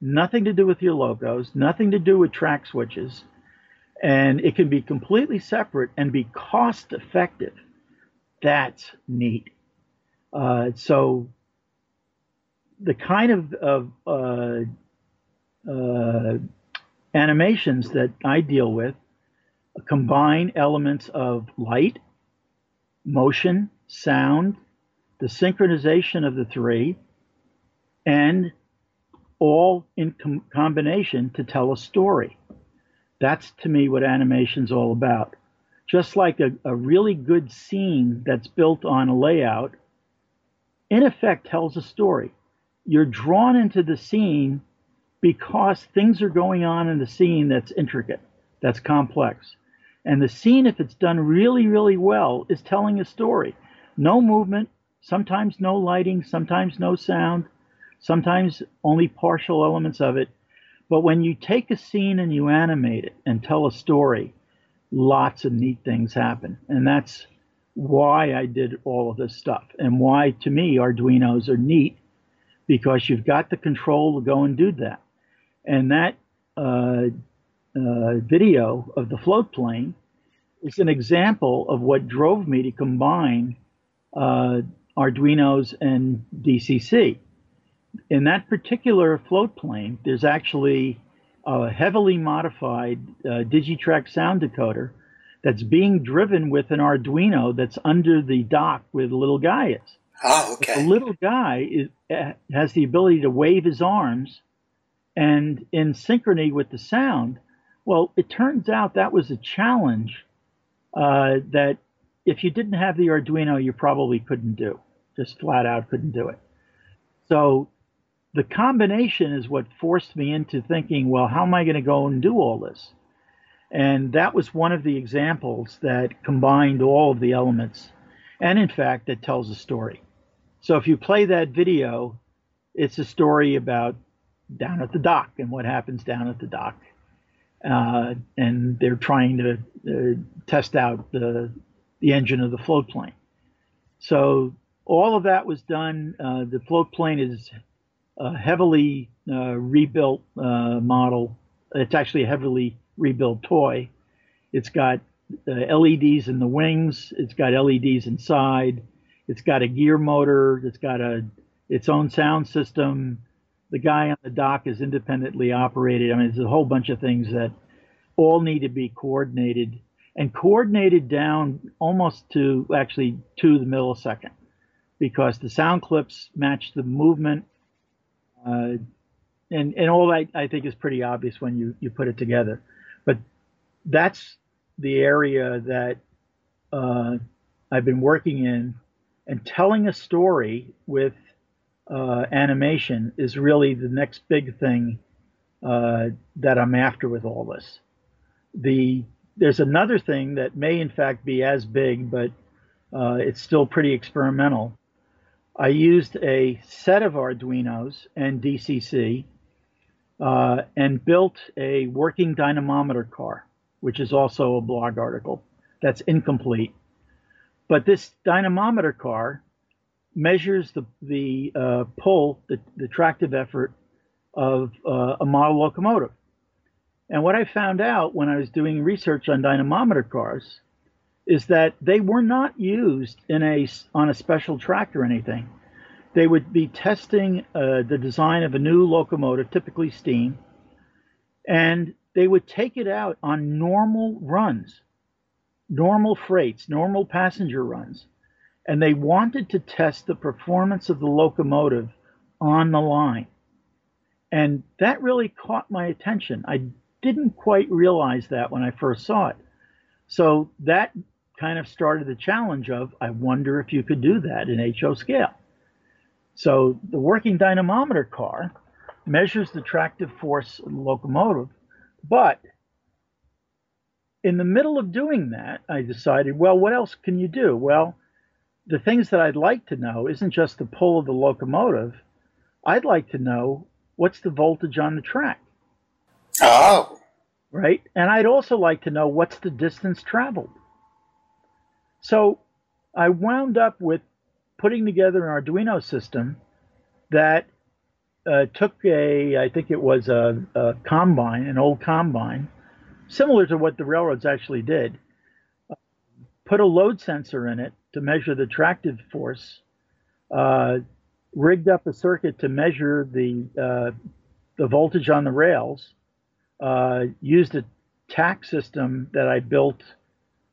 nothing to do with your locos, nothing to do with track switches, and it can be completely separate and be cost effective. That's neat. Uh, so the kind of, of uh, uh, animations that I deal with combine elements of light, motion, sound, the synchronization of the three, and all in com- combination to tell a story. That's to me what animation's all about. Just like a, a really good scene that's built on a layout, in effect tells a story. You're drawn into the scene because things are going on in the scene that's intricate, that's complex. And the scene, if it's done really, really well, is telling a story. No movement, sometimes no lighting, sometimes no sound, sometimes only partial elements of it. But when you take a scene and you animate it and tell a story, lots of neat things happen. And that's why I did all of this stuff and why, to me, Arduinos are neat because you've got the control to go and do that. And that uh, uh, video of the float plane is an example of what drove me to combine uh, Arduinos and DCC. In that particular float plane, there's actually a heavily modified uh, Digitrax sound decoder that's being driven with an Arduino that's under the dock where the little guy is. Oh, okay. The little guy is, has the ability to wave his arms and in synchrony with the sound. Well, it turns out that was a challenge uh, that if you didn't have the Arduino, you probably couldn't do. Just flat out couldn't do it. So the combination is what forced me into thinking, well, how am I going to go and do all this? And that was one of the examples that combined all of the elements and, in fact, that tells a story. So if you play that video, it's a story about down at the dock and what happens down at the dock. Uh, and they're trying to uh, test out the, the engine of the float plane. So all of that was done. Uh, the float plane is a heavily uh, rebuilt uh, model. It's actually a heavily rebuilt toy. It's got uh, LEDs in the wings. It's got LEDs inside. It's got a gear motor. It's got a its own sound system. The guy on the dock is independently operated. I mean, there's a whole bunch of things that all need to be coordinated and coordinated down almost to actually to the millisecond because the sound clips match the movement. Uh, and, and all that I think is pretty obvious when you, you put it together. But that's the area that uh, I've been working in, and telling a story with uh, animation is really the next big thing uh, that I'm after with all this. The there's another thing that may in fact be as big, but uh, it's still pretty experimental. I used a set of Arduinos and DCC uh, and built a working dynamometer car, which is also a blog article that's incomplete. But this dynamometer car measures the, the uh, pull, the, the tractive effort of uh, a model locomotive. And what I found out when I was doing research on dynamometer cars is that they were not used in a on a special track or anything. They would be testing uh, the design of a new locomotive, typically steam, and they would take it out on normal runs, normal freights, normal passenger runs, and they wanted to test the performance of the locomotive on the line. And that really caught my attention. I didn't quite realize that when I first saw it. So that kind of started the challenge of I wonder if you could do that in HO scale. So the working dynamometer car measures the tractive force of the locomotive, but in the middle of doing that, I decided, well, what else can you do? Well, the things that I'd like to know isn't just the pull of the locomotive. I'd like to know what's the voltage on the track. Oh. Right? And I'd also like to know what's the distance traveled. So I wound up with putting together an Arduino system that uh, took a, I think it was a, a, combine, an old combine, similar to what the railroads actually did, put a load sensor in it to measure the tractive force, uh, rigged up a circuit to measure the uh, the voltage on the rails, uh, used a tach system that I built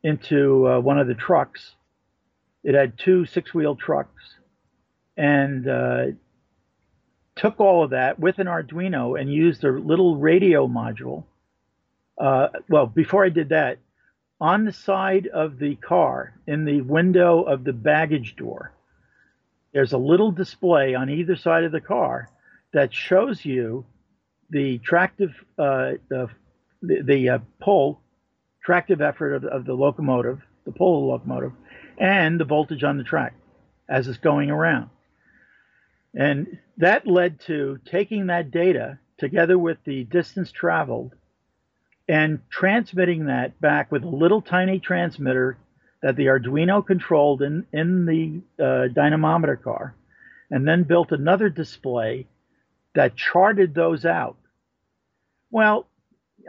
into uh, one of the trucks it had two six wheel trucks and uh, took all of that with an Arduino and used a little radio module. Uh, well, before I did that, on the side of the car, in the window of the baggage door, there's a little display on either side of the car that shows you the tractive, uh, the, the uh, pull, tractive effort of, of the locomotive, the pull of the locomotive, and the voltage on the track as it's going around. And that led to taking that data together with the distance traveled and transmitting that back with a little tiny transmitter that the Arduino controlled in, in the uh, dynamometer car, and then built another display that charted those out. Well,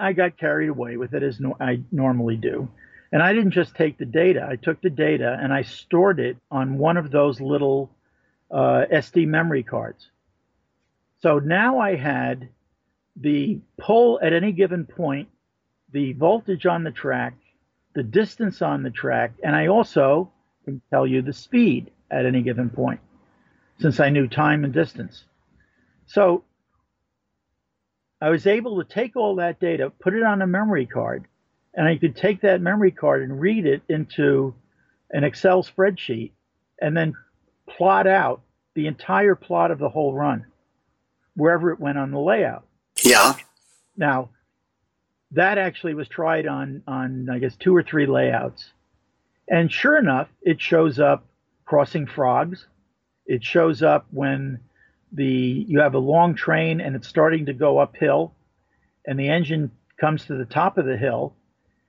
I got carried away with it as no, I normally do. And I didn't just take the data, I took the data and I stored it on one of those little uh, SD memory cards. So now I had the pull at any given point, the voltage on the track, the distance on the track, and I also can tell you the speed at any given point since I knew time and distance. So I was able to take all that data, put it on a memory card, and I could take that memory card and read it into an Excel spreadsheet and then plot out the entire plot of the whole run wherever it went on the layout. Yeah. Now, that actually was tried on on I guess two or three layouts. And sure enough, it shows up crossing frogs. It shows up when the you have a long train and it's starting to go uphill and the engine comes to the top of the hill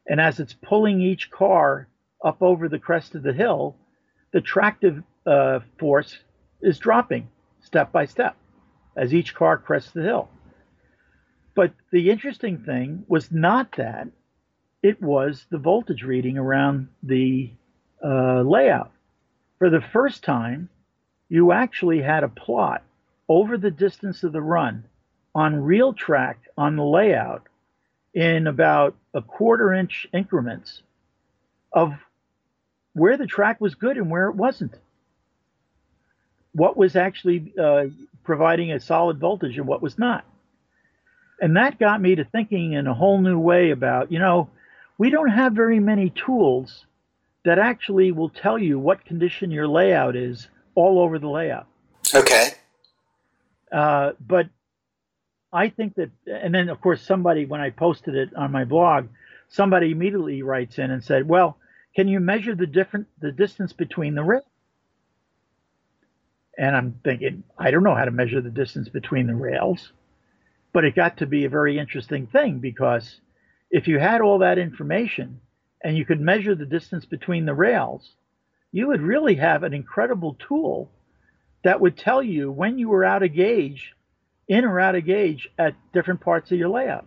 and as it's pulling each car up over the crest of the hill, the tractive uh, force is dropping step by step as each car crests the hill. But the interesting thing was not that, it was the voltage reading around the uh, layout. For the first time, you actually had a plot over the distance of the run on real track on the layout in about a quarter inch increments of where the track was good and where it wasn't. What was actually uh, providing a solid voltage and what was not. And that got me to thinking in a whole new way about, you know, we don't have very many tools that actually will tell you what condition your layout is all over the layout. Okay. Uh, but I think that, and then of course somebody when I posted it on my blog, somebody immediately writes in and said, "Well, can you measure the different the distance between the rails?" And I'm thinking, I don't know how to measure the distance between the rails, but it got to be a very interesting thing because if you had all that information and you could measure the distance between the rails, you would really have an incredible tool that would tell you when you were out of gauge, in or out of gauge at different parts of your layout,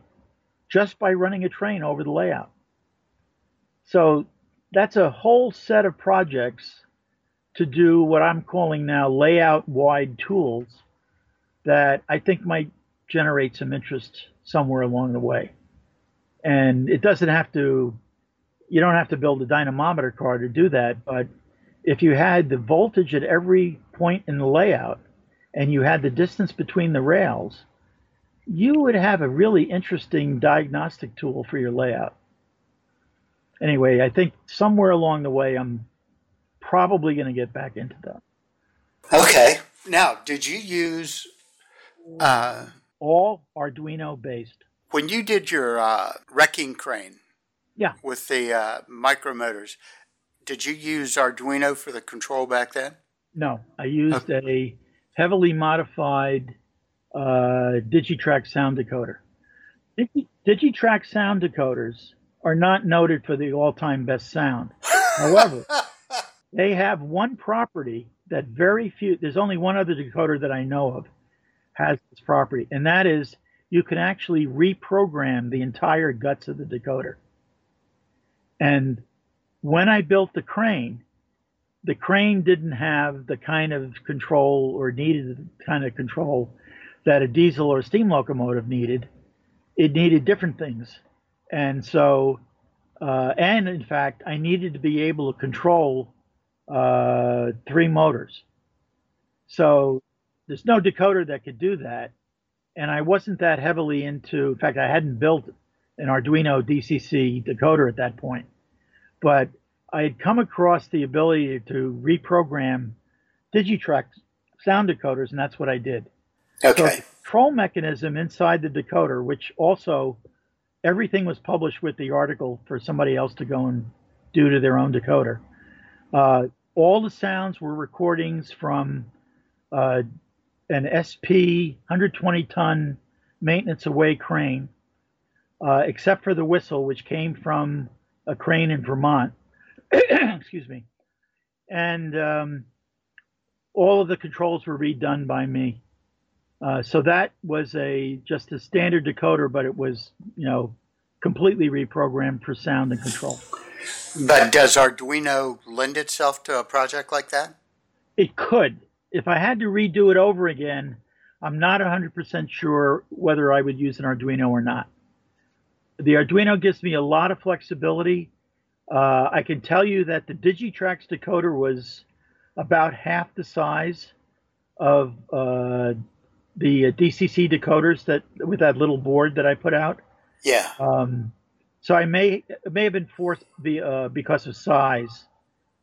just by running a train over the layout. So that's a whole set of projects to do what I'm calling now layout wide tools that I think might generate some interest somewhere along the way. And it doesn't have to, you don't have to build a dynamometer car to do that, but if you had the voltage at every point in the layout and you had the distance between the rails, you would have a really interesting diagnostic tool for your layout. Anyway, I think somewhere along the way, I'm probably going to get back into that. Okay. Now, did you use uh, all Arduino based? When you did your uh, wrecking crane, yeah, with the uh, micromotors, did you use Arduino for the control back then? No, I used okay. a heavily modified uh, Digitrax sound decoder. Digi- Digitrax sound decoders are not noted for the all-time best sound. However, they have one property that very few. There's only one other decoder that I know of has this property, and that is you can actually reprogram the entire guts of the decoder. And when I built the crane, the crane didn't have the kind of control or needed the kind of control that a diesel or steam locomotive needed. It needed different things. And so, uh, and in fact, I needed to be able to control uh, three motors. So there's no decoder that could do that. And I wasn't that heavily into, in fact, I hadn't built an Arduino DCC decoder at that point but I had come across the ability to reprogram Digitrax sound decoders, and that's what I did. Okay. So control mechanism inside the decoder, which also everything was published with the article for somebody else to go and do to their own decoder. Uh, all the sounds were recordings from uh, an SP 120 ton maintenance away crane, uh, except for the whistle, which came from a crane in Vermont. Excuse me. And um, all of the controls were redone by me. Uh, so that was a just a standard decoder, but it was you know completely reprogrammed for sound and control. But does Arduino lend itself to a project like that? It could. If I had to redo it over again, I'm not 100% sure whether I would use an Arduino or not. The Arduino gives me a lot of flexibility. Uh, I can tell you that the Digitrax decoder was about half the size of uh, the DCC decoders that with that little board that I put out. Yeah. Um, so I may may have been forced be, uh, because of size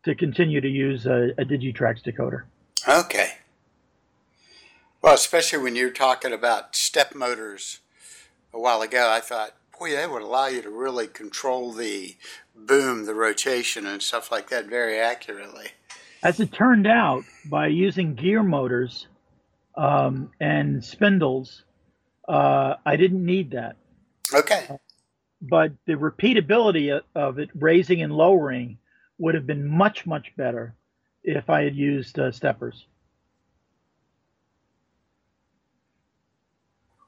to continue to use a, a Digitrax decoder. Okay. Well, especially when you're talking about step motors a while ago, I thought boy, that would allow you to really control the boom, the rotation, and stuff like that very accurately. As it turned out, by using gear motors um, and spindles, uh, I didn't need that. Okay. But the repeatability of it raising and lowering would have been much, much better if I had used uh, steppers.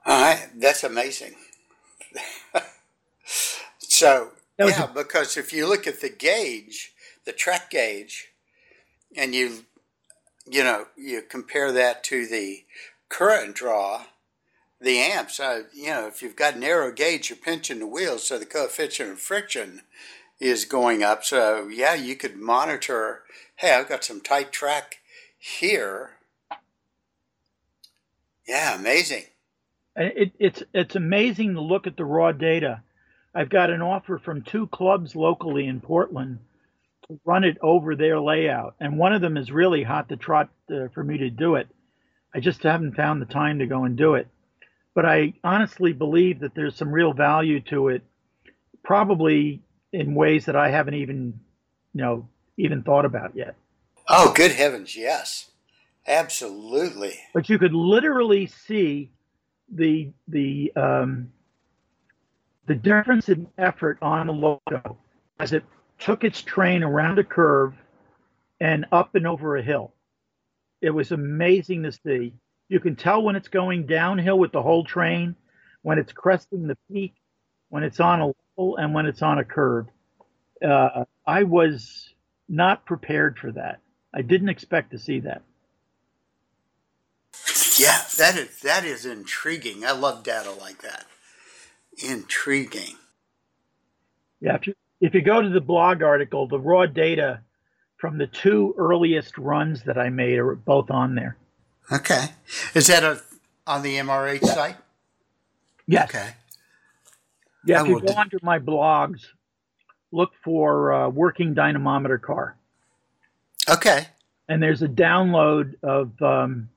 All right, that's amazing. So yeah, a- because if you look at the gauge, the track gauge, and you you know you compare that to the current draw, the amps. Uh, you know, if you've got narrow gauge, you're pinching the wheels, so the coefficient of friction is going up. So yeah, you could monitor. Hey, I've got some tight track here. Yeah, amazing. It, it's it's amazing to look at the raw data. I've got an offer from two clubs locally in Portland to run it over their layout, and one of them is really hot to trot uh, for me to do it. I just haven't found the time to go and do it, but I honestly believe that there's some real value to it, probably in ways that I haven't even, you know, even thought about yet. Oh, good heavens, yes, absolutely. But you could literally see the the um, the difference in effort on the loco as it took its train around a curve and up and over a hill. It was amazing to see. You can tell when it's going downhill with the whole train, when it's cresting the peak, when it's on a level, and when it's on a curve. Uh, I was not prepared for that. I didn't expect to see that. Yeah, that is that is intriguing. I love data like that. Intriguing. Yeah, if you if you go to the blog article, the raw data from the two earliest runs that I made are both on there. Okay, is that a, on the MRH site? Yes. Okay. Yeah, I if you go do- onto my blogs, look for uh, working dynamometer car, Okay. and there's a download of um,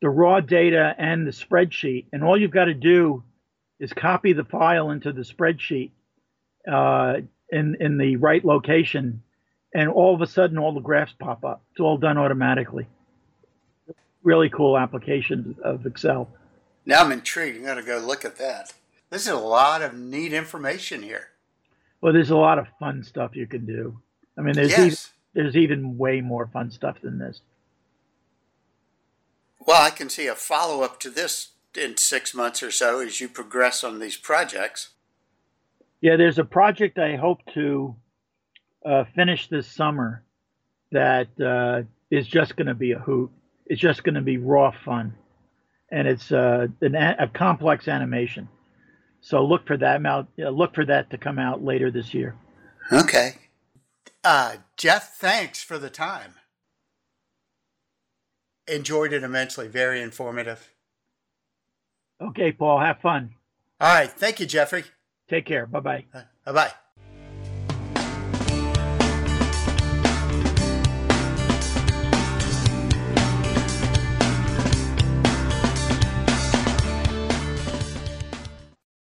the raw data and the spreadsheet, and all you've got to do is copy the file into the spreadsheet uh, in in the right location, and all of a sudden all the graphs pop up. It's all done automatically. Really cool application of Excel. Now I'm intrigued. I'm going to go look at that. This is a lot of neat information here. Well, there's a lot of fun stuff you can do. I mean, there's even, there's even way more fun stuff than this. Well, I can see a follow up to this in six months or so as you progress on these projects. Yeah, there's a project I hope to uh, finish this summer that uh, is just going to be a hoot. It's just going to be raw fun, and it's uh, an, a a complex animation. So look for that out. Look for that to come out later this year. Okay. Uh, Geoff, thanks for the time. Enjoyed it immensely. Very informative. Okay, Paul, have fun. All right. Thank you, Jeffrey. Take care. Bye bye. Bye bye.